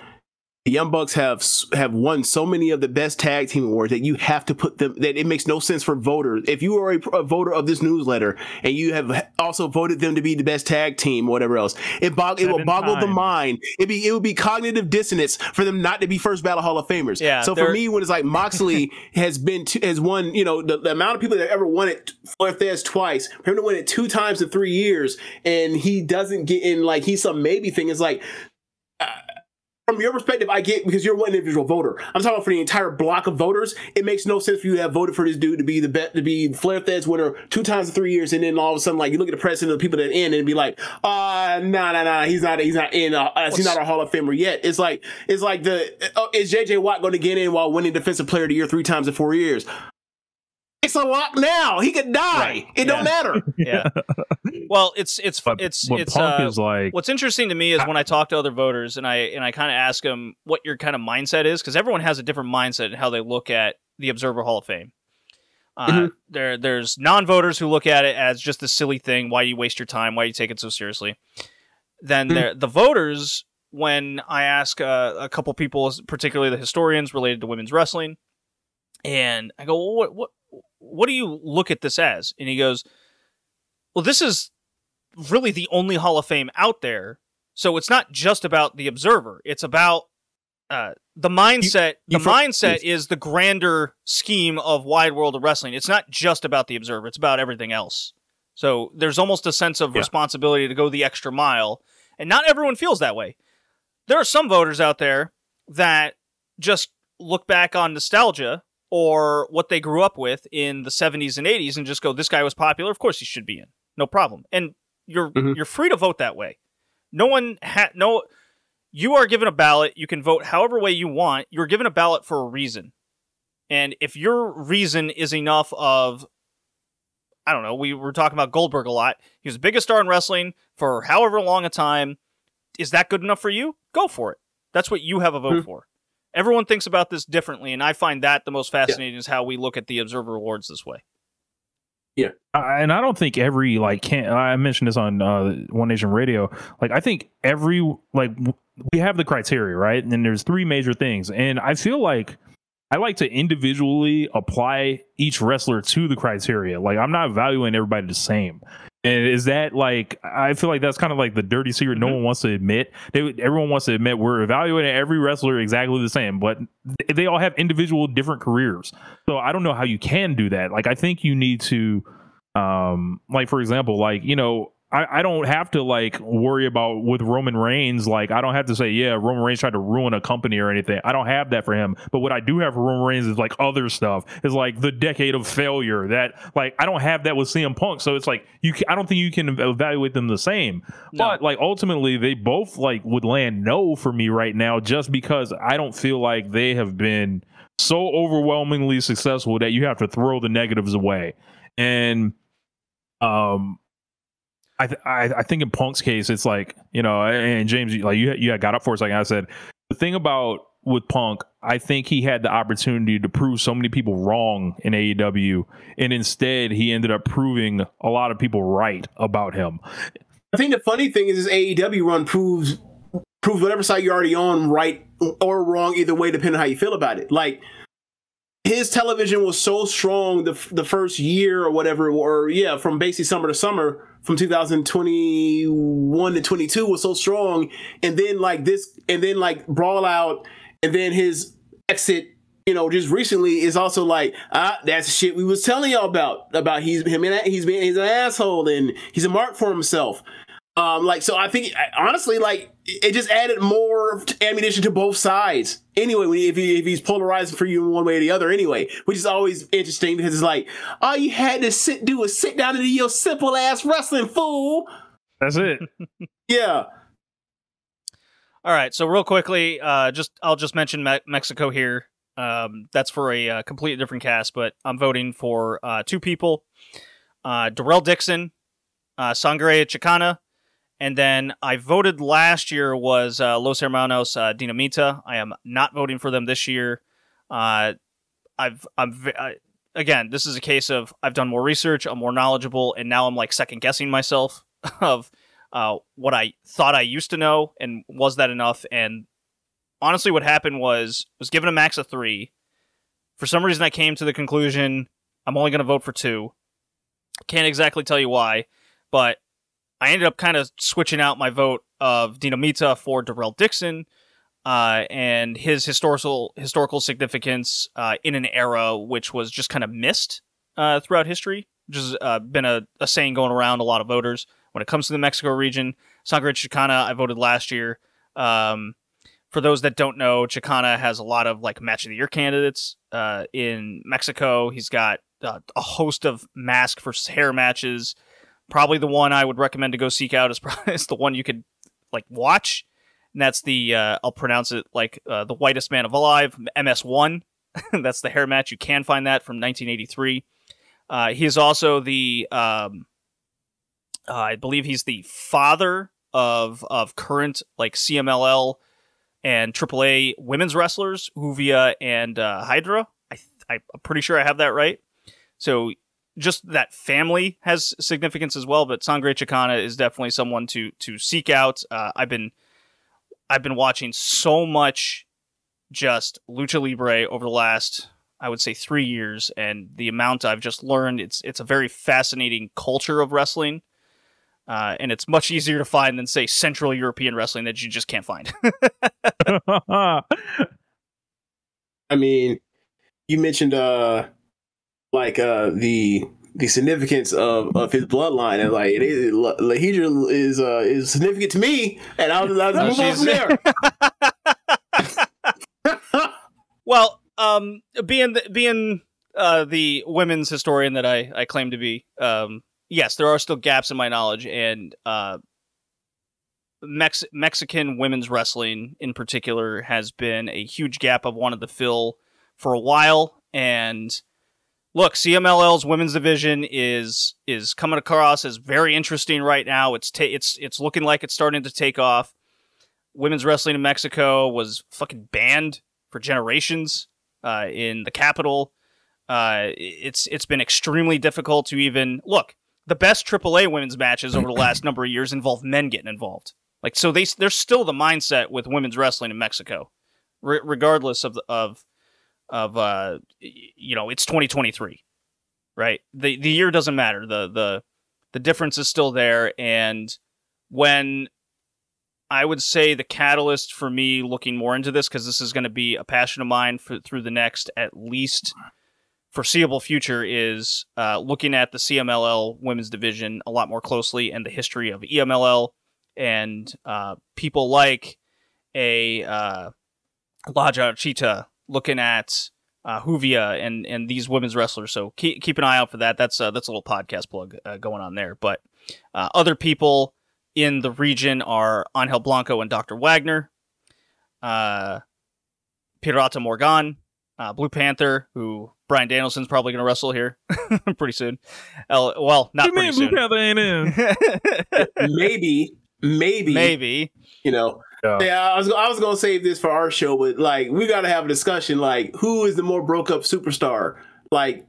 The Young Bucks have have won so many of the best tag team awards that you have to put them that it makes no sense for voters. If you are a, a voter of this newsletter and you have also voted them to be the best tag team whatever else, it bog it will boggle the mind. It be it would be cognitive dissonance for them not to be first ballot Hall of Famers. Yeah, So for me, when it's like Moxley has been to, has won, you know, the, the amount of people that ever won it for Thesz twice, for him to win it two times in three years, and he doesn't get in like he's some maybe thing. It's like. Uh, from your perspective, I get because you're one individual voter. I'm talking for the entire block of voters. It makes no sense for you to have voted for this dude to be the bet to be Flair Thesz winner two times in three years, and then all of a sudden, like you look at the president of the people that in and be like, uh no, no, no, he's not, he's not in, uh, uh, he's not a Hall of Famer yet. It's like, it's like the uh, is JJ Watt going to get in while winning Defensive Player of the Year three times in four years? It's a lock now. He could die. Right. It don't matter. Yeah. Well, it's it's but it's what it's Punk uh, is like What's interesting to me is when I talk to other voters and I and I kind of ask them what your kind of mindset is because everyone has a different mindset in how they look at the Observer Hall of Fame. Uh, Mhm. There, there's non-voters who look at it as just a silly thing. Why do you waste your time? Why do you take it so seriously? Then Mhm. there, the voters, when I ask uh, a couple people, particularly the historians related to women's wrestling, and I go, well, what, what, what do you look at this as? And he goes, well, this is really the only Hall of Fame out there. So it's not just about the observer. It's about uh, the mindset. you the fro- mindset is the grander scheme of wide world of wrestling. It's not just about the observer. It's about everything else. So there's almost a sense of Yeah. responsibility to go the extra mile, and not everyone feels that way. There are some voters out there that just look back on nostalgia or what they grew up with in the 70s and 80s and just go this guy was popular of course he should be in no problem and you're Mhm. you're free to vote that way. No one had no you are given a ballot. You can vote however way you want. You're given a ballot for a reason. And if your reason is enough of i don't know we were talking about goldberg a lot. He was the biggest star in wrestling for however long a time. Is that good enough for you? Go for it. That's what you have a vote Mhm. for. Everyone thinks about this differently and i find that the most fascinating is how we look at the observer awards this way I- and I don't think every like can I mentioned this on uh, One Nation Radio. Like I think every like we have the criteria right, and then there's three major things, and I feel like I like to individually apply each wrestler to the criteria. Like I'm not valuing everybody the same. And is that like I feel like that's kind of like the dirty secret no one wants to admit. They, everyone wants to admit we're evaluating every wrestler exactly the same, but they all have individual different careers. So I don't know how you can do that. Like I think you need to um like for example, like, you know, I, I don't have to like worry about with Roman Reigns. Like I don't have to say, yeah, Roman Reigns tried to ruin a company or anything. I don't have that for him. But what I do have for Roman Reigns is like other stuff. Is like the decade of failure. That like I don't have that with CM Punk. So it's like you. Can, I don't think you can evaluate them the same. No. But like ultimately, they both like would land no for me right now, just because I don't feel like they have been so overwhelmingly successful that you have to throw the negatives away. And um I, I I think in Punk's case, it's like you know, and James, like you you got up for a second. I said the thing about with Punk, I think he had the opportunity to prove so many people wrong in AEW, and instead he ended up proving a lot of people right about him. I think the funny thing is, this AEW run proves proves whatever side you're already on, right or wrong, either way, depending on how you feel about it. Like his television was so strong the the first year or whatever, or yeah, from basically summer to summer, from 2021 to 22 was so strong, and then like this, and then like brawl out, and then his exit you know, just recently is also like, ah, that's shit we was telling y'all about. About he's him and he's being he's an asshole and he's a mark for himself. Um, like so, I think honestly, like it just added more ammunition to both sides. Anyway, if he, if he's polarizing for you in one way or the other, anyway, which is always interesting because it's like all you had to sit do was sit down and do your simple ass wrestling, fool. That's it. yeah. All right. So real quickly, uh, just I'll just mention Me- Mexico here. Um, that's for a uh, completely different cast, but I'm voting for uh, two people: uh, Dory Dixon, uh, Sangre Chicana, and then I voted last year was uh, Los Hermanos uh, Dinamita. I am not voting for them this year. Uh, I've I'm again. This is a case of I've done more research. I'm more knowledgeable, and now I'm like second guessing myself of uh, what I thought I used to know, and was that enough? And honestly, what happened was was given a max of three. For some reason, I came to the conclusion I'm only going to vote for two. Can't exactly tell you why, but I ended up kind of switching out my vote of Dinamita for Dory Dixon uh, and his historical historical significance uh, in an era which was just kind of missed uh, throughout history, which has uh, been a, a, saying going around a lot of voters when it comes to the Mexico region. Sangre Chicana, I voted last year. Um, for those that don't know, Chicana has a lot of like match of the year candidates uh, in Mexico. He's got uh, a host of mask for hair matches probably the one I would recommend to go seek out is probably is the one you could like watch, and that's the uh, I'll pronounce it like uh, the whitest man of alive, MS1. that's the hair match. You can find that from 1983. Uh, he is also the um, uh, I believe he's the father of of current like CMLL and AAA women's wrestlers, Lluvia and uh, Hydra. I, I'm pretty sure I have that right. So just that family has significance as well. But Sangre Chicana is definitely someone to to seek out. Uh, I've been I've been watching so much just lucha libre over the last I would say three years, and the amount I've just learned it's it's a very fascinating culture of wrestling. Uh, and it's much easier to find than say Central European wrestling that you just can't find. I mean, you mentioned uh like uh the the significance of, of his bloodline and like it is La Hiedra is uh is significant to me and I'll, I'll move on from there. well, um, being the, being uh the women's historian that I I claim to be, um, yes, there are still gaps in my knowledge and uh. Mex- Mexican women's wrestling in particular has been a huge gap I've wanted to fill for a while, and look, CMLL's women's division is is coming across as very interesting right now. It's ta- it's it's looking like it's starting to take off. Women's wrestling in Mexico was fucking banned for generations uh, in the capital. Uh, it's it's been extremely difficult to even look. The best AAA women's matches over the last number of years involve men getting involved. Like so, they there's still the mindset with women's wrestling in Mexico, r- regardless of the, of of uh you know it's 2023 right? The the year doesn't matter. The the the difference is still there. And when i would say the catalyst for me looking more into this because this is going to be a passion of mine for, through the next at least foreseeable future is uh, looking at the cmll women's division a lot more closely and the history of emll and uh, people like a uh, La Jarochita looking at uh, Lluvia and and these women's wrestlers. So keep keep an eye out for that. That's uh, that's a little podcast plug uh, going on there. But uh, other people in the region are Angel Blanco and Dr. Wagner, uh, Pirata Morgan, uh, Blue Panther, who Bryan Danielson's probably going to wrestle here pretty soon. well, not pretty Blue Panther ain't in. maybe, maybe, maybe. You know, Yeah. Yeah, I was I was gonna save this for our show, but like we gotta have a discussion. Like, who is the more broke up superstar? Like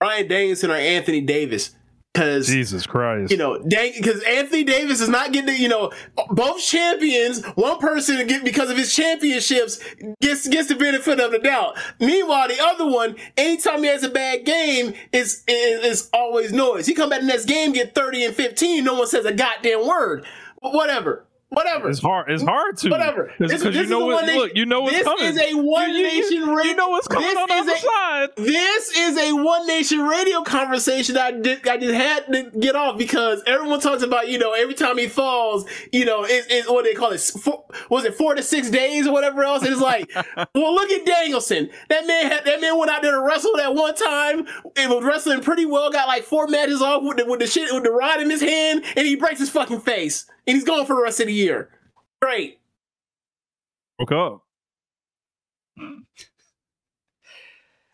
Bryan Danielson or Anthony Davis? Because Jesus Christ. you know, because Anthony Davis is not getting, you know, both champions. One person get because of his championships gets gets the benefit of the doubt. Meanwhile, the other one, anytime he has a bad game, is is, is always noise. He come back the next game, get thirty and fifteen. No one says a goddamn word. But whatever, whatever. It's hard. It's hard to. Whatever. Because This- this you know what. nation- Look, you know what's this coming. is a one You- you- nation radio. you know what's coming This on the is other a- side. This is a one nation radio conversation I did I just had to get off because everyone talks about you know every time he falls you know it, it what they call it four, was it four to six days or whatever else it's like well look at Danielson that man had, that man went out there to wrestle that one time it was wrestling pretty well got like four matches off with the, with the shit with the rod in his hand and he breaks his fucking face and he's gone for the rest of the year great Woke up.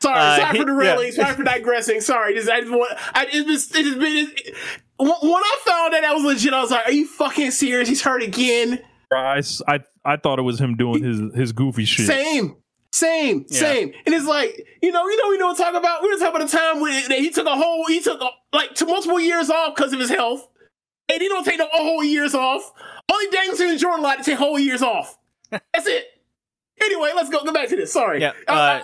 Sorry, Uh, sorry for the yeah. Sorry for digressing. Sorry, just I just want. I it just it just been. It, when when I found that that was legit, I was like, "Are you fucking serious? He's hurt again." I, I, I thought it was him doing his his goofy shit. Same, same, Yeah. same. And it's like you know, you know, we don't talk about. We were talking about the time when that he took a whole, he took a, like to multiple years off because of his health, and he don't take no whole years off. Only Danielson and Jordan like to take whole years off. That's it. Anyway, let's go. Go back to this. Sorry. Yeah, Uh, uh,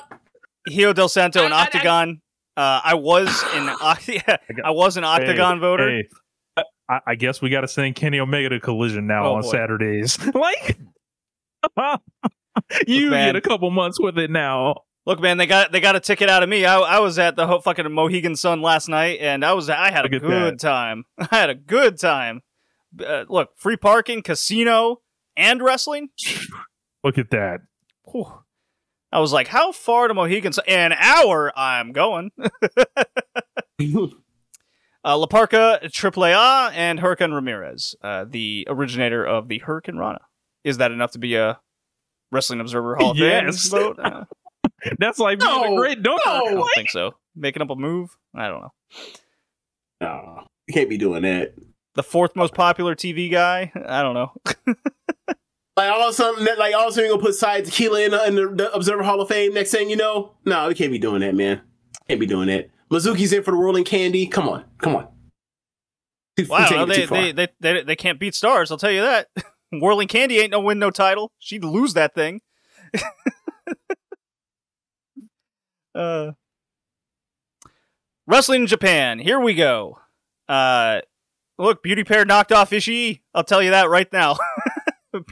Hijo Del Santo and I- I- I- Octagon. uh, I was an Oc- yeah, I was an Octagon Hey, voter. hey, I, I guess we got to send Kenny Omega to Collision now Oh, on boy. Saturdays. like, you man. get a couple months with it now. Look, man, they got they got a ticket out of me. I, I was at the ho- fucking Mohegan Sun last night, and I was I had a good time. I had a good time. Uh, look, free parking, casino, and wrestling. Look at that. Whew. I was like, how far to Mohegan Sun? An hour. I'm going. Uh, La Parca, AAA, and Huracán Ramírez, uh, the originator of the hurricanrana. Is that enough to be a Wrestling Observer Hall of Yes. Fame vote? That's like being No, a great donor. I no. don't think so. Making up a move? I don't know. No, you can't be doing that. The fourth most popular TV guy? I don't know. Like all of a sudden, like all of a sudden, you're gonna put Side Tequila in, the, in the, the Observer Hall of Fame. Next thing you know, no, we can't be doing that, man. Can't be doing that. Mizuki's in for the Whirling Candy. Come on, come on. Wow, taking no, they, they, they, they, they can't beat stars, I'll tell you that. Whirling Candy ain't no win no title. She'd lose that thing. uh, Wrestling in Japan. Here we go. Uh, look, Beauty Pair knocked off Ishii. I'll tell you that right now.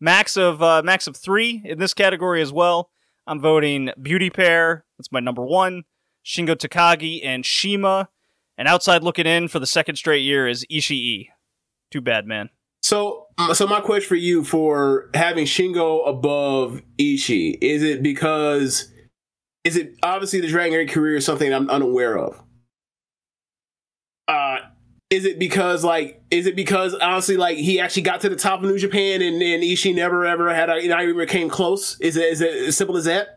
max of uh, max of three in this category as well. I'm voting Beauty Pair. That's my number one. Shingo Takagi and CIMA. And outside looking in for the second straight year is Ishii. Too bad, man. So, so my question for you for having Shingo above Ishii is it because is it obviously the Dragon Gate career is something I'm unaware of? Uh, is it because like is it because honestly like he actually got to the top of New Japan and then Ishii never ever had a, not even came close? Is it is it as simple as that?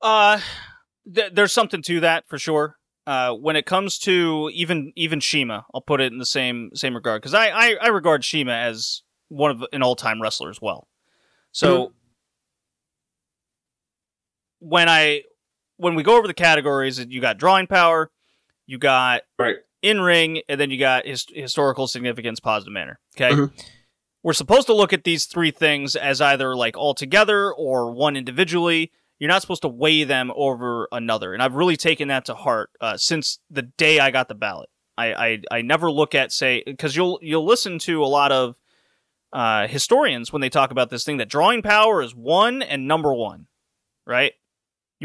Uh, th- there's something to that for sure. Uh, when it comes to even even CIMA, I'll put it in the same same regard because I, I I regard CIMA as one of an all time wrestler as well. So when I when we go over the categories, you got drawing power, you got Right. in ring, and then you got his, historical significance, positive manner. Okay. Mhm. We're supposed to look at these three things as either like all together or one individually. You're not supposed to weigh them over another, and I've really taken that to heart uh, since the day I got the ballot. I I, I never look at say because you'll you'll listen to a lot of uh, historians when they talk about this thing that drawing power is one and number one, right?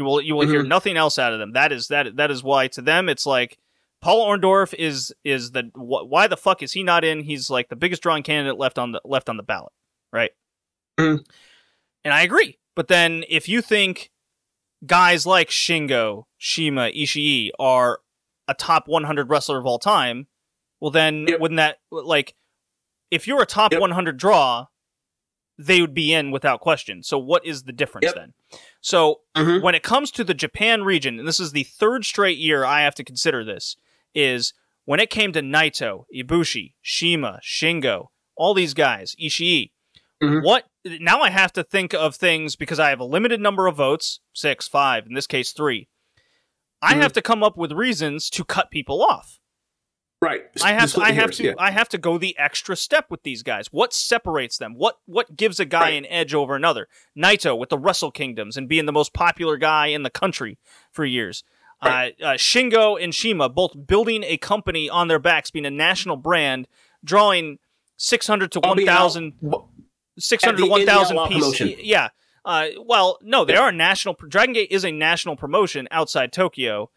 You will you will hear Mhm. nothing else out of them. That is that that is why to them it's like Paul Orndorff is is the wh- why the fuck is he not in? He's like the biggest drawing candidate left on the left on the ballot, right? Mhm. And I agree. But then if you think guys like Shingo, CIMA, Ishii are a top 100 wrestler of all time, well then Yep. wouldn't that like if you're a top Yep. 100 draw, they would be in without question. So what is the difference Yep. then? So Mhm. when it comes to the Japan region, and this is the third straight year I have to consider this, is when it came to Naito, Ibushi, CIMA, Shingo, all these guys, Ishii, Mhm. What now? I have to think of things because I have a limited number of votes six, five, in this case, three. I Mhm. have to come up with reasons to cut people off. Right. I have to, I have to yeah. I have to go the extra step with these guys. What separates them? What what gives a guy Right. an edge over another? Naito with the Wrestle Kingdoms and being the most popular guy in the country for years. Right. Uh, uh, Shingo and CIMA both building a company on their backs, being a national brand, drawing six hundred to I'll thousand 600 to 1000 pieces. Yeah. Uh, well, no, they are a national. Dragon Gate is a national promotion outside Tokyo,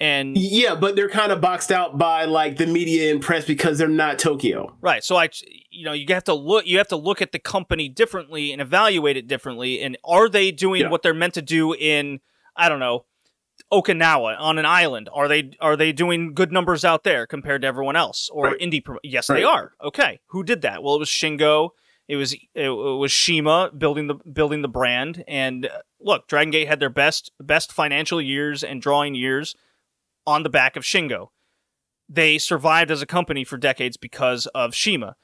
and Yeah, but they're kind of boxed out by like the media and press because they're not Tokyo. right. So I, you know, you have to look. You have to look at the company differently and evaluate it differently. And are they doing Yeah. what they're meant to do in? I don't know. Okinawa on an island are they are they doing good numbers out there compared to everyone else or Right. indie pro- yes they are okay who did that well it was Shingo it was it was CIMA building the building the brand and uh, look Dragon Gate had their best best financial years and drawing years on the back of Shingo they survived as a company for decades because of CIMA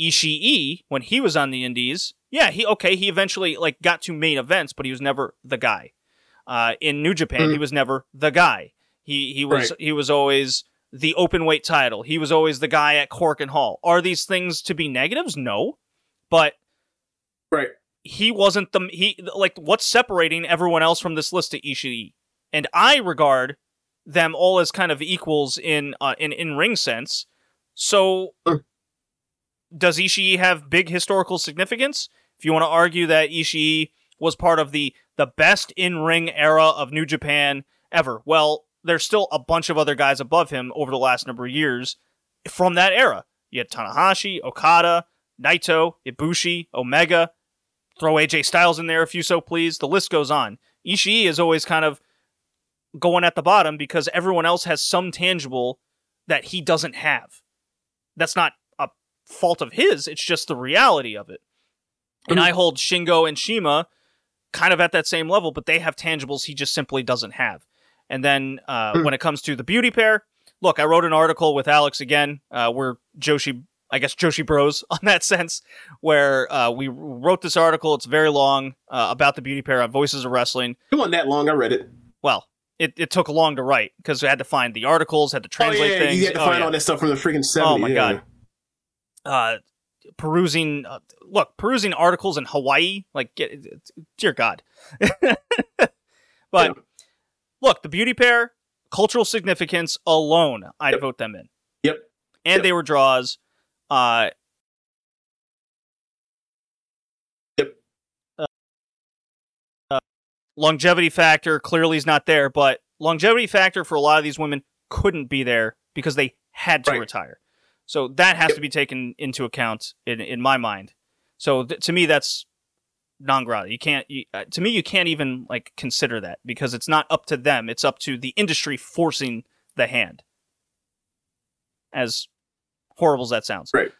Ishii when he was on the indies yeah he okay he eventually like got to main events but he was never the guy uh, in New Japan, he Mhm. was never the guy. He he was Right. he was always the open weight title. He was always the guy at Korakuen Hall. Are these things to be negatives? No, but Right. he wasn't the he like what's separating everyone else from this list to Ishii, and I regard them all as kind of equals in uh, in in ring sense. So, does Ishii have big historical significance? If you want to argue that Ishii was part of the the best in ring era of New Japan ever, well, there's still a bunch of other guys above him over the last number of years from that era. You had Tanahashi, Okada, Naito, Ibushi, Omega. Throw AJ Styles in there if you so please. The list goes on. Ishii is always kind of going at the bottom because everyone else has some tangible that he doesn't have. That's not a fault of his, it's just the reality of it. And. I hold Shingo and CIMA kind of at that same level, but they have tangibles he just simply doesn't have. And then uh, Hmm. when it comes to the beauty pair, look, I wrote an article with Alex again. Uh, we're Joshi, I guess Joshi Bros on that sense, where uh, we wrote this article. It's very long uh, about the beauty pair on Voices of Wrestling. It wasn't that long. I read it. Well, it, it took a long to write because I had to find the articles, had to translate Oh yeah, things. you had to Oh, find yeah. all that stuff from the freaking seventies. Oh my God. uh, perusing uh, look perusing articles in Hawaii like get, dear god but Yeah. look the beauty pair cultural significance alone I'd Yep. vote them in Yep. and Yep. they were draws uh Yep. uh, longevity factor clearly is not there but longevity factor for a lot of these women couldn't be there because they had to Right. retire so that has Yep. to be taken into account in in my mind. So th- to me, that's non grata. You can't. You, uh, to me, you can't even like consider that because it's not up to them. It's up to the industry forcing the hand. As horrible as that sounds. Right.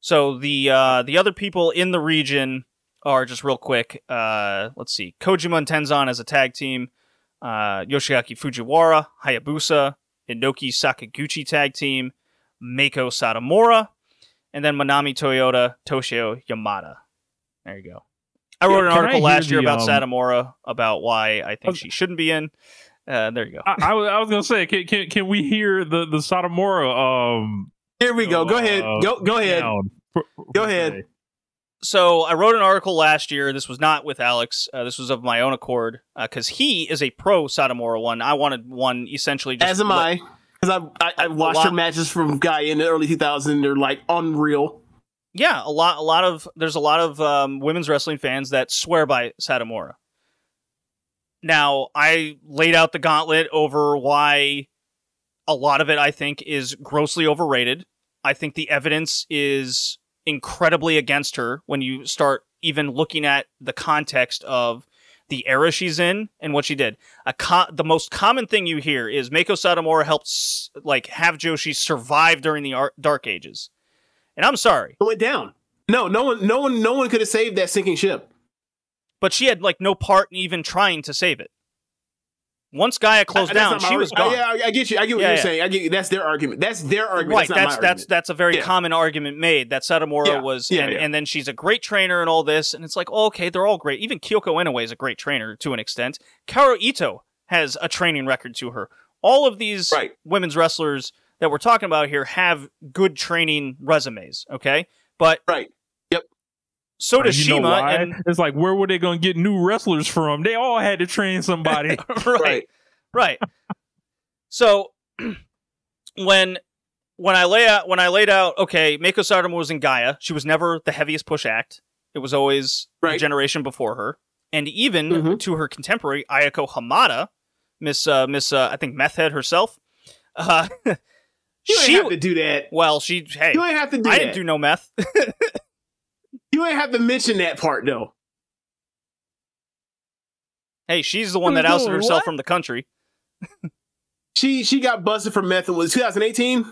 So the uh, the other people in the region are just real quick. Uh, let's see, Kojima and Tenzan as a tag team. Uh, Yoshiaki Fujiwara, Hayabusa, Inoki Sakaguchi tag team. Mako Satomura, and then Manami Toyota, Toshiyo Yamada. There you go. I wrote Yeah, an article last year the, about um, Satomura about why I think Okay. she shouldn't be in. Uh, there you go. I, I was I was gonna say, can, can can we hear the the Satomura? Um, Here we go. Go ahead. uh, Go go ahead. sound for- for Go ahead. So I wrote an article last year. This was not with Alex. Uh, this was of my own accord because he is a pro Satomura one. I wanted one essentially just As am I, because I, I I watched lot- her matches from Gaia in the early 2000s. They're like unreal. yeah, a lot, a lot of there's a lot of um, women's wrestling fans that swear by Satomura. Now, I laid out the gauntlet over why a lot of it I think is grossly overrated. I think the evidence is incredibly against her when you start even looking at the context of the era she's in and what she did. A co- the most common thing you hear is Mako Satomura helped like have Joshi survive during the ar- dark ages. And I'm sorry, It went down. No, no one, no one, no one could have saved that sinking ship. but she had like no part in even trying to save it. Once Gaia closed that's down, she was gone. Oh, yeah, I, I get you. I get what Yeah, you're yeah. saying. I get you. That's their argument. That's their argument. right. That's That's that's argument. that's a very Yeah. common argument made that Satomura was, Yeah, and, and then she's a great trainer and all this, and it's like, oh, okay, they're all great. Even Kyoko Inoue is a great trainer to an extent. Kaoru Ito has a training record to her. All of these Right. women's wrestlers that we're talking about here have good training resumes. Okay, but right. So does you know CIMA, and it's like where were they going to get new wrestlers from? They all had to train somebody. right, Right. right. So when when I lay out when I laid out, okay, Mako Satomura was in Gaia. She was never the heaviest push act. It was always the generation before her, and even Mhm. to her contemporary Ayako Hamada, Miss uh, Miss uh, I think Meth Head herself. Uh, You ain't she have to do that. well, she hey, You ain't have to do I that. didn't do no meth. you ain't have to mention that part though. hey, she's the one Who's that ousted doing herself what? from the country. She she got busted for meth. in was 2018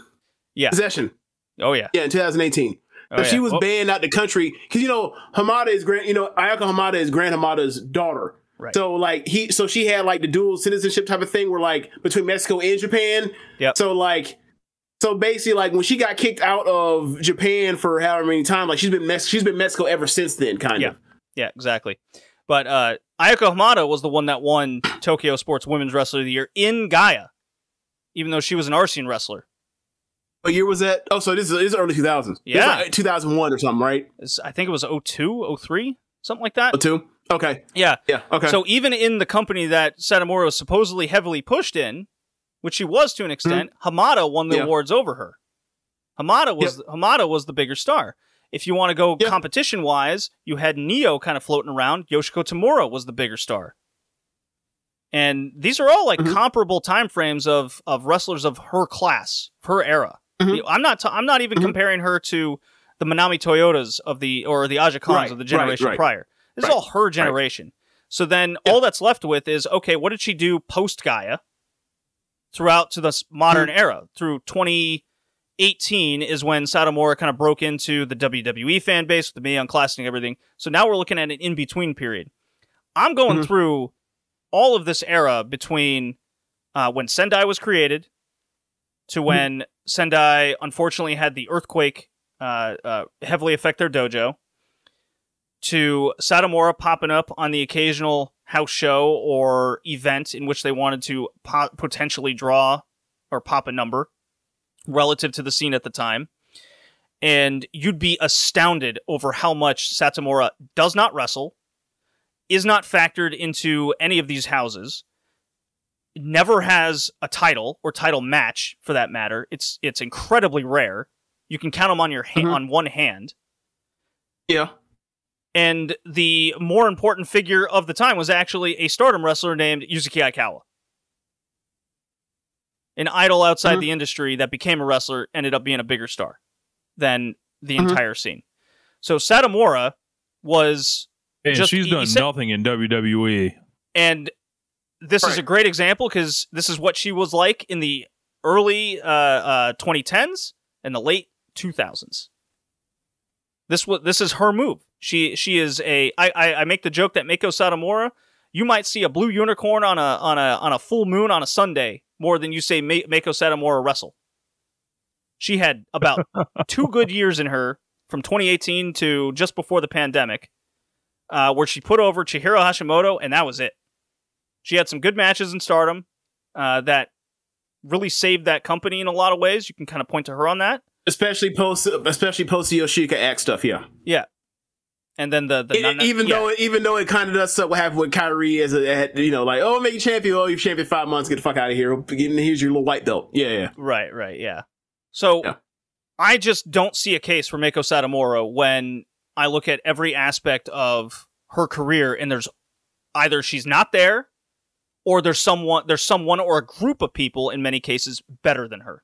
Yeah. possession. Oh yeah, Yeah, in 2018. oh, So yeah. she was Well, banned out the country because you know Hamada is grand. You know Ayako Hamada is Gran Hamada's daughter. Right. So like he, so she had like the dual citizenship type of thing, where like between Mexico and Japan. Yeah. So like, so basically like when she got kicked out of Japan for however many times, like she's been Mex- she's been Mexico ever since then, kind Yeah. of. Yeah, exactly. But uh, Ayako Hamada was the one that won Tokyo Sports Women's Wrestler of the Year in Gaia, even though she was an Arsion wrestler. What year was that? Oh, so this is, this is early 2000s. Yeah. 2001 or something, right? It's- I think it was 02, 03, something like that. Oh, two. Okay. Yeah. Yeah. Okay. So even in the company that Satomura was supposedly heavily pushed in, which she was to an extent, Hamada won the Mm-hmm. Yeah. awards over her. Hamada was Hamada was the bigger star. If you want to go Yeah. competition wise, you had Neo kind of floating around. Yoshiko Tamura was the bigger star. And these are all like Mhm. comparable time frames of of wrestlers of her class, her era. Mhm. I'm not. T- I'm not even Mhm. comparing her to the Manami Toyotas of the or the Aja Kongs Right, of the generation right. prior. This Right, is all her generation. So then all that's left with is okay, what did she do post Gaia throughout to this modern Mm-hmm. era? Through 2018 is when Satomura kind of broke into the WWE fan base with the Mae Classic and everything. So now we're looking at an in between period. I'm going Mhm. through all of this era between uh, when Sendai was created to Mm-hmm. when Sendai unfortunately had the earthquake uh, uh, heavily affect their dojo, to Satomura popping up on the occasional house show or event in which they wanted to po- potentially draw or pop a number relative to the scene at the time. And you'd be astounded over how much Satomura does not wrestle, is not factored into any of these houses, never has a title or title match for that matter. It's it's incredibly rare. You can count them on your ha- Mhm. on one hand. yeah. And the more important figure of the time was actually a stardom wrestler named Yuzuki Aikawa. An idol outside Mhm. the industry that became a wrestler ended up being a bigger star than the Mhm. entire scene. So Satomura was And Just- she's done said- nothing in. WWE. and this is a great example because this is what she was like in the early uh, uh, 2010s and the late 2000s. This was this is her move. She she is a. I I, I make the joke that Mako Satomura, you might see a blue unicorn on a on a on a full moon on a Sunday more than you say Ma- Mako Satomura wrestle. She had about two good years in her from 2018 to just before the pandemic, uh, where she put over Chihiro Hashimoto, and that was it. She had some good matches in Stardom uh, that really saved that company in a lot of ways. You can kind of point to her on that. Especially post, especially post the Yoshiko Act stuff. Yeah. Yeah. And then the, the It- even yeah. though even though it kind of does what happened with Kyrie as uh, a you know like oh make you champion oh you've champion five months get the fuck out of here here's your little white belt yeah yeah Right, right, yeah. So Yeah. I just don't see a case for Mako Satomura when I look at every aspect of her career and there's either she's not there or there's someone there's someone or a group of people in many cases better than her.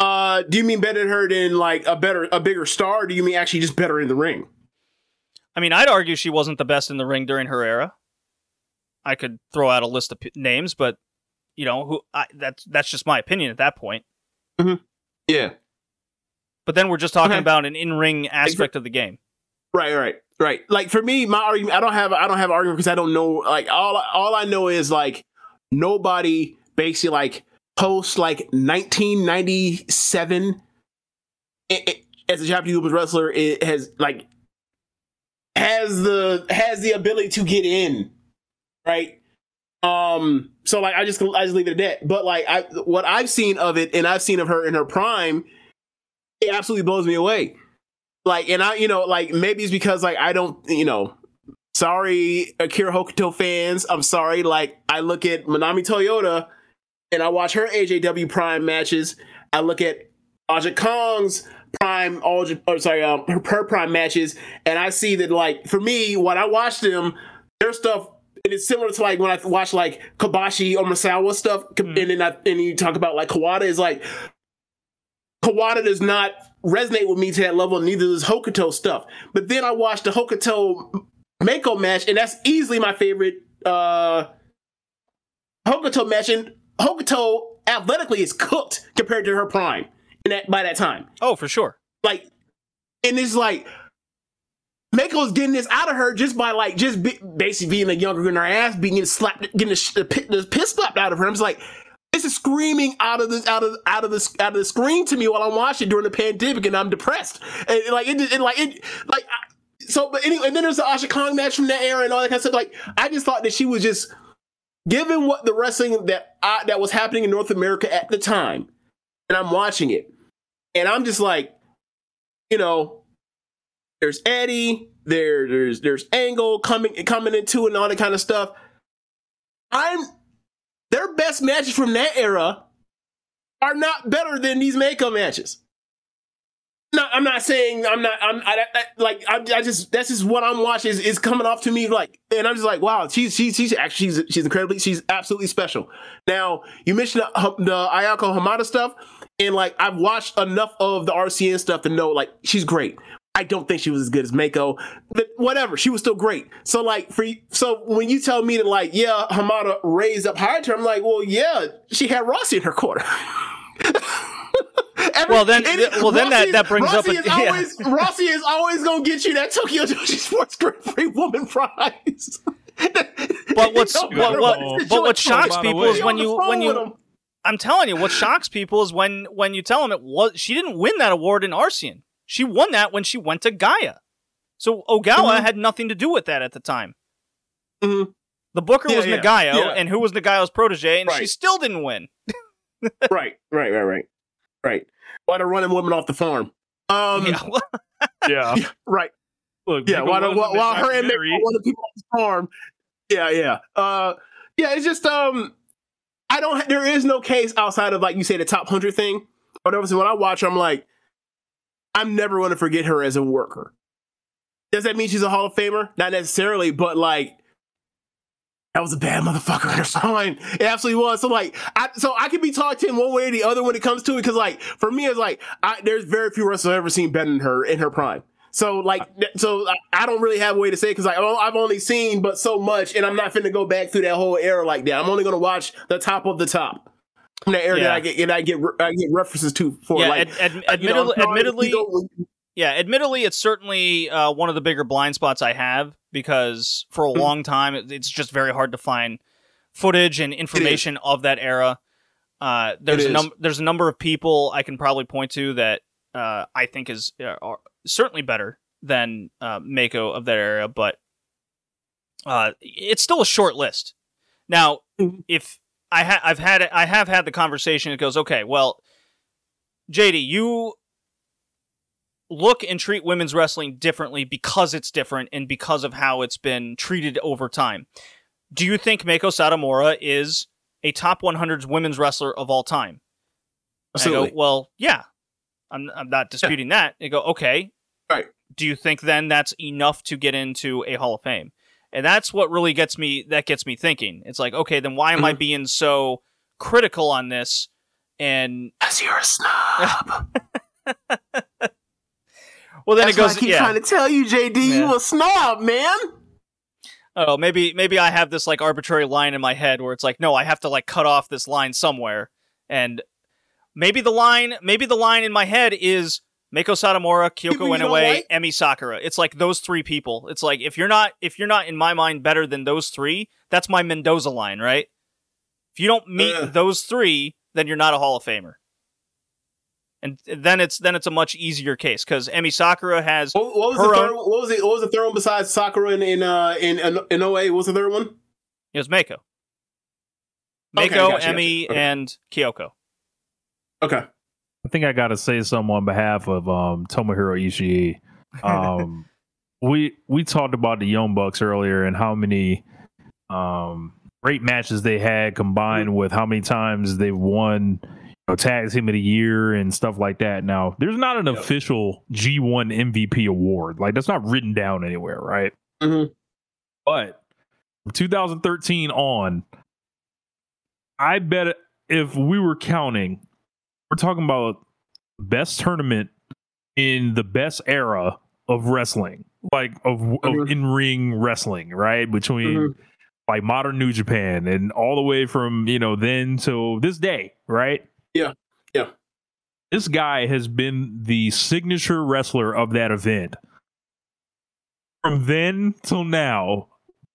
Uh do you mean better than her than like a better a bigger star or do you mean actually just better in the ring I mean, I'd argue she wasn't the best in the ring during her era. I could throw out a list of p- names, but you know, who I, that's that's just my opinion at that point. yeah But then we're just talking Okay. about an in-ring aspect of the game. Right, right, right. Like for me, my argument, I don't have, I don't have an argument because I don't know. Like all, all I know is like nobody basically like post like 1997 it, it, as a Japanese wrestler, it has like has the has the ability to get in, right? Um, so like I just I just leave it at that. But like I what I've seen of it, and I've seen of her in her prime, it absolutely blows me away. Like, and I, you know, like maybe it's because like I don't, you know, sorry, Akira Hokuto fans, I'm sorry. Like I look at Manami Toyota, and I watch her AJW Prime matches. I look at Aja Kong's prime all or sorry um, her per prime matches and i see that like for me when i watch them their stuff it is similar to like when i watch like kobashi or misawa stuff mm. and then I, and you talk about like kawada is like kawada does not resonate with me to that level neither does hokuto stuff but then i watched the hokuto Meiko match and that's easily my favorite uh hokuto match and hokuto athletically is cooked compared to her prime in that by that time. Oh, for sure. Like, and it's like Meiko's getting this out of her just by like just be, basically being a younger than her ass, being getting slapped, getting the, the, the piss slapped out of her. I'm just like, this is screaming out of this out of out of this out of the screen to me while I'm watching during the pandemic, and I'm depressed. And, and like it, and like it, like so. But anyway, and then there's the Aja Kong match from that era and all that kind of stuff. Like I just thought that she was just given what the wrestling that I, that was happening in North America at the time, and I'm watching it. And I'm just like, you know, there's Eddie, there, there's there's Angle coming coming into and all that kind of stuff. I'm their best matches from that era are not better than these Meiko matches. No, I'm not saying I'm not. I'm I, I, like I, I just that's just what I'm watching is, is coming off to me like, and I'm just like, wow, she's she's she's actually she's, she's incredibly she's absolutely special. Now you mentioned the, the Ayako Hamada stuff. And like I've watched enough of the Arsion stuff to know like she's great. I don't think she was as good as Mako, but whatever, she was still great. So like for so when you tell me that like yeah Hamada raised up higher I'm like well yeah she had Rossy in her corner. Every, well then, well then that, that brings Rossy up a, is yeah. always Rossy is always gonna get you that Tokyo Joshi Sports Grand Prix Woman prize. but what's what, what, but what shocks people is when you when you I'm telling you, what shocks people is when when you tell them it was she didn't win that award in Arsion. She won that when she went to Gaia. So Ogawa mm-hmm. had nothing to do with that at the time. Mm-hmm. The Booker yeah, was yeah. Nagayo, yeah. and who was Nagayo's protege, and right. she still didn't win. right, right, right, right, right. Why to running women off the farm? Um, yeah, yeah. right. Look, yeah, while, while, while her and one of the people off the farm. Yeah, yeah, uh, yeah. It's just um, I don't. There is no case outside of like you say the top hundred thing. But obviously, when I watch I'm like, I'm never going to forget her as a worker. Does that mean she's a Hall of Famer? Not necessarily, but like that was a bad motherfucker in her spine. It absolutely was. So like, I so I could be talked to one way or the other when it comes to it. Because like for me, it's like I, there's very few wrestlers I've ever seen better than her in her prime. So like, so I don't really have a way to say because like I've only seen but so much, and I'm not finna go back through that whole era like that. I'm only gonna watch the top of the top. From that era yeah. that I get, and I get, I get references to for yeah, like, ad, ad, admittedly, know, admittedly, yeah, admittedly, it's certainly uh, one of the bigger blind spots I have because for a mm-hmm. long time it's just very hard to find footage and information of that era. Uh, there's a num- there's a number of people I can probably point to that uh, I think is uh, are certainly better than uh, Meiko of that era, but uh, it's still a short list. Now, mm-hmm. if I ha- I've had I have had the conversation. It goes, okay, well, JD, you look and treat women's wrestling differently because it's different and because of how it's been treated over time. Do you think Meiko Satomura is a top 100 women's wrestler of all time? Absolutely. Go, well, yeah, I'm, I'm not disputing yeah. that. They go, okay. Right. Do you think then that's enough to get into a Hall of Fame? And that's what really gets me that gets me thinking. It's like, okay, then why am I mm-hmm. being so critical on this? And as you're a snob. well, then that's it goes. I keep yeah. trying to tell you, JD, yeah. you a snob, man. Oh, maybe maybe I have this like arbitrary line in my head where it's like, no, I have to like cut off this line somewhere, and maybe the line maybe the line in my head is Mako Satomura, Kyoko Inoue, like? Emi Sakura. It's like those three people. It's like if you're not if you're not in my mind better than those three, that's my Mendoza line, right? If you don't meet Ugh. those three, then you're not a Hall of Famer. And then it's then it's a much easier case because Emi Sakura has What, what was Her the own- third? What was the what was the third one besides Sakura and in uh in in, in OA? What was the third one? it was Mako, Okay, Mako, gotcha, Emi, gotcha. Okay. and Kyoko. Okay. I think I got to say something on behalf of um, Tomohiro Ishii. Um, we we talked about the Young Bucks earlier and how many um, great matches they had combined with how many times they've won you know, tag team of the year and stuff like that. Now, there's not an Yep. official G1 MVP award. Like that's not written down anywhere, right? Mhm. But from 2013 on, I bet if we were counting, we're talking about best tournament in the best era of wrestling, like of, of Mhm. in ring wrestling, right? Between Mhm. like modern New Japan and all the way from you know then to this day, right? Yeah. Yeah. This guy has been the signature wrestler of that event. From then till now,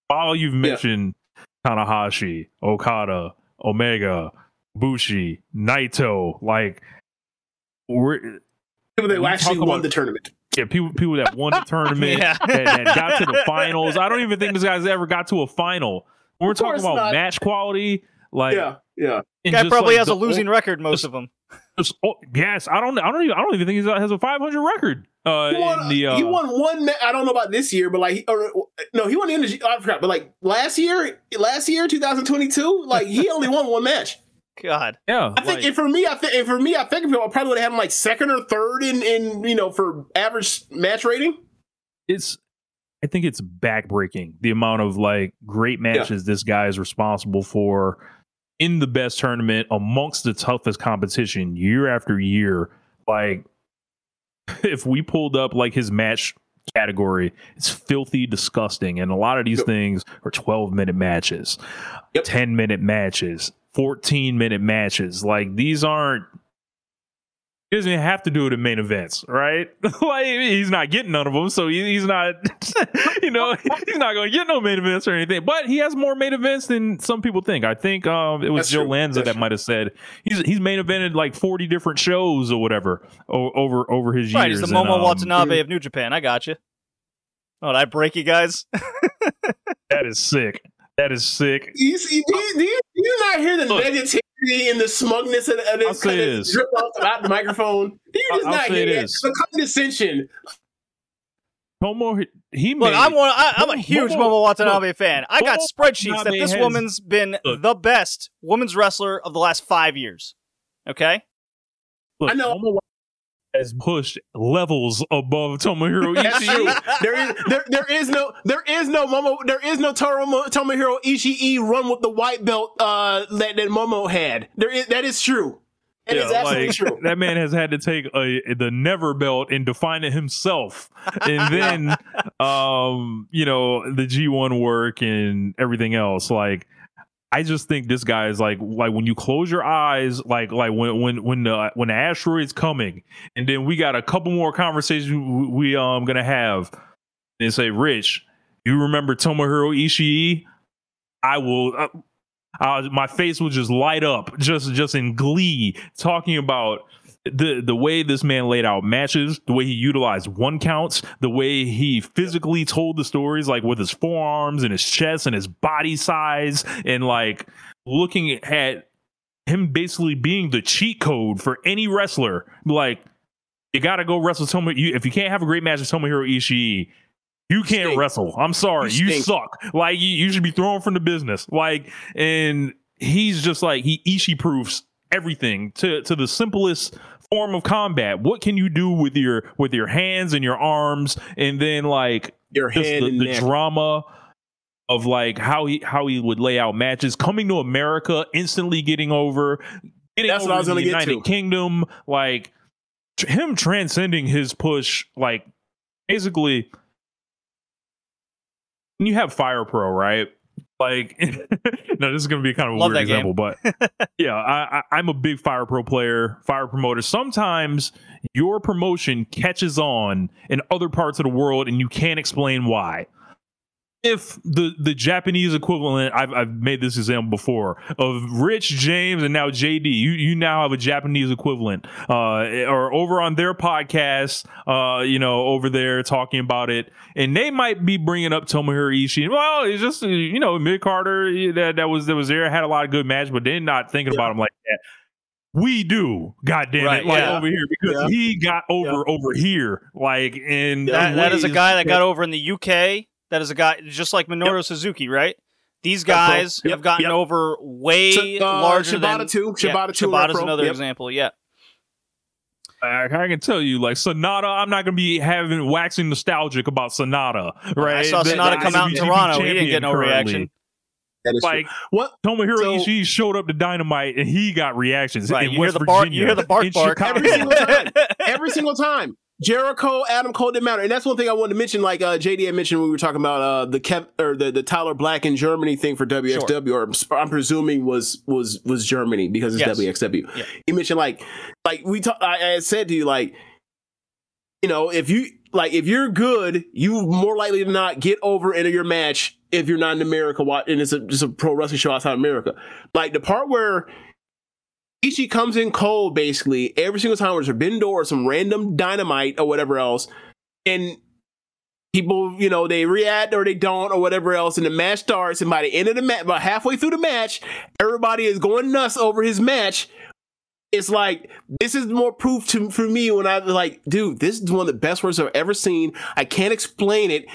while you've mentioned Tanahashi, Okada, Omega, Bushi, Naito, like we're People that We actually talk won about- the tournament. yeah, people people that won the tournament, Yeah. that, that got to the finals. I don't even think this guy's ever got to a final. When we're Of talking about not. match quality, like yeah. Yeah. Guy probably like, has a the- losing record, most of them. just- oh, yes, I don't. I don't even. I don't even think he has a 500 record. Uh, He won, in the uh, he won one. Ma- I don't know about this year, but like, he, or, no, he won the energy. I forgot, but like last year, last year, 2022, like he only won one match. God, yeah. I think, like- and for me, I think, for me, I think I probably would have had him like second or third in, in you know, for average match rating. it's I think it's backbreaking the amount of like great matches this guy is responsible for in the best tournament amongst the toughest competition year after year. Like if we pulled up like his match category, it's filthy disgusting. And a lot of these Yep. things are 12 minute matches, Yep. 10 minute matches, 14 minute matches. Like these aren't he doesn't even have to do it in main events, right? like he's not getting none of them, so he, he's not, you know, he's not going to get no main events or anything. But he has more main events than some people think. I think um, it was That's Joe true. Lanza That's that might have said he's he's main evented like forty different shows or whatever o- over over his right? years. He's the and, Momo um, Watanabe of New Japan. I got you. Oh, did I break you guys? That is sick. That is sick. You see, do you, do you, do you not hear the Look. Negativity and the smugness of, of I'll this say kind of drip off about the microphone? Do you just I'll not say hear it. The condescension. Tomo, he Look, I'm one. I, I'm a huge Momo- Momo Watanabe fan. I got Momo spreadsheets that this has- woman's been Look. the best women's wrestler of the last five years. Okay, look, I know. Momo has pushed levels above Tomohiro That's true. Ishii. there is there there is no there is no Momo there is no Tomo, Tomohiro Ishii run with the white belt uh that, that Momo had. There is that is true. It is Yeah, absolutely like, true. That man has had to take a, the never belt and define it himself, and then, um, you know, the G one work and everything else. Like, I just think this guy is like, like when you close your eyes, like, like when when when the when the asteroid's coming, and then we got a couple more conversations we, we um gonna have, and say, Rich, you remember Tomohiro Ishii? I will. Uh, uh, my face will just light up, just just in glee, talking about the the way this man laid out matches, the way he utilized one counts, the way he physically told the stories, like with his forearms and his chest and his body size, and like looking at him basically being the cheat code for any wrestler. Like you got to go wrestle Tomo. You, if you can't have a great match with Tomohiro Ishii, you can't Stink. wrestle. I'm sorry, You you, suck. Like you, you should be thrown from the business. Like, and he's just like he Ishii proofs everything to to the simplest form of combat. What can you do with your with your hands and your arms, and then like Your just the, the drama of like how he how he would lay out matches, coming to America, instantly getting over, getting That's over what I was gonna get United to. Kingdom, like tr- him transcending his push, like basically you have Fire Pro, right? Like, no, this is going to be kind of a Love weird example, but yeah, I, I, I'm a big Fire Pro player, Fire promoter. Sometimes your promotion catches on in other parts of the world, and you can't explain why. If the the Japanese equivalent, I've I've made this example before of Rich James and now JD, you you now have a Japanese equivalent, uh, or over on their podcast, uh, you know, over there talking about it, and they might be bringing up Tomohiro Ishii. Well, it's just you know mid Carter that that was that was there had a lot of good match, but they're not thinking about him like that. We do, God damn Right, it, like yeah. over here because Yeah. he got over over here, like and That, that is a guy that got over in the UK. That is a guy just like Minoru Suzuki, right? These guys Yep, have gotten yep. over way Sh- uh, larger Shibata than too. Yeah, Shibata too. Shibata's Pro. another Yep. example. Yeah, I, I can tell you, like Sonata, I'm not gonna be having waxing nostalgic about Sonata, right? I saw That- Sonata that's come out in Toronto. He didn't get no currently. reaction. That is true. Like What? Tomohiro So- Ishii showed up to Dynamite and he got reactions Right, in you hear West the bark. Virginia, You hear the bark in bark. Every single time. every single time. Jericho, Adam Cole didn't matter, and that's one thing I wanted to mention. Like uh, JD had mentioned when we were talking about uh, the Kev or the, the Tyler Black in Germany thing for WXW, or I'm, presuming was was was Germany because it's Yes. WXW. Yeah. He mentioned like like we talked. I, I said to you like you know if you like if you're good, you more likely to not get over into your match if you're not in America and it's a, just a pro wrestling show outside America. Like the part where Ishii comes in cold basically every single time there's a bendo or some random dynamite or whatever else, and people, you know, they react or they don't or whatever else, and the match starts, and by the end of the match, about halfway through the match, everybody is going nuts over his match. It's like this is more proof to for me when I like, dude, this is one of the best words I've ever seen. I can't explain it.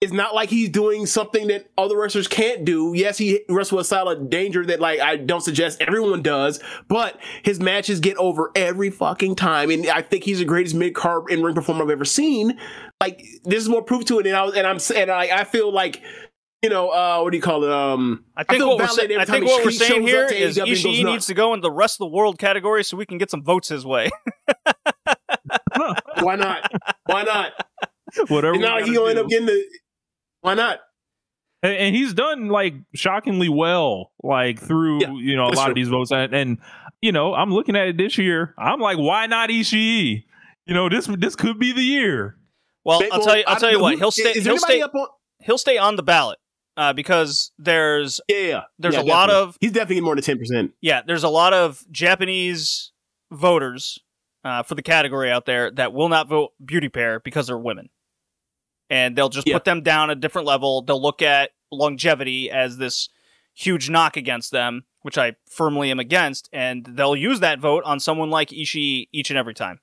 It's not like he's doing something that other wrestlers can't do. Yes, he wrestles with a style of danger that like I don't suggest everyone does, but his matches get over every fucking time, and I think he's the greatest mid card in ring performer I've ever seen. Like this is more proof to it, and I was, and I'm and I, I feel like. You know, uh, what do you call it? Um, I think feel what we're, validated sa- I think he- what we're saying shows here up to is AEW and goes Ishii nuts. needs to go in the rest of the world category so we can get some votes his way. Why not? Why not? Whatever. And now he'll end up getting the. Why not? and, and he's done like shockingly well, like through Yeah, you know a lot true. of these votes, and, and you know I'm looking at it this year. I'm like, why not Ishii? You know this this could be the year. Well, Maybe- I'll tell you. I'll tell you what. know. He'll stay. Is He'll anybody stay. up on? He'll stay on the ballot uh, because there's Yeah, yeah. There's Yeah, a lot of- He's definitely getting more than ten percent. yeah there's a lot of Japanese voters uh, for the category out there that will not vote beauty pair because they're women, and they'll just Yeah. put them down a different level. They'll look at longevity as this huge knock against them, which I firmly am against, and they'll use that vote on someone like Ishii each and every time.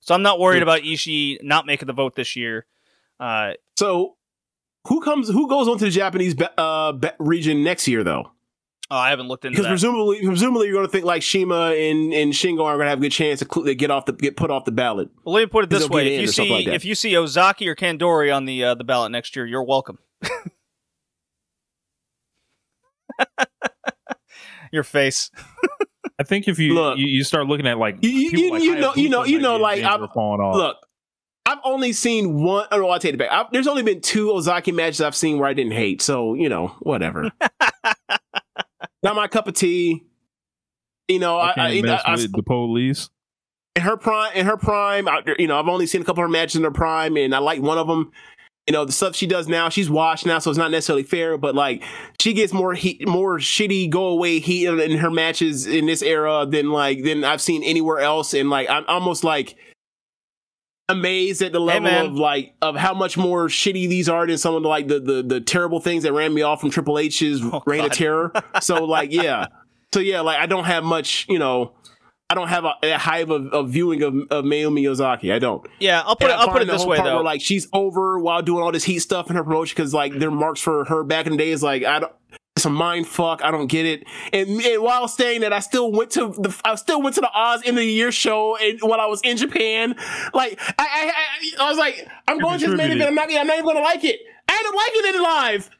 So I'm not worried Yeah. about Ishii not making the vote this year. Uh, So, who comes? Who goes on to the Japanese be- uh, be- region next year, though? Oh, I haven't looked into Because presumably, presumably, you're going to think like CIMA and, and Shingo are going to have a good chance to, to get off the get put off the ballot. Well, let me put it this way: if you see like if you see Ozaki or Kandori on the uh, the ballot next year, you're welcome. Your face. I think if you Look. you, you start looking at like You- you- like you know- you know- you know, like, I'm falling off. Look, I've only seen one. Oh, no, I'll take it back. I, there's only been two Ozaki matches I've seen where I didn't hate. So you know, whatever. Not my cup of tea. You know, I I, can't I, mess I, with the police. in her prime, in her prime, I, you know, I've only seen a couple of her matches in her prime, and I like one of them. You know, the stuff she does now, she's washed now, so it's not necessarily fair. But like, she gets more heat, more shitty go away heat in, in her matches in this era than like than I've seen anywhere else. And like, I'm almost like amazed at the level man. of like of how much more shitty these are than some of the like the the, the terrible things that ran me off from Triple H's Oh, Reign of Terror. So like, yeah, so yeah, like I don't have much, you know. I don't have a, a hive of, of viewing of, of Mayumi Ozaki. I don't. Yeah, I'll put And it. I I'll put it this way though. Where, like she's over while doing all this heat stuff in her promotion because like their marks for her back in the day is like I don't. It's a mind fuck. I don't get it. And, and while saying that, I still went to the I still went to the Oz end of the year show and when I was in Japan. Like I I, I, I was like I'm You going to this main contributed. event. I'm not I'm not even gonna like it. I ended up liking it live.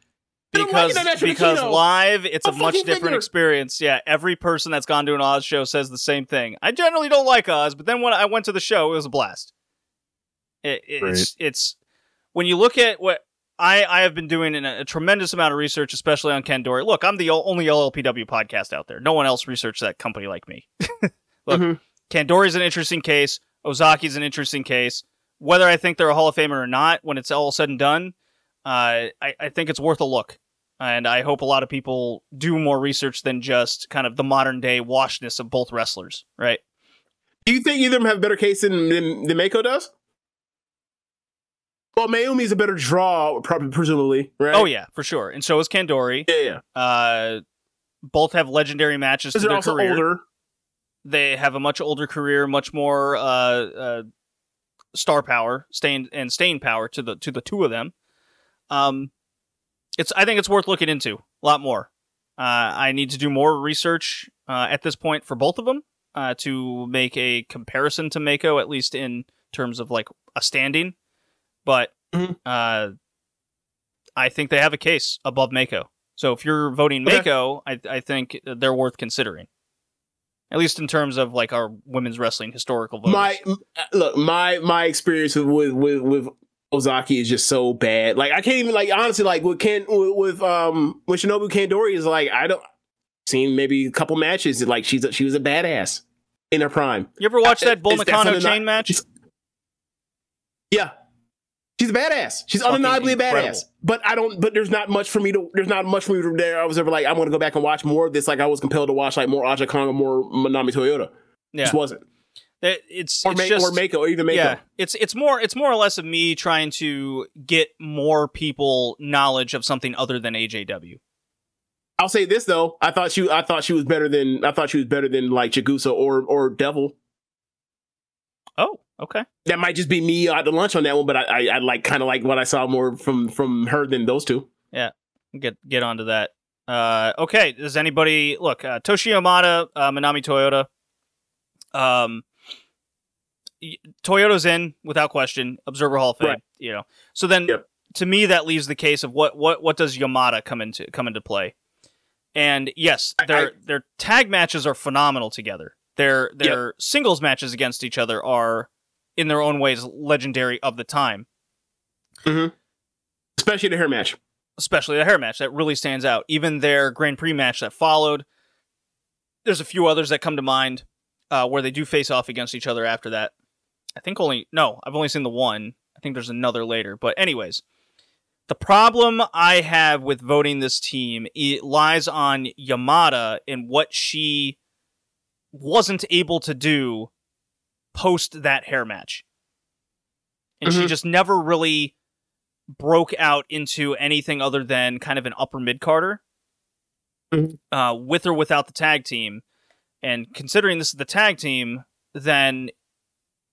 I don't like because it on that because Tribune. live it's a Go much different figure. experience. Yeah, every person that's gone to an Oz show says the same thing. I generally don't like Oz, but then when I went to the show, it was a blast. It, it's it's when you look at what I, I have been doing a, a tremendous amount of research, especially on Kandori. Look, I'm the only LLPW podcast out there. No one else researched that company like me. Look, Mhm. Kandori's an interesting case. Ozaki's an interesting case. Whether I think they're a Hall of Famer or not, when it's all said and done, uh, I, I think it's worth a look. And I hope a lot of people do more research than just kind of the modern day washness of both wrestlers, right? Do you think either of them have a better case than, than, than Mako does? Well, Mayumi's a better draw, probably, presumably, right? Oh, yeah, for sure. And so is Kandori. yeah, yeah. Uh, both have legendary matches to they're their also career. older. They have a much older career, much more uh, uh, star power, staying and staying power to the to the two of them. Um, it's I think it's worth looking into a lot more. Uh, I need to do more research uh, at this point for both of them uh, to make a comparison to Mako, at least in terms of like a standing. But Mhm. uh, I think they have a case above Mako. So if you're voting Okay. Mako, I, I think they're worth considering. At least in terms of like our women's wrestling historical voters. My look, my my experience with with with, Ozaki is just so bad. Like I can't even like honestly like with Ken with, with um with Shinobu Kandori is like I don't seen maybe a couple matches like she's a, she was a badass in her prime. you ever watch Uh, that Bull Nakano chain match? Yeah. She's a badass. She's Fucking undeniably a badass. But I don't. But there's not much for me to. There's not much for me to there. I was ever like, I'm going to go back and watch more of this. Like I was compelled to watch like more Aja Kong or more Manami Toyota. Yeah, Just wasn't. It- it's, Or it's make just, or Mako or even Mako. Yeah, it's it's more it's more or less of me trying to get more people knowledge of something other than AJW. I'll say this though. I thought she. I thought she was better than. I thought she was better than like Chigusa or or Devil. Oh, okay. That might just be me out to lunch on that one, but I I, I like kind of like what I saw more from from her than those two. Yeah. Get get onto that. Uh, okay. Does anybody look? Uh, Toshiyo Yamada, uh, Manami Toyota. Um, Toyota's in without question. Observer Hall of Fame. Right. You know. So then, Yep. to me, that leaves the case of what what what does Yamada come into come into play? And yes, their I- their tag matches are phenomenal together. Their their singles matches against each other are, in their own ways, legendary of the time. Especially the hair match. especially the hair match that really stands out. Even their Grand Prix match that followed. There's a few others that come to mind uh, where they do face off against each other after that. I think only no, I've only seen the one. I think there's another later. But anyways, the problem I have with voting this team it lies on Yamada and what she wasn't able to do post that hair match. And she Mhm. just never really broke out into anything other than kind of an upper mid carder Mhm. uh, with or without the tag team. And considering this is the tag team, then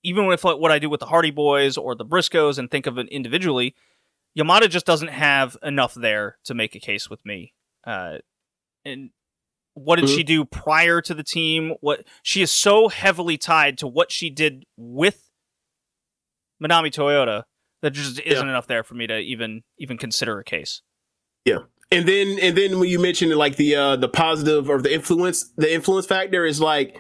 even with like, what I do with the Hardy Boys or the Briscoes and think of it individually, Yamada just doesn't have enough there to make a case with me. Uh, and what did Mhm. she do prior to the team? What she is so heavily tied to what she did with Manami Toyota that just isn't enough there for me to even even consider a case. Yeah. And then and then when you mentioned like the uh the positive or the influence the influence factor is like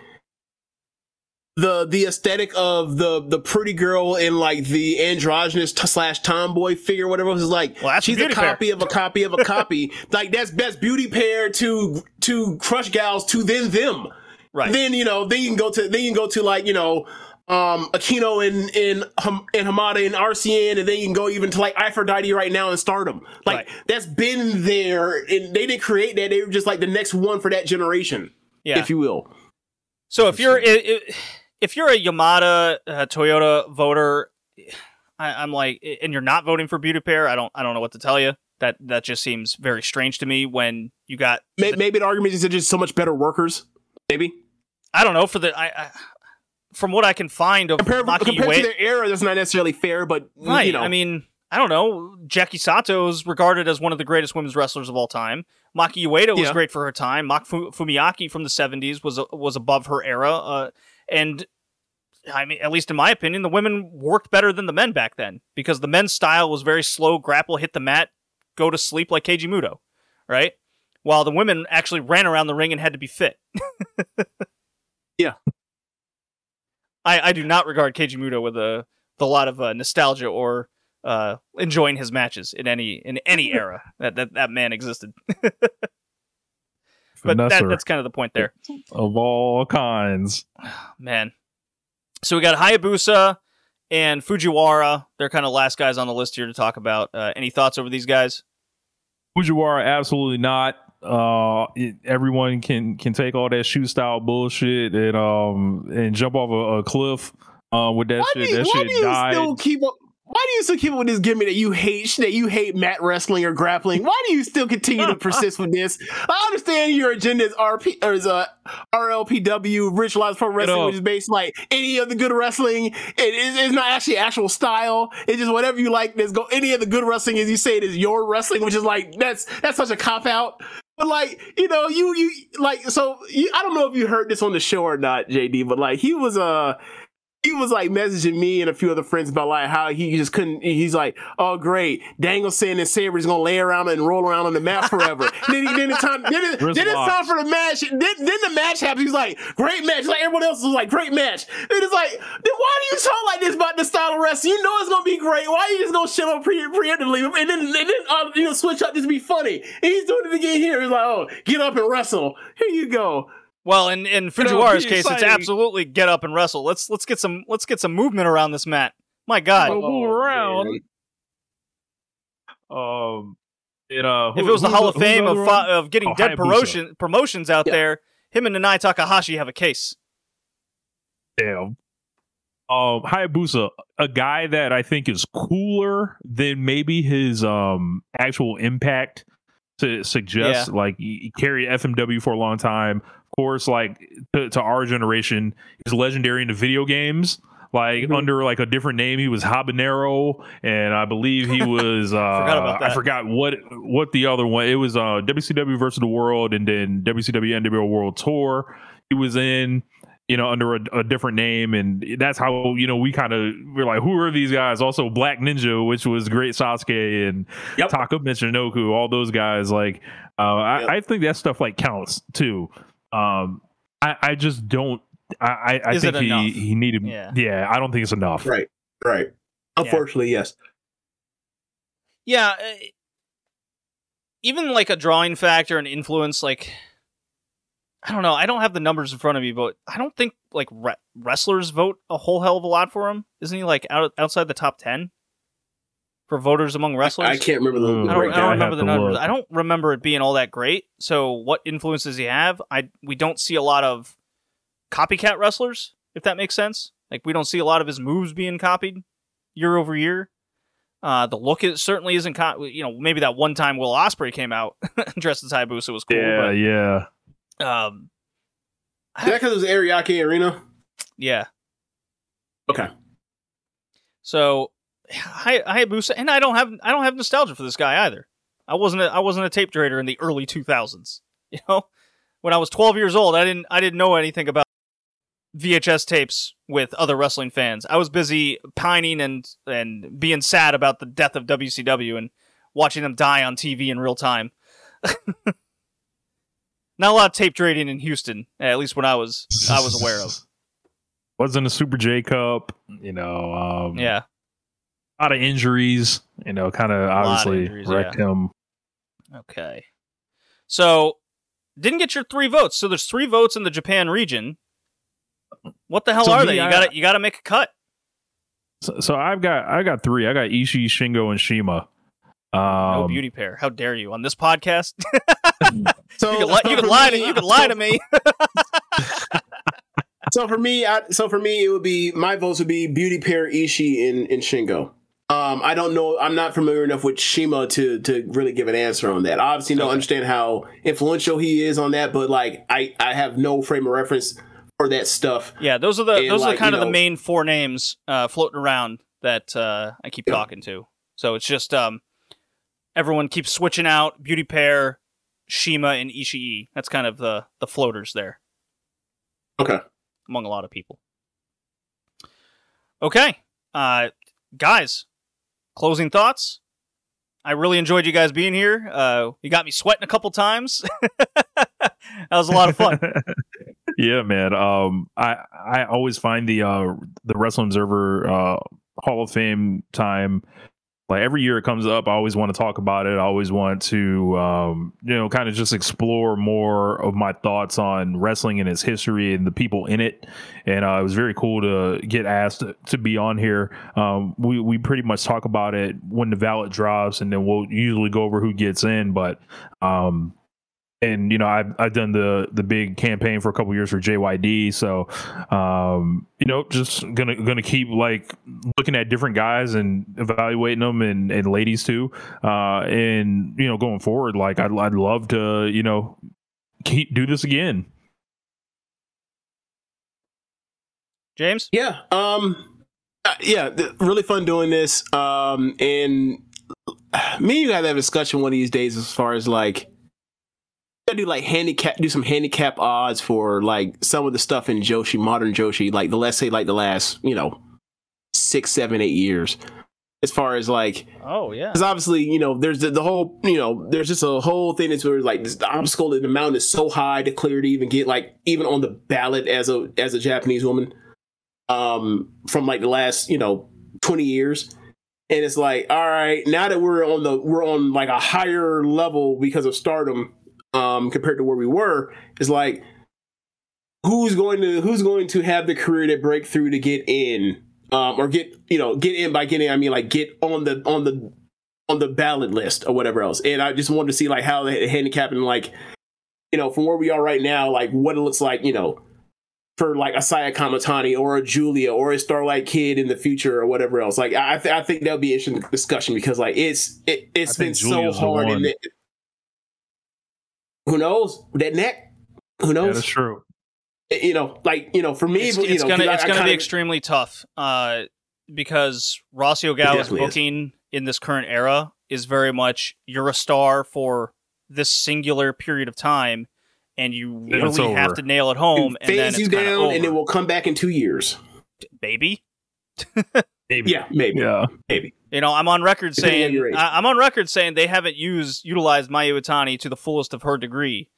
the the aesthetic of the the pretty girl in like the androgynous t- slash tomboy figure whatever it was like Well, that's a she's a beauty pair. copy of a copy of a copy like that's best beauty pair to to crush gals to then them Right. then you know then you can go to then you can go to like you know um Aquino in in in Hamada and Arsion and then you can go even to like Aphrodite right now in Stardom like Right. that's been there and they didn't create that they were just like the next one for that generation yeah. if you will So if you're i- i- if you're a Yamada uh, Toyota voter, I, I'm like, and you're not voting for Beauty Pair, I don't I don't know what to tell you. That that just seems very strange to me. When you got, May- maybe the argument is they're just so much better workers maybe I don't know for the I, I from what I can find of compared, Maki compared to their era that's not necessarily fair but right? you know I mean, I don't know. Jackie Sato is regarded as one of the greatest women's wrestlers of all time. Maki Ueda was Yeah. great for her time. Mak Fu- Fumiaki from the '70s was was above her era, uh, and I mean, at least in my opinion, the women worked better than the men back then because the men's style was very slow, grapple, hit the mat, go to sleep like Keiji Muto, right? While the women actually ran around the ring and had to be fit. Yeah. I, I do not regard Keiji Muto with a with a lot of uh, nostalgia or uh, enjoying his matches in any in any era that that, that man existed. but that, that's kind of the point there, of all kinds. man. So we got Hayabusa and Fujiwara. They're kind of last guys on the list here to talk about. Uh, any thoughts over these guys? Fujiwara, absolutely not. Uh, it, everyone can can take all that shoot style bullshit and um and jump off a, a cliff uh, with that Why shit. do that why shit do you died. still keep up? Why do you still keep up with this gimmick that you hate that you hate mat wrestling or grappling? Why do you still continue to persist with this? I understand your agenda is RP or is uh, RLPW, Ritualized Pro Wrestling, which is based like any of the good wrestling. It is it's not actually actual style. It's just whatever you like. There's go any of the good wrestling as you say it is your wrestling, which is like that's that's such a cop out. But like you know you you like so you, I don't know if you heard this on the show or not, JD. But like he was uh he was like messaging me and a few other friends about like how he just couldn't. He's like, "Oh, great, Danielson and Sabre's gonna lay around and roll around on the mat forever." then, he, then the time, then, it, then it's time for the match. Then, then the match happens. He's like, "Great match!" Like everyone else was like, "Great match." And it's like, then why do you talk like this about the style of wrestling? You know it's gonna be great. Why are you just gonna shut up pre- preemptively and then and then uh, you know switch up just to be funny? And he's doing it again here. He's like, "Oh, get up and wrestle." Here you go. Well, in in know, Fujiwara's be case, it's absolutely get up and wrestle. Let's let's get some let's get some movement around this mat. My God, Oh, move around. Um, it, uh, if it was the who's Hall of Fame of fi- of getting Oh, dead Hayabusa. promotion promotions out Yeah. there, him and Nanae Takahashi have a case. Damn. Um, Hayabusa, a guy that I think is cooler than maybe his um actual impact to suggest. Like he, he carried FMW for a long time. Course, like to, to our generation, he's legendary in the video games. Like Mhm. under like a different name, he was Habanero, and I believe he was. Uh, Forgot about I forgot what what the other one. It was uh WCW versus the World, and then WCW NWO World Tour. He was in you know, under a, a different name, and that's how you know we kind of we're like, who are these guys? Also, Black Ninja, which was great Sasuke and Yep. Taka Michinoku, all those guys. Like, uh, I, I think that stuff like counts too. Um, I, I just don't. I, I, I Is think he enough? he needed. Yeah. Yeah. I don't think it's enough. Right, right. Unfortunately, yes. Yeah, uh, even like a drawing factor and influence, like I don't know. I don't have the numbers in front of me, but I don't think like re- wrestlers vote a whole hell of a lot for him. Isn't he like out outside the top ten for voters among wrestlers? I can't remember the, Ooh. the I don't, I don't remember have the numbers. look. I don't remember it being all that great. So, what influence does he have? I we don't see a lot of copycat wrestlers, if that makes sense. Like we don't see a lot of his moves being copied year over year. Uh, the look is certainly isn't. Co- you know, maybe that one time Will Ospreay came out dressed as Hayabusa was cool. Yeah, yeah. um, Is that because it was Ariake Arena? yeah. Okay. So, Hay- Hayabusa, and I don't have I don't have nostalgia for this guy either. I wasn't a, I wasn't a tape trader in the early 2000s. You know, when I was 12 years old, I didn't I didn't know anything about VHS tapes with other wrestling fans. I was busy pining and and being sad about the death of WCW and watching them die on TV in real time. Not a lot of tape trading in Houston, at least when I was I was aware of. Wasn't a Super J Cup, you know. Um, Yeah. A lot of injuries, you know, kind of of obviously injuries, wrecked him. Okay. So, didn't get your three votes. So there's three votes in the Japan region. What the hell So are me, they? You got to you got to make a cut. So, so I've got I got three. I got Ishii, Shingo, and CIMA. Um, no beauty pair. How dare you on this podcast? So you can, li- you can lie me- to you can lie to me. So for me, I, so for me, it would be my votes would be Beauty Pair, Ishii, and, and Shingo. Um, I don't know. I'm not familiar enough with CIMA to to really give an answer on that. I obviously don't Okay. understand how influential he is on that, but like I I have no frame of reference for that stuff. yeah, those are the And, those are kind of the main four names uh, floating around that uh, I keep Yeah. talking to. So it's just um, everyone keeps switching out beauty pair, CIMA, and Ishii. That's kind of the the floaters there. Okay. among a lot of people. Okay, uh, guys, closing thoughts. I really enjoyed you guys being here. Uh, you got me sweating a couple times. that was a lot of fun. yeah, man. Um, I I always find the uh the Wrestling Observer uh Hall of Fame time like every year it comes up, I always want to talk about it. I always want to, um, you know, kind of just explore more of my thoughts on wrestling and its history and the people in it. And uh, it was very cool to get asked to be on here. Um, we we pretty much talk about it when the ballot drops, and then we'll usually go over who gets in. But um, and you know I've I've done the the big campaign for a couple years for JYD, so um, you know just gonna gonna keep like looking at different guys and evaluating them and, and ladies too, uh, and you know going forward, like I'd I'd love to you know keep do this again. James, yeah, um, uh, yeah, th- really fun doing this, um, and me and you gotta have a discussion one of these days as far as like gotta do like handicap, do some handicap odds for like some of the stuff in Joshi, modern Joshi, like the let's say like the last you know six, seven, eight years. As far as like, oh yeah, because obviously you know there's the, the, whole you know there's just a whole thing that's where like this, the obstacle in the mountain is so high to clear to even get like even on the ballot as a as a Japanese woman, um, from like the last you know twenty years and it's like all right now that we're on the we're on like a higher level because of stardom um, compared to where we were is like who's going to who's going to have the career to break through to get in um, or get you know get in by getting I mean like get on the on the on the ballot list or whatever else. And I just wanted to see like how the handicapping like you know from where we are right now like what it looks like you know for like a Saya Kamatani or a Julia or a Starlight Kid in the future or whatever else. Like I, th- I think that'll be an interesting discussion because like it's it, it's been so hard and it, who knows that neck? Who knows? Yeah, that's true. You know, like you know, for me, it's, you it's know, gonna it's I gonna kinda, be extremely tough. Uh, because Rossy Ogawa's booking is. in this current era is very much you're a star for this singular period of time, and you really have to nail it home. It and then you down, and it will come back in two years, baby. maybe. Yeah, maybe. Yeah, maybe. You know, I'm on record saying I, am on record saying they haven't used utilized Mayu Iwatani to the fullest of her degree,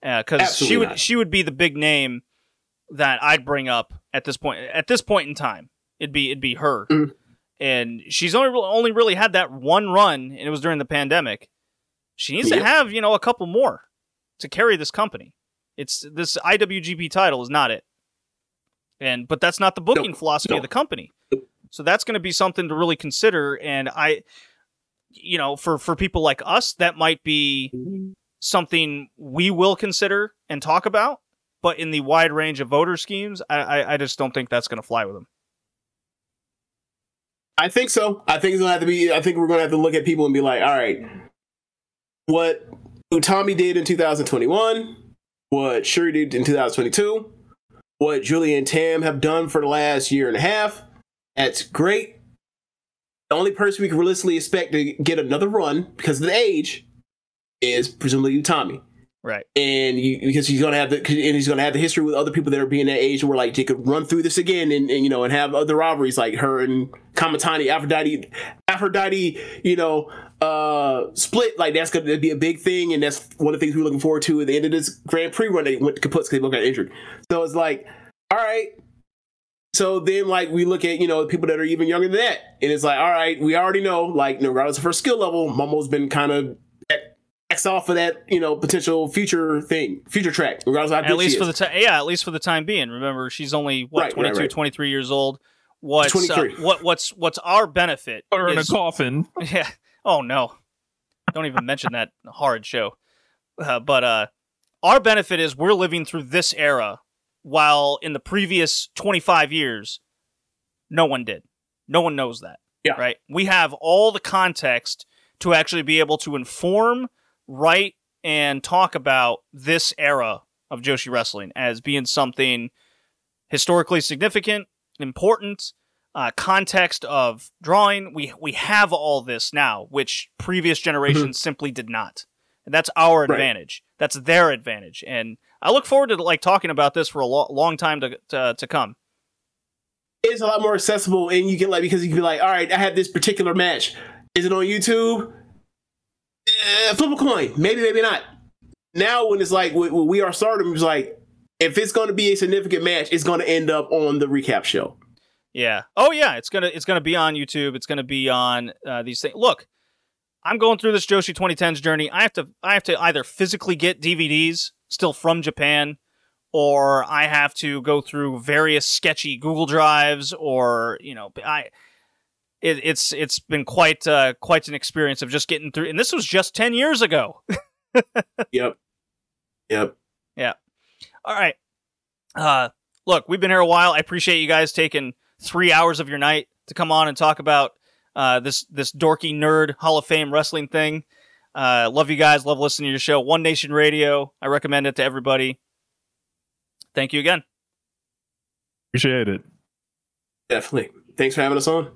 because uh, she would not. she would be the big name that I'd bring up at this point. At this point in time, it'd be it'd be her, mm. and she's only only really had that one run, and it was during the pandemic. She needs yep. to have you know a couple more to carry this company. It's this IWGP title is not it, and but that's not the booking nope. philosophy nope. of the company. So that's going to be something to really consider. And I, you know, for for people like us, that might be mm-hmm. something we will consider and talk about. But in the wide range of voter schemes, I I, I just don't think that's going to fly with them. I think so. I think it's gonna have to be. I think we're gonna have to look at people and be like, all right, what Utami did in 2021, what Shuri did in 2022, what Julie and Tam have done for the last year and a half. That's great. The only person we can realistically expect to get another run because of the age is presumably Utami. Right. And you, because he's gonna have the and he's gonna have the history with other people that are being that age where like they could run through this again and, and you know and have other rivalries like her and Kamatani, Aphrodite, Aphrodite, you know, uh split like that's gonna be a big thing and that's one of the things we're looking forward to at the end of this Grand Prix run they went to Kaputsk because they both got injured. So it's like, all right, so then, like, we look at, you know, people that are even younger than that. And it's like, all right, we already know, like, regardless of her skill level, Momo's been kind of X off of that, you know, potential future thing, future track, regardless of how At least for is. the time, yeah, at least for the time being. Remember, she's only, what, Right, 22, right, right. 23 years old. What's, uh, 23. what, what's, what's our benefit? put her in a coffin. Yeah. Oh no. Don't even mention that horrid show. Uh, but uh, our benefit is we're living through this era, while in the previous 25 years, no one did. No one knows that. Yeah. Right. We have all the context to actually be able to inform, write, and talk about this era of Joshi wrestling as being something historically significant, important, uh, context of drawing. We we have all this now, which previous generations simply did not. And that's our Right. advantage. That's their advantage. And I look forward to like talking about this for a lo- long time to, to to come. It's a lot more accessible, and you can like because you can be like, all right, I have this particular match. Is it on YouTube? Eh, flip a coin. Maybe, maybe not. Now, when it's like when when we are starting, it's like if it's going to be a significant match, it's going to end up on the recap show. Yeah. Oh yeah, it's gonna it's gonna be on YouTube. It's gonna be on uh, these things. Look, I'm going through this Joshi 2010s journey. I have to I have to either physically get DVDs still from Japan, or I have to go through various sketchy Google Drives, or you know, I. It, it's it's been quite uh, quite an experience of just getting through, and this was just ten years ago. yep, yep. Yeah. All right. Uh, look, we've been here a while. I appreciate you guys taking three hours of your night to come on and talk about uh, this this dorky nerd Hall of Fame wrestling thing. Uh, love you guys. Love listening to your show. One Nation Radio. I recommend it to everybody. Thank you again. Appreciate it. Definitely. Thanks for having us on.